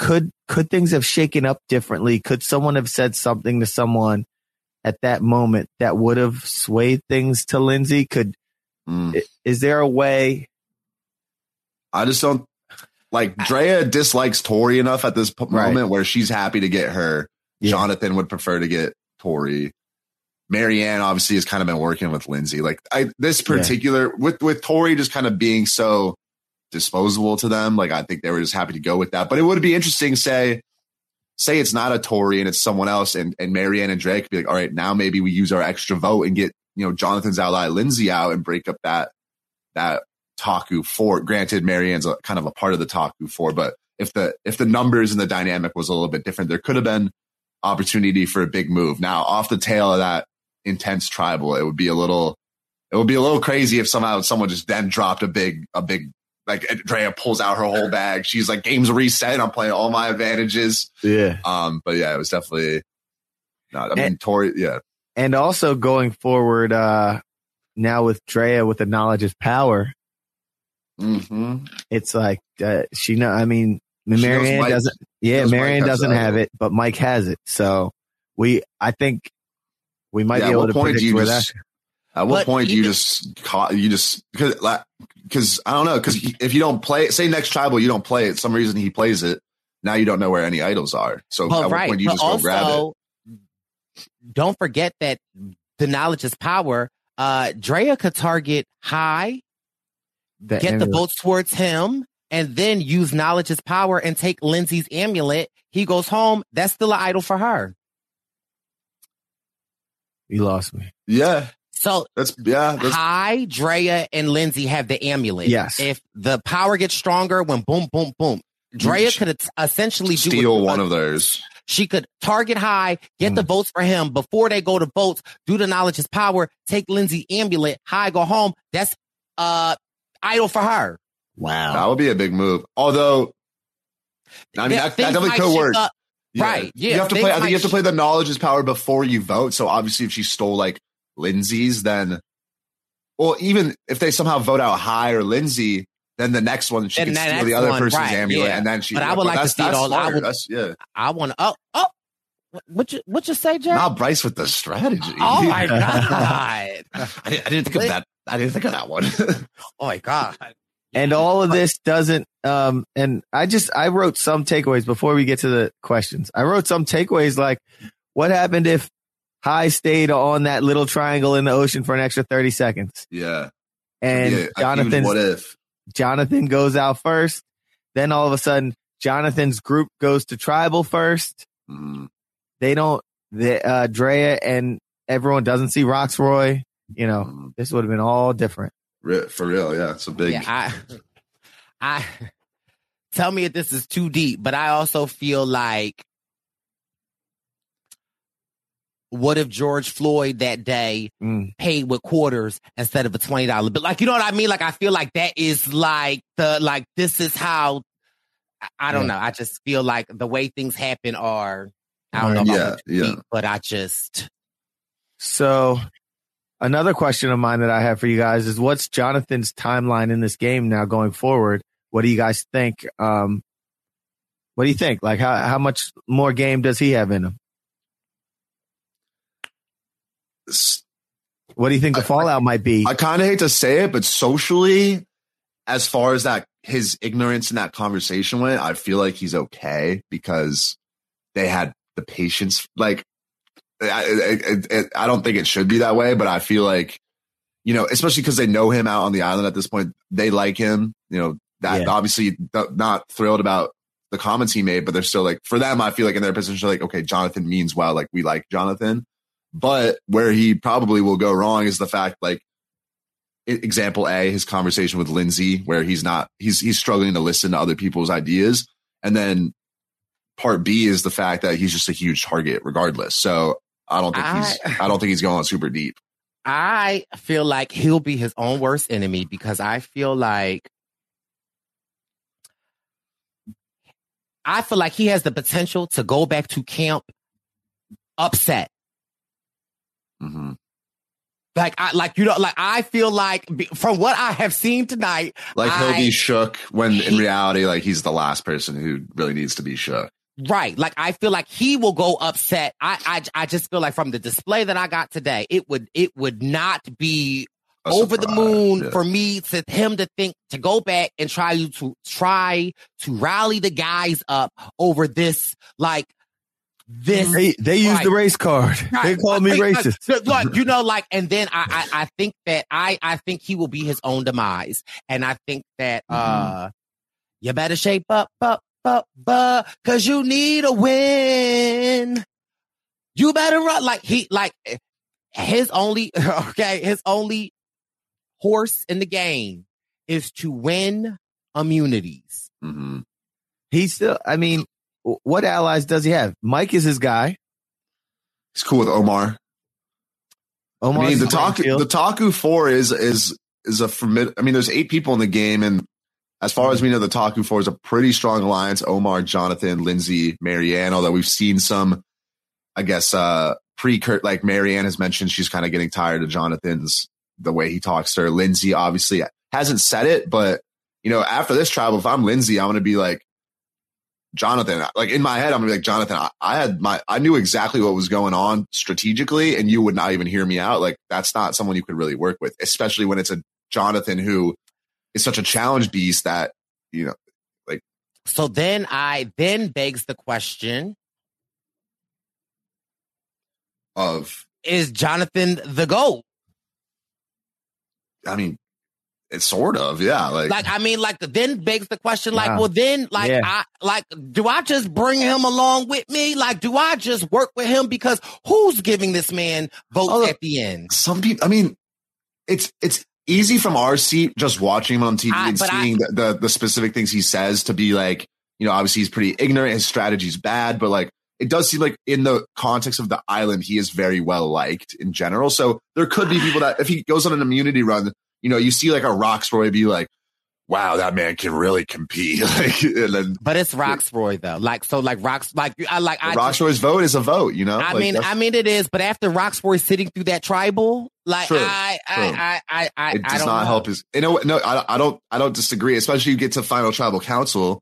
could could things have shaken up differently? Could someone have said something to someone at that moment that would have swayed things to Lindsay? Could Mm. is there a way? I just don't like Drea dislikes Tori enough at this p- Right. moment where she's happy to get her. Yeah. Jonathan would prefer to get Tori. Maryanne obviously has kind of been working with Lindsay. Like I this Yeah. particular with with Tori just kind of being so disposable to them. Like I think they were just happy to go with that. But it would be interesting, say, say it's not a Tori and it's someone else, and and Maryanne and Drea be like, all right, now maybe we use our extra vote and get you know Jonathan's ally Lindsay out and break up that that Taku four. Granted, Maryanne's a, kind of a part of the Taku four, but if the if the numbers and the dynamic was a little bit different, there could have been opportunity for a big move. Now, off the tail of that intense tribal, it would be a little it would be a little crazy if somehow someone just then dropped a big a big like Drea pulls out her whole bag. She's like, game's reset. I'm playing all my advantages. Yeah. Um, but yeah, it was definitely not. I mean, And- Tori, yeah, And also going forward, uh now with Drea with the knowledge is power, mm-hmm. it's like uh, she know. I mean, Maryanne doesn't. Yeah, Maryanne doesn't have it, but Mike has it. So we, I think, we might Yeah, be able to point predict you where that. At what But point do you just caught you just because because I don't know because if you don't play say next tribal you don't play it some reason he plays it now you don't know where any idols are so But at what right, point do you but just go grab it also, don't forget that the knowledge is power. Uh, Drea could target Hai, The get the amulet. votes towards him, and then use knowledge is power and take Lindsay's amulet. He goes home. That's still an idol for her. You lost me. yeah So that's yeah that's Hai, Drea, and Lindsay have the amulet. Yes. If the power gets stronger, when boom, boom, boom, Drea sh- could essentially do steal what- one of those She could target Hai, get Mm. the votes for him before they go to votes, do the knowledge is power, take Lindsay amulet, Hai go home. That's uh idol for her. Wow. that would be a big move although I mean Yeah, that, that things definitely could work up. Right, yeah, you have to play I think you have to play the knowledge is power before you vote so obviously if she stole like Lindsay's then well even if they somehow vote out Hai or Lindsay then the next one she Then can the steal the other one, person's right, amulet yeah. and then she But I would like to that's, see it that's all- I would- That's- yeah I want to. Oh, oh, what- what you what you say, Jack? Not Brice with the strategy. Oh my god! I, didn't, I didn't think of that. I didn't think of that one. oh my god! And all of this doesn't, um, and I just, I wrote some takeaways before we get to the questions. I wrote some takeaways like, what happened if Hai stayed on that little triangle in the ocean for an extra 30 seconds? Yeah. And Yeah, Jonathan, what if? Jonathan goes out first. Then all of a sudden, Jonathan's group goes to tribal first. Mm-hmm. They don't, the, uh, Drea and everyone doesn't see Rocksroy. You know, Mm-hmm. this would have been all different. For real, yeah. It's a big. Yeah, I, I tell me if this is too deep, but I also feel like what if George Floyd that day Mm. paid with quarters instead of a twenty dollar bill? Like, you know what I mean? Like, I feel like that is like the like this is how I, don't Yeah. know. I just feel like the way things happen are I don't know Yeah, about yeah. deep, but I just So another question of mine that I have for you guys is what's Jonathan's timeline in this game now going forward? What do you guys think? Um, what do you think? Like how, how much more game does he have in him? What do you think the fallout might be? I kind of hate to say it, but socially, as far as that his ignorance in that conversation went, I feel like he's okay because they had the patience. Like, I, I, I, I don't think it should be that way, but I feel like, you know, especially because they know him out on the island at this point, they like him. You know, that Yeah. obviously not thrilled about the comments he made, but they're still like, for them, I feel like in their position, like, okay, Jonathan means well, like we like Jonathan. But where he probably will go wrong is the fact, like, example A, his conversation with Lindsay, where he's not, he's, he's struggling to listen to other people's ideas. And then part B is the fact that he's just a huge target regardless. So I don't think he's, I- I don't think he's going super deep. I feel like he'll be his own worst enemy because I feel like I feel like he has the potential to go back to camp upset. Mm-hmm. Like I like you know like I feel like from what I have seen tonight, Like he'll I- be shook when in reality, like he's the last person who really needs to be shook. Right. Like I feel like he will go upset. I I I just feel like from the display that I got today, it would it would not be A over the moon yeah. for me to him to think to go back and try to try to rally the guys up over this like this They, they Right. the race card. They Right. called me racist. Like, you know, like, and then I, I, I think that I, I think he will be his own demise, and I think that Mm-hmm. uh, you better shape up, up, up, up, cause you need a win. You better run like he, like his only, okay, his only horse in the game is to win immunities. Mm-hmm. He's still, I mean, what allies does he have? Mike is his guy. He's cool with Omar. Omar's I mean, the Taku, the Taku Four is is is a formid. I mean, there's eight people in the game, and as far as we know, the Taku Four is a pretty strong alliance. Omar, Jonathan, Lindsay, Maryanne. Although we've seen some, I guess, uh, pre like Maryanne has mentioned she's kind of getting tired of Jonathan's the way he talks to her. Lindsay obviously hasn't said it, but you know, after this travel, if I'm Lindsay, I'm gonna be like. Jonathan, like in my head, I'm gonna be like, Jonathan, I, I had my, I knew exactly what was going on strategically, and you would not even hear me out. Like, that's not someone you could really work with, especially when it's a Jonathan who is such a challenge beast that, you know, like, So then I then begs the question: of, Is Jonathan the goat? I mean, it's sort of, yeah. Like, Like, I mean, like, then begs the question, like, Wow. well, then, like, Yeah. I, like, do I just bring him along with me? Like, do I just work with him? Because who's giving this man votes at the end? some people, I mean, it's, it's easy from our seat just watching him on TV I- and but I- seeing the, the, the specific things he says to be like, you know, obviously he's pretty ignorant. His strategy's bad, but like, it does seem like in the context of the island, he is very well liked in general. So there could be people that if he goes on an immunity run, you know, you see like a Rocksroy be like, wow, that man can really compete. like, and then But it's Rocksroy though. Like, so like Rox, like, I like, I, just- Rocksroy's vote is a vote, you know? I Like, mean, I mean, it is, but after Rocksroy sitting through that tribal, like, True, I, true. I, I, I, I, it I does don't not know. help his you know no I, I don't i don't disagree especially you get to final tribal council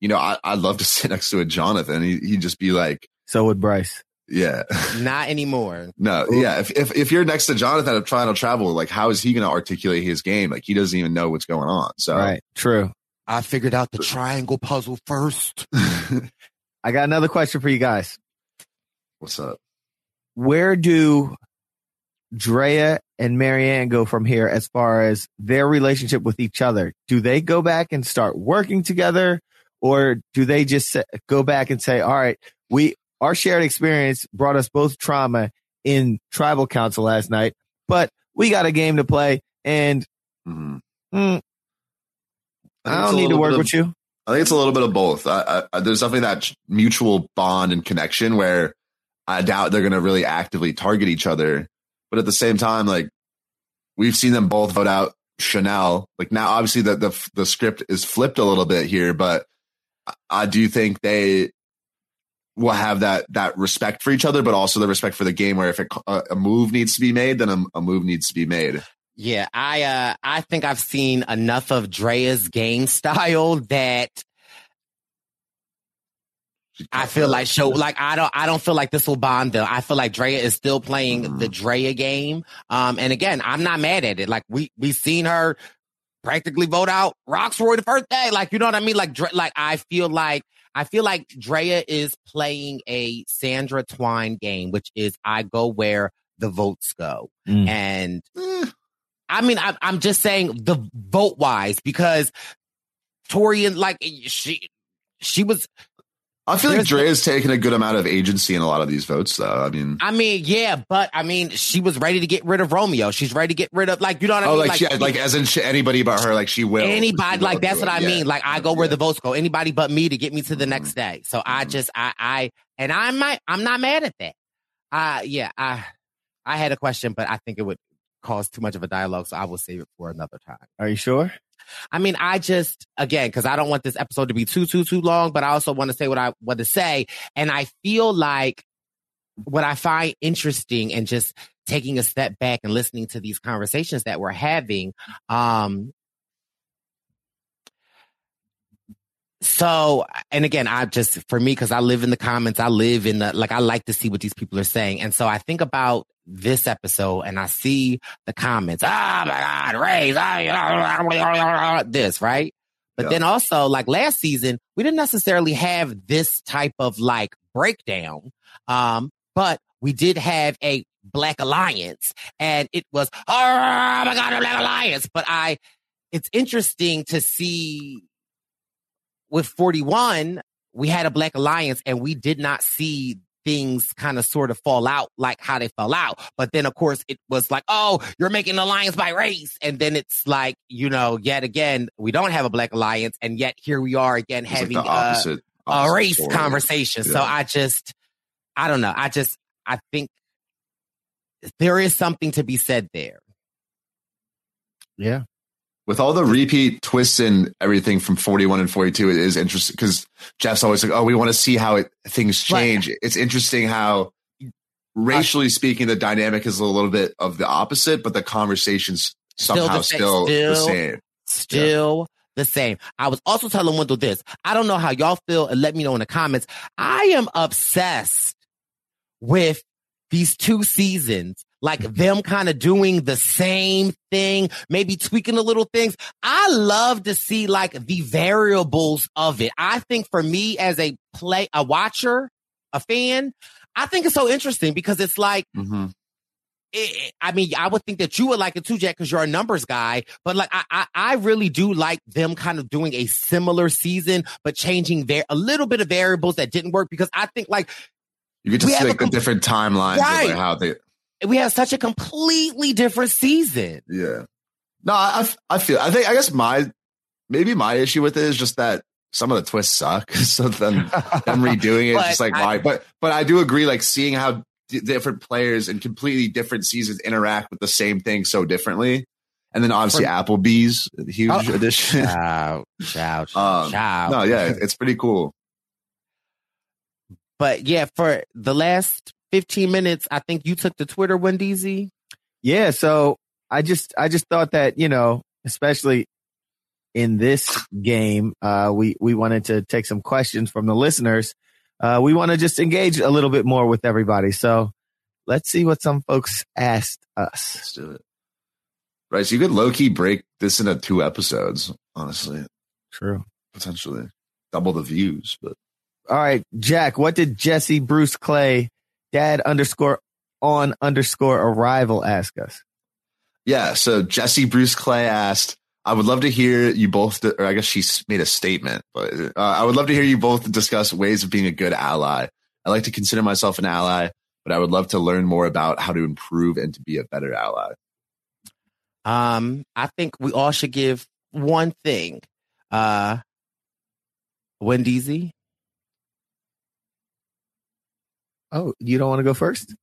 you know I, i'd love to sit next to a jonathan he, he'd just be like So would Brice. Yeah. Not anymore. No, yeah. If, if if you're next to Jonathan of to Travel, like how is he going to articulate his game? Like he doesn't even know what's going on. So Right. True. I figured out the triangle puzzle first. I got another question for you guys. What's up? Where do Drea and Maryanne go from here as far as their relationship with each other? Do they go back and start working together or do they just go back and say, all right, we, our shared experience brought us both trauma in tribal council last night, but we got a game to play and mm, I it's don't need to work of- with you. I think it's a little bit of both. I, I, there's definitely that mutual bond and connection where I doubt they're going to really actively target each other. But at the same time, like we've seen them both vote out Chanelle. Like now, obviously the the, the script is flipped a little bit here, but I, I do think they will have that that respect for each other, but also the respect for the game. Where if a, a move needs to be made, then a, a move needs to be made. Yeah, I uh I think I've seen enough of Drea's game style that I feel like show like I don't I don't feel like this will bond them. I feel like Drea is still playing the Drea game. Um and again, I'm not mad at it. Like we we seen her practically vote out Rocksroy the first day. Like you know what I mean? Like like I feel like I feel like Drea is playing a Sandra Twine game, which is I go where the votes go. Mm. And I mean, I, I'm just saying the vote wise because Torian, like she, she was. I feel like There's- Drea's taken a good amount of agency in a lot of these votes, though. I mean, I mean, yeah, but I mean, she was ready to get rid of Romeo. She's ready to get rid of, like, you know what I oh, mean? like, she, like as in she, anybody but her, like she will. anybody She will like that's what it. I Yeah. mean. Like I go where the votes go. Anybody but me to get me to the next day. So I just I I and I might I'm not mad at that. Uh yeah, I I had a question, but I think it would cause too much of a dialogue, so I will save it for another time. Are you sure? I mean, I just again because I don't want this episode to be too too too long, but I also want to say what I want to say, and I feel like what I find interesting and just taking a step back and listening to these conversations that we're having. Um, so, and again, I just, for me, cause I live in the comments, I live in the, like, I like to see what these people are saying. And so I think about this episode and I see the comments. Ah, my God, Rays, ah, ah, ah, ah, this, right? But then also, like last season, we didn't necessarily have this type of like breakdown. Um, but we did have a Black Alliance and it was, oh my God, a Black Alliance. But I, it's interesting to see with 41, we had a Black Alliance and we did not see things kind of sort of fall out like how they fell out. But then, of course, it was like, oh, you're making an alliance by race. And then it's like, you know, yet again, we don't have a Black Alliance. And yet here we are again It's having the uh, opposite- a opposite race story. conversation. So I just, I don't know. I just, I think there is something to be said there. Yeah. With all the repeat twists and everything from 41 and 42 it is interesting because jeff's always like oh we want to see how it, things change it's interesting how racially speaking the dynamic is a little bit of the opposite but the conversations somehow the sa- still, the same Still the same. I was also telling Wendell this. I don't know how y'all feel and let me know in the comments. I am obsessed with these two seasons, like them kind of doing the same thing, maybe tweaking a little things. I love to see like the variables of it. I think for me as a play, a watcher, a fan, I think it's so interesting because it's like, Mm-hmm. it, I mean, I would think that you would like it too, Jack, because you're a numbers guy. But like, I, I, I really do like them kind of doing a similar season, but changing var- a little bit of variables that didn't work because I think like you get to We see a the different timelines Right. how they we have such a completely different season. yeah. No I, I I feel i think i guess my maybe my issue with it is just that some of the twists suck. So then them redoing it just like I- why but but i do agree like seeing how d- different players in completely different seasons interact with the same thing so differently. And then obviously For- applebee's huge Oh, addition. Ciao, ciao, um, no yeah it's pretty cool. But yeah, for the last 15 minutes, I think you took the Twitter, Wendeezy. Yeah, so I just I just thought that, you know, especially in this game, uh we we wanted to take some questions from the listeners. uh, we want to just engage a little bit more with everybody. So let's see what some folks asked us. Let's do it. Right. So you could low key break this into two episodes, honestly. True. Potentially double the views, but All right, Jack, what did Jesse Bruce Clay, dad underscore on underscore arrival ask us? Yeah. So Jesse Bruce Clay asked, I would love to hear you both, or I guess she made a statement, but uh, I would love to hear you both discuss ways of being a good ally. I like to consider myself an ally, but I would love to learn more about how to improve and to be a better ally. Um, I think we all should give one thing. Uh, Wendy's. Oh, you don't want to go first?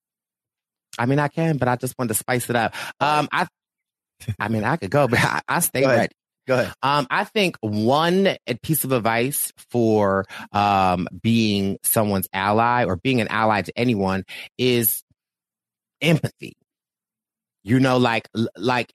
I mean, I can, but I just wanted to spice it up. Um, I, I mean, I could go, but I, I stay ready. Go ahead. Um, I think one piece of advice for um, being someone's ally or being an ally to anyone is empathy. You know, like like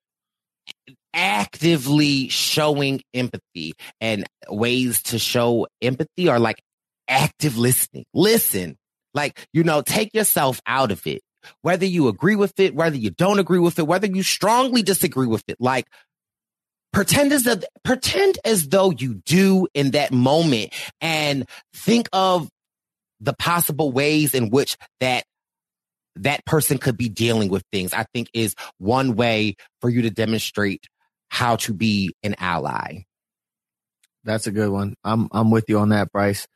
actively showing empathy and ways to show empathy are like active listening. Listen, like you know, take yourself out of it. Whether you agree with it, whether you don't agree with it, whether you strongly disagree with it, like pretend as though pretend as though you do in that moment and think of the possible ways in which that that person could be dealing with things i think is one way for you to demonstrate how to be an ally That's a good one. I'm I'm with you on that, Brice.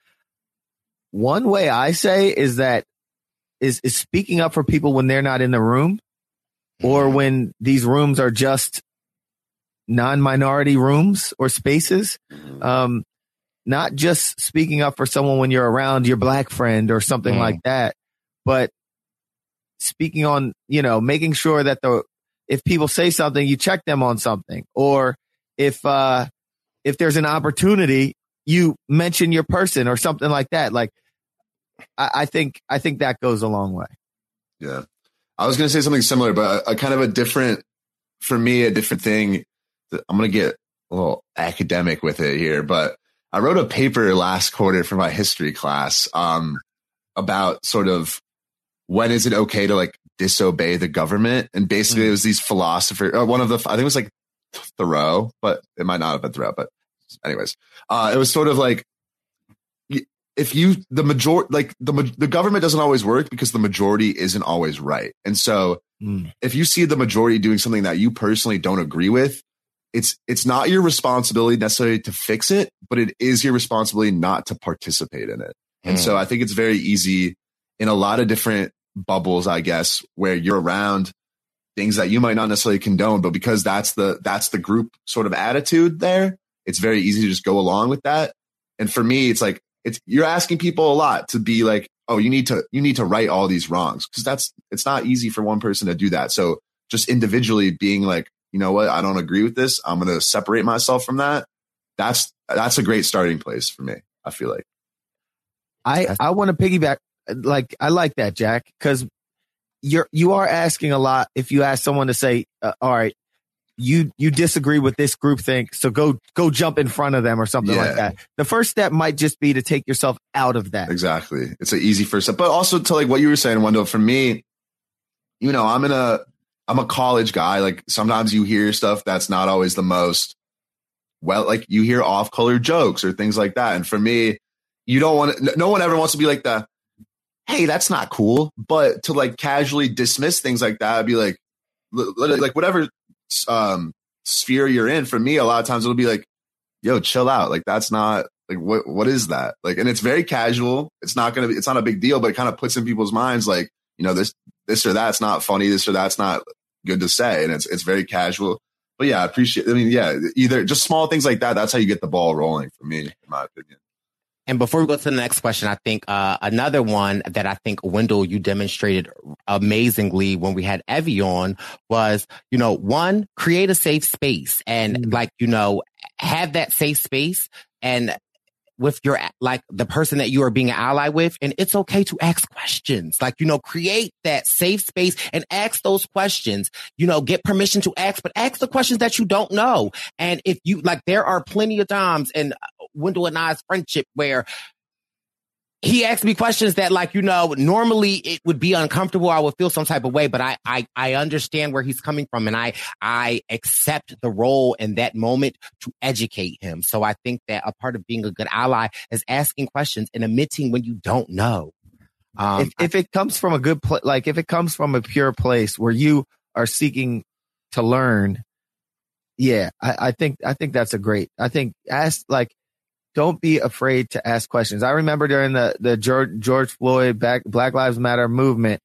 One way I say is that is is speaking up for people when they're not in the room or when these rooms are just non-minority rooms or spaces. Um not just speaking up for someone when you're around your black friend or something Mm. like that, but speaking on, you know, making sure that the if people say something, you check them on something or if uh if there's an opportunity, you mention your person or something like that. Like, I, I think, I think that goes a long way. Yeah. I was going to say something similar, but a, a kind of a different, for me, a different thing. I'm going to get a little academic with it here, but I wrote a paper last quarter for my history class um, about sort of when is it okay to like disobey the government? And basically, it was these philosophers. Uh, one of the, I think it was like Thoreau, but it might not have been Thoreau. But anyways, uh, it was sort of like if you the major like the the government doesn't always work because the majority isn't always right. And so hmm. if you see the majority doing something that you personally don't agree with, it's it's not your responsibility necessarily to fix it, but it is your responsibility not to participate in it. And so hmm. I think it's very easy in a lot of different bubbles, I guess, where you're around things that you might not necessarily condone, but because that's the that's the group sort of attitude there, it's very easy to just go along with that. And for me, it's like it's you're asking people a lot to be like, oh, you need to you need to right all these wrongs because that's it's not easy for one person to do that. So just individually being like, you know what, I don't agree with this. I'm going to separate myself from that. That's that's a great starting place for me. I feel like. I, I want to piggyback. Like, I like that, Jack, because you're, you are asking a lot. If you ask someone to say, uh, all right, you, you disagree with this group think, so go, go jump in front of them or something Yeah. like that. The first step might just be to take yourself out of that. Exactly. It's an easy first step. But also to like what you were saying, Wendell, for me, you know, I'm in a I'm a college guy. Like sometimes you hear stuff that's not always the most well, like you hear off color jokes or things like that. And for me, you don't want to, no one ever wants to be like the, hey, that's not cool. But to like casually dismiss things like that, I'd be like, li- li- like whatever um sphere you're in, for me, a lot of times it'll be like, yo, chill out. Like that's not like what what is that? Like and it's very casual. It's not gonna be it's not a big deal, but it kind of puts in people's minds like, you know, this this or that's not funny, this or that's not good to say. And it's it's very casual. But yeah, I appreciate I mean, yeah, either just small things like that, that's how you get the ball rolling for me, in my opinion. And before we go to the next question, I think uh, another one that I think Wendell you demonstrated amazingly when we had Evie on was, you know, one create a safe space and like you know have that safe space and with your like the person that you are being an ally with. And it's okay to ask questions. Like you know create that safe space and ask those questions. You know get permission to ask but ask the questions that you don't know. And if you like there are plenty of times in Wendell and I's friendship where he asked me questions that like you know normally it would be uncomfortable i would feel some type of way but i i i understand where he's coming from and i i accept the role in that moment to educate him so i think that a part of being a good ally is asking questions and admitting when you don't know um, if, if it comes from a good place, like if it comes from a pure place where you are seeking to learn, yeah, I, I think I think that's a great. I think ask like, don't be afraid to ask questions. I remember during the the George, George Floyd Black Black Lives Matter movement,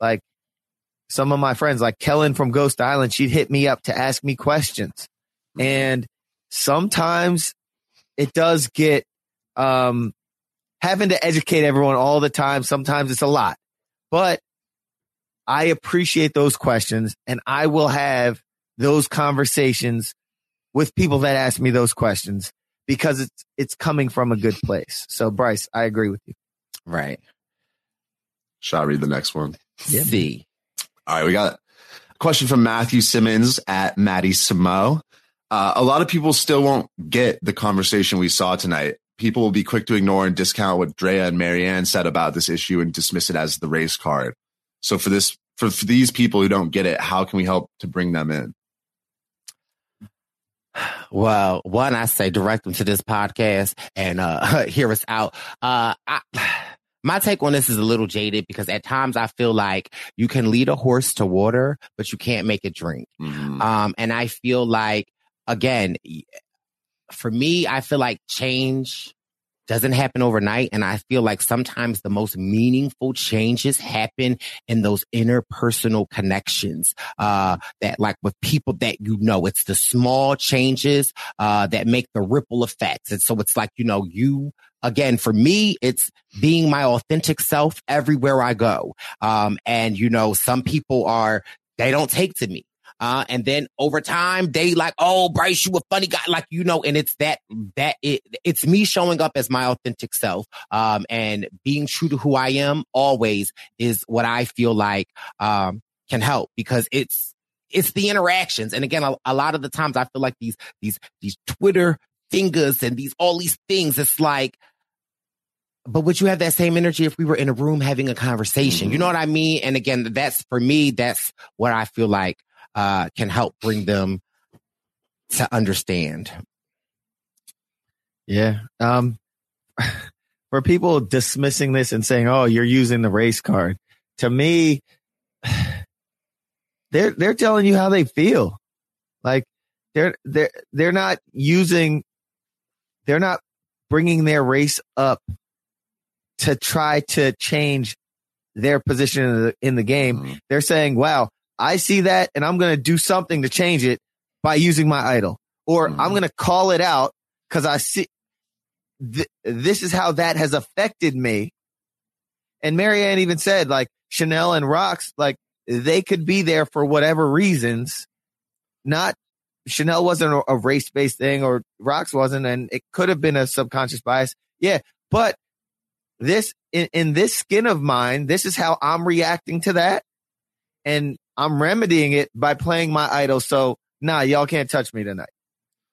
like some of my friends, like Kellyn from Ghost Island, she'd hit me up to ask me questions, and sometimes it does get um having to educate everyone all the time. Sometimes it's a lot, but I appreciate those questions and I will have those conversations with people that ask me those questions because it's, it's coming from a good place. So Brice, I agree with you. Right. Shall I read the next one? Yeah. C. All right. We got a question from Matthew Simmons at Maddie Samo. Uh, a lot of people still won't get the conversation we saw tonight people will be quick to ignore and discount what Drea and Maryanne said about this issue and dismiss it as the race card. So for this, for, for these people who don't get it, how can we help to bring them in? Well, one, I say direct them to this podcast and uh, hear us out. Uh, I, my take on this is a little jaded because at times I feel like you can lead a horse to water, but you can't make it drink. Mm-hmm. Um, and I feel like, again, for me, I feel like change doesn't happen overnight. And I feel like sometimes the most meaningful changes happen in those interpersonal connections, uh, that like with people that you know, it's the small changes, uh, that make the ripple effects. And so it's like, you know, you, again, for me, it's being my authentic self everywhere I go. Um, and you know, some people are, they don't take to me. Uh, and then over time, they like, oh, Brice, you a funny guy. Like, you know, and it's that, that it, it's me showing up as my authentic self. Um, and being true to who I am always is what I feel like, um, can help because it's, it's the interactions. And again, a, a lot of the times I feel like these, these, these Twitter fingers and these, all these things, it's like, but would you have that same energy if we were in a room having a conversation? You know what I mean? And again, that's for me, that's what I feel like uh, can help bring them to understand. Yeah. Um, for people dismissing this and saying, "Oh, you're using the race card," to me, they're they're telling you how they feel. Like they're they're they're not using, they're not bringing their race up to try to change their position in the, in the game. Mm-hmm. They're saying, "Wow, I see that and I'm going to do something to change it by using my idol or mm-hmm. I'm going to call it out because I see th- this is how that has affected me. And Maryanne even said like Chanelle and Rocks, like they could be there for whatever reasons. Not Chanelle wasn't a, race based thing or Rocks wasn't, and it could have been a subconscious bias. Yeah. But this in, in this skin of mine, this is how I'm reacting to that. And I'm remedying it by playing my idol. So nah, y'all can't touch me tonight.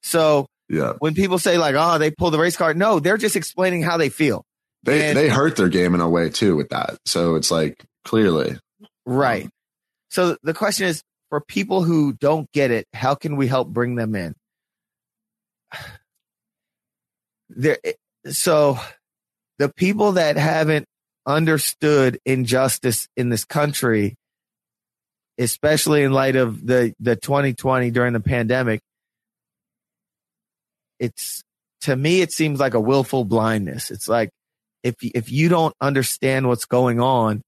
So yeah, when people say like, oh, they pull the race card, no, they're just explaining how they feel. They and, they hurt their game in a way too with that. So it's like clearly right. So the question is for people who don't get it, how can we help bring them in? There, so the people that haven't understood injustice in this country especially in light of the the 2020 during the pandemic it's to me it seems like a willful blindness. It's like if if you don't understand what's going on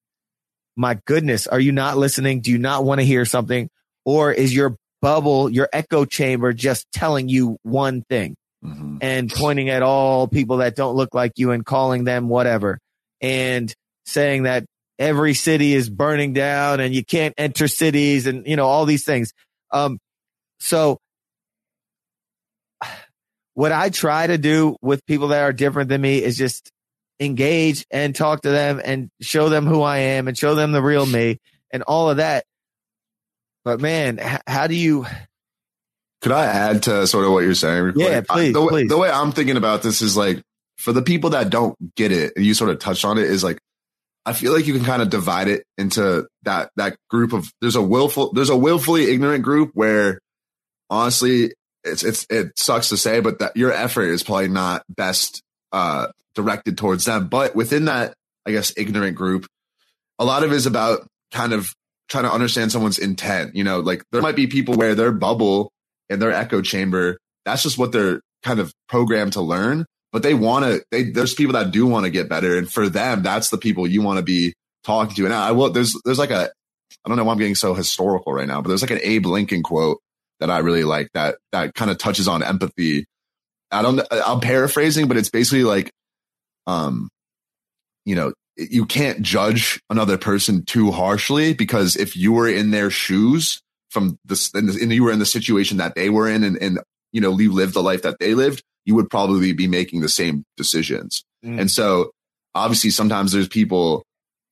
my goodness are you not listening? Do you not want to hear something? Or is your bubble your echo chamber just telling you one thing mm-hmm. and pointing at all people that don't look like you and calling them whatever and saying that every city is burning down and you can't enter cities and, you know, all these things. Um, so what I try to do with people that are different than me is just engage and talk to them and show them who I am and show them the real me and all of that. But man, how do you? Could I add to sort of what you're saying? Yeah, please, I, the, please. the way I'm thinking about this is like for the people that don't get it, and you sort of touched on it, is like I feel like you can kind of divide it into that that group of there's a willful there's a willfully ignorant group where honestly it's it's it sucks to say, but that your effort is probably not best uh directed towards them. But within that, I guess ignorant group, a lot of it is about kind of trying to understand someone's intent. You know, like there might be people where their bubble and their echo chamber, that's just what they're kind of programmed to learn. But they want to, they, there's people that do want to get better. And for them, that's the people you want to be talking to. And I will, there's, there's like a, I don't know why I'm getting so historical right now, but there's like an Abe Lincoln quote that I really like that, that kind of touches on empathy. I don't, I'm paraphrasing, but it's basically like, um, you know, you can't judge another person too harshly because if you were in their shoes from this and you were in the situation that they were in and, and you know you lived the life that they lived you would probably be making the same decisions mm. and so obviously sometimes there's people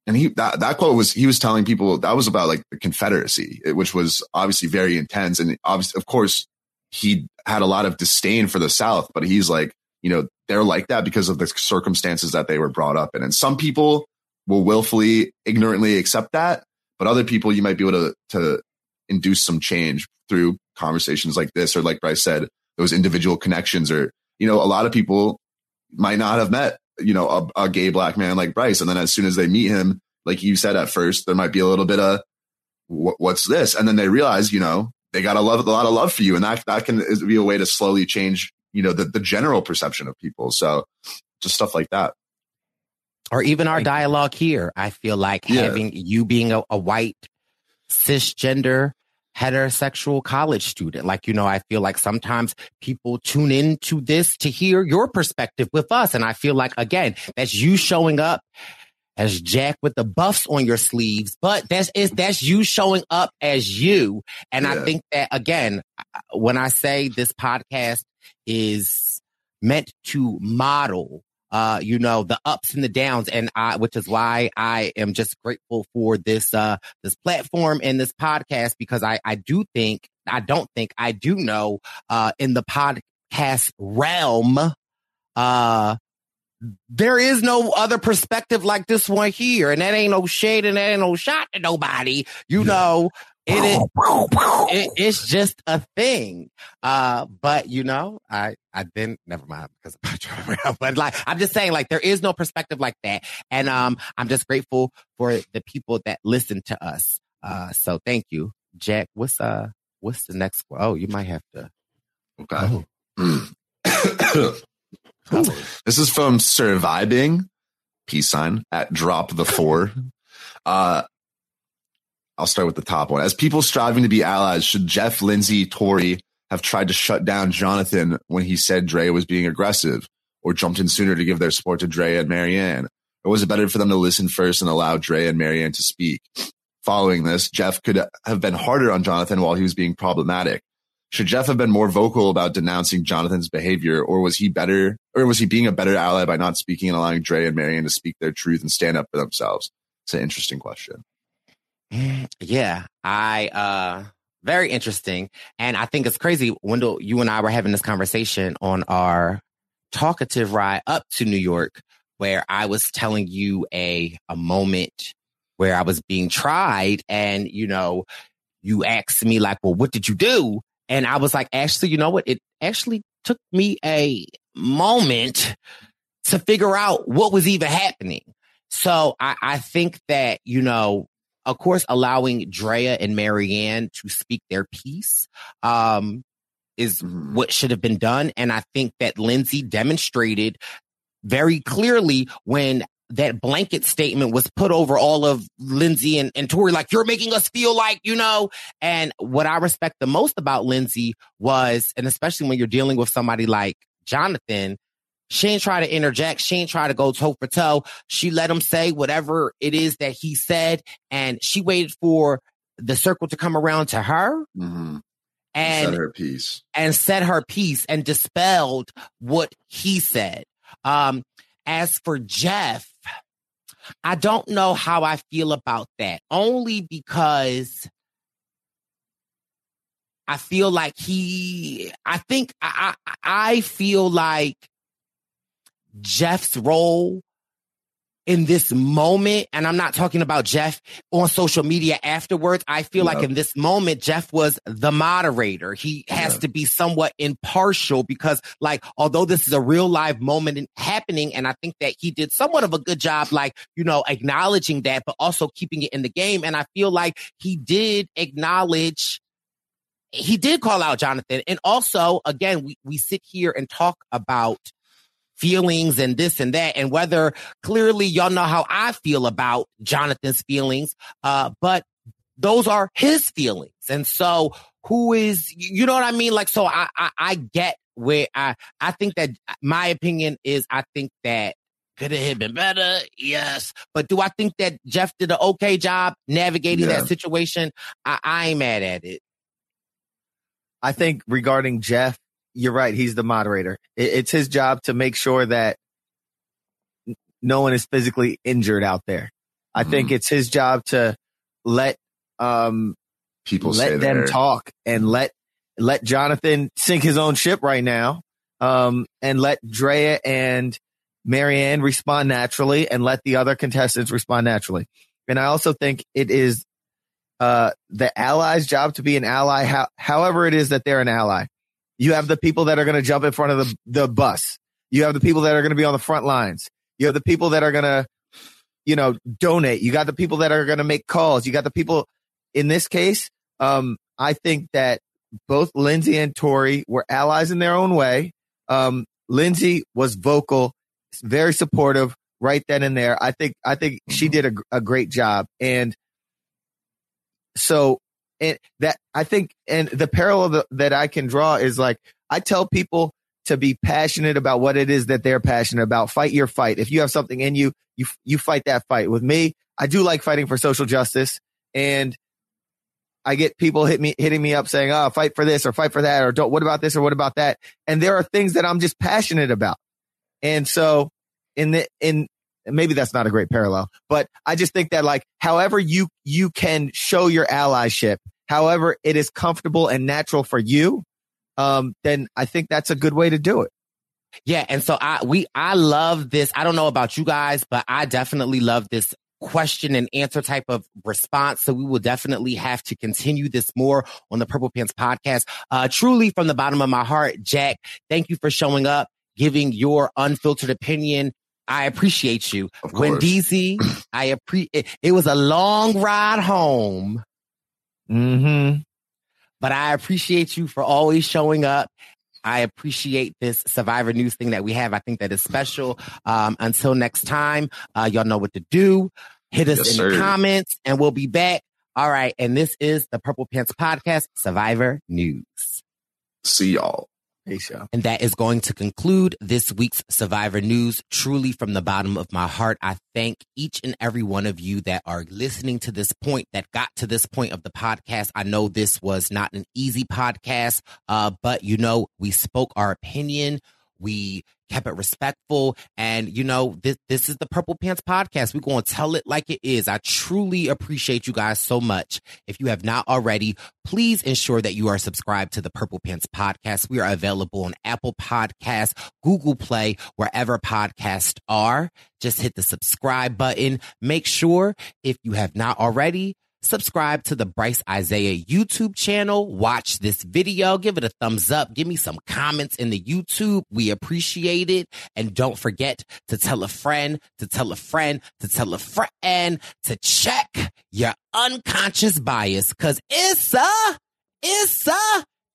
and he that, that quote was he was telling people that was about like the confederacy which was obviously very intense and obviously of course he had a lot of disdain for the south but he's like you know they're like that because of the circumstances that they were brought up in. And some people will willfully, ignorantly accept that, but other people you might be able to, to induce some change through conversations like this, or like Brice said, those individual connections, or, you know, a lot of people might not have met, you know, a, a gay black man like Brice. And then as soon as they meet him, like you said at first, there might be a little bit of, what's this? And then they realize, you know, they got a, love, a lot of love for you. And that, that can be a way to slowly change you know the, the general perception of people so just stuff like that or even our dialogue here i feel like yeah. having you being a, a white cisgender heterosexual college student. Like, you know, I feel like sometimes people tune into this to hear your perspective with us. And I feel like, again, that's you showing up as Jack with the buffs on your sleeves, but that's is that's you showing up as you. And yeah. I think that again, when I say this podcast is meant to model uh, you know, the ups and the downs. And I, which is why I am just grateful for this, uh, this platform and this podcast because I, I do think, I don't think, I do know, uh, in the podcast realm, uh, there is no other perspective like this one here. And that ain't no shade and that ain't no shot to nobody. You know, it is, it, it's just a thing. Uh, but you know, I, I didn't, never mind because of but like, I'm just saying, like, there is no perspective like that. And, um, I'm just grateful for the people that listen to us. Uh, so thank you, Jack. What's, uh, what's the next one? Oh, you might have to. Okay. Oh. this is from surviving peace sign at drop the four. Uh, I'll start with the top one. As people striving to be allies, should Jeff, Lindsay, Tori have tried to shut down Jonathan when he said Dre was being aggressive or jumped in sooner to give their support to Dre and Maryanne? Or was it better for them to listen first and allow Dre and Maryanne to speak? Following this, Jeff could have been harder on Jonathan while he was being problematic. Should Jeff have been more vocal about denouncing Jonathan's behavior, or was he better, or was he being a better ally by not speaking and allowing Dre and Maryanne to speak their truth and stand up for themselves? It's an interesting question. Yeah, I uh very interesting. And I think it's crazy. Wendell, you and I were having this conversation on our talkative ride up to New York, where I was telling you a a moment where I was being tried and you know, you asked me like, well, what did you do? And I was like, actually, you know what? It actually took me a moment to figure out what was even happening. So I, I think that, you know, of course, allowing Drea and Maryanne to speak their piece um, is mm-hmm. what should have been done. And I think that Lindsay demonstrated very clearly when that blanket statement was put over all of Lindsay and, and Tori, like, you're making us feel like, you know, and what I respect the most about Lindsay was, and especially when you're dealing with somebody like Jonathan, she ain't try to interject. She ain't try to go toe for toe. She let him say whatever it is that he said, and she waited for the circle to come around to her. Mm-hmm. And said her piece and said her piece and dispelled what he said. Um, as for Jeff, I don't know how I feel about that only because I feel like he, I think I, I feel like Jeff's role in this moment, and I'm not talking about Jeff on social media afterwards. I feel like in this moment, Jeff was the moderator. He has to be somewhat impartial because, like, although this is a real live moment in- happening, and I think that he did somewhat of a good job, like, you know, acknowledging that, but also keeping it in the game. And I feel like he did acknowledge he did call out Jonathan. And also, again, we, we sit here and talk about feelings and this and that, and whether clearly y'all know how I feel about Jonathan's feelings. Uh, but those are his feelings. And so who is, you know what I mean? Like, so I, I, I get where I, I think that my opinion is, I think that could it have been better? Yes. But do I think that Jeff did an okay job navigating Yeah. that situation? I, I ain't mad at it. I think regarding Jeff, you're right. He's the moderator. It, it's his job to make sure that no one is physically injured out there. I Mm-hmm. think it's his job to let um People let them talk and let let Jonathan sink his own ship right now. Um and let Drea and Maryanne respond naturally and let the other contestants respond naturally. And I also think it is uh, the ally's job to be an ally, how, however it is that they're an ally. You have the people that are going to jump in front of the, the bus. You have the people that are going to be on the front lines. You have the people that are going to, you know, donate. You got the people that are going to make calls. You got the people in this case. Um, I think that both Lindsay and Tori were allies in their own way. Um, Lindsay was vocal, very supportive right then and there. I think, I think she did a, a great job. And so and that I think, and the parallel that, I can draw is like, I tell people to be passionate about what it is that they're passionate about. Fight your fight. If you have something in you, you, you fight that fight with me. I do like fighting for social justice and I get people hit me, hitting me up saying, oh, fight for this or fight for that or don't, what about this or what about that? And there are things that I'm just passionate about. And so in the, in, maybe that's not a great parallel, but I just think that like, however you, you can show your allyship, however it is comfortable and natural for you, um, then I think that's a good way to do it. Yeah, and so I we I love this. I don't know about you guys, but I definitely love this question and answer type of response. So we will definitely have to continue this more on the Purple Pants podcast. Uh truly from the bottom of my heart, Jack, thank you for showing up, giving your unfiltered opinion. I appreciate you. When DZ, I appreciate it, it was a long ride home. Mm-hmm. But I appreciate you for always showing up. I appreciate this Survivor News thing that we have. I think that is special. Um, until next time, uh, y'all know what to do. Hit us Yes, in the comments and we'll be back. All right. And this is the Purple Pants Podcast, Survivor News. See y'all. And that is going to conclude this week's Survivor News. Truly, from the bottom of my heart, I thank each and every one of you that are listening to this point, that got to this point of the podcast. I know this was not an easy podcast, uh, but you know, we spoke our opinion. We kept it respectful. And, you know, this, this is the Purple Pants podcast. We're going to tell it like it is. I truly appreciate you guys so much. If you have not already, please ensure that you are subscribed to the Purple Pants podcast. We are available on Apple Podcasts, Google Play, wherever podcasts are. Just hit the subscribe button. Make sure if you have not already, subscribe to the Brice Izyah YouTube channel. Watch this video. Give it a thumbs up. Give me some comments in the YouTube. We appreciate it. And don't forget to tell a friend, to tell a friend, to tell a friend to check your unconscious bias. Cause it's a, it's a,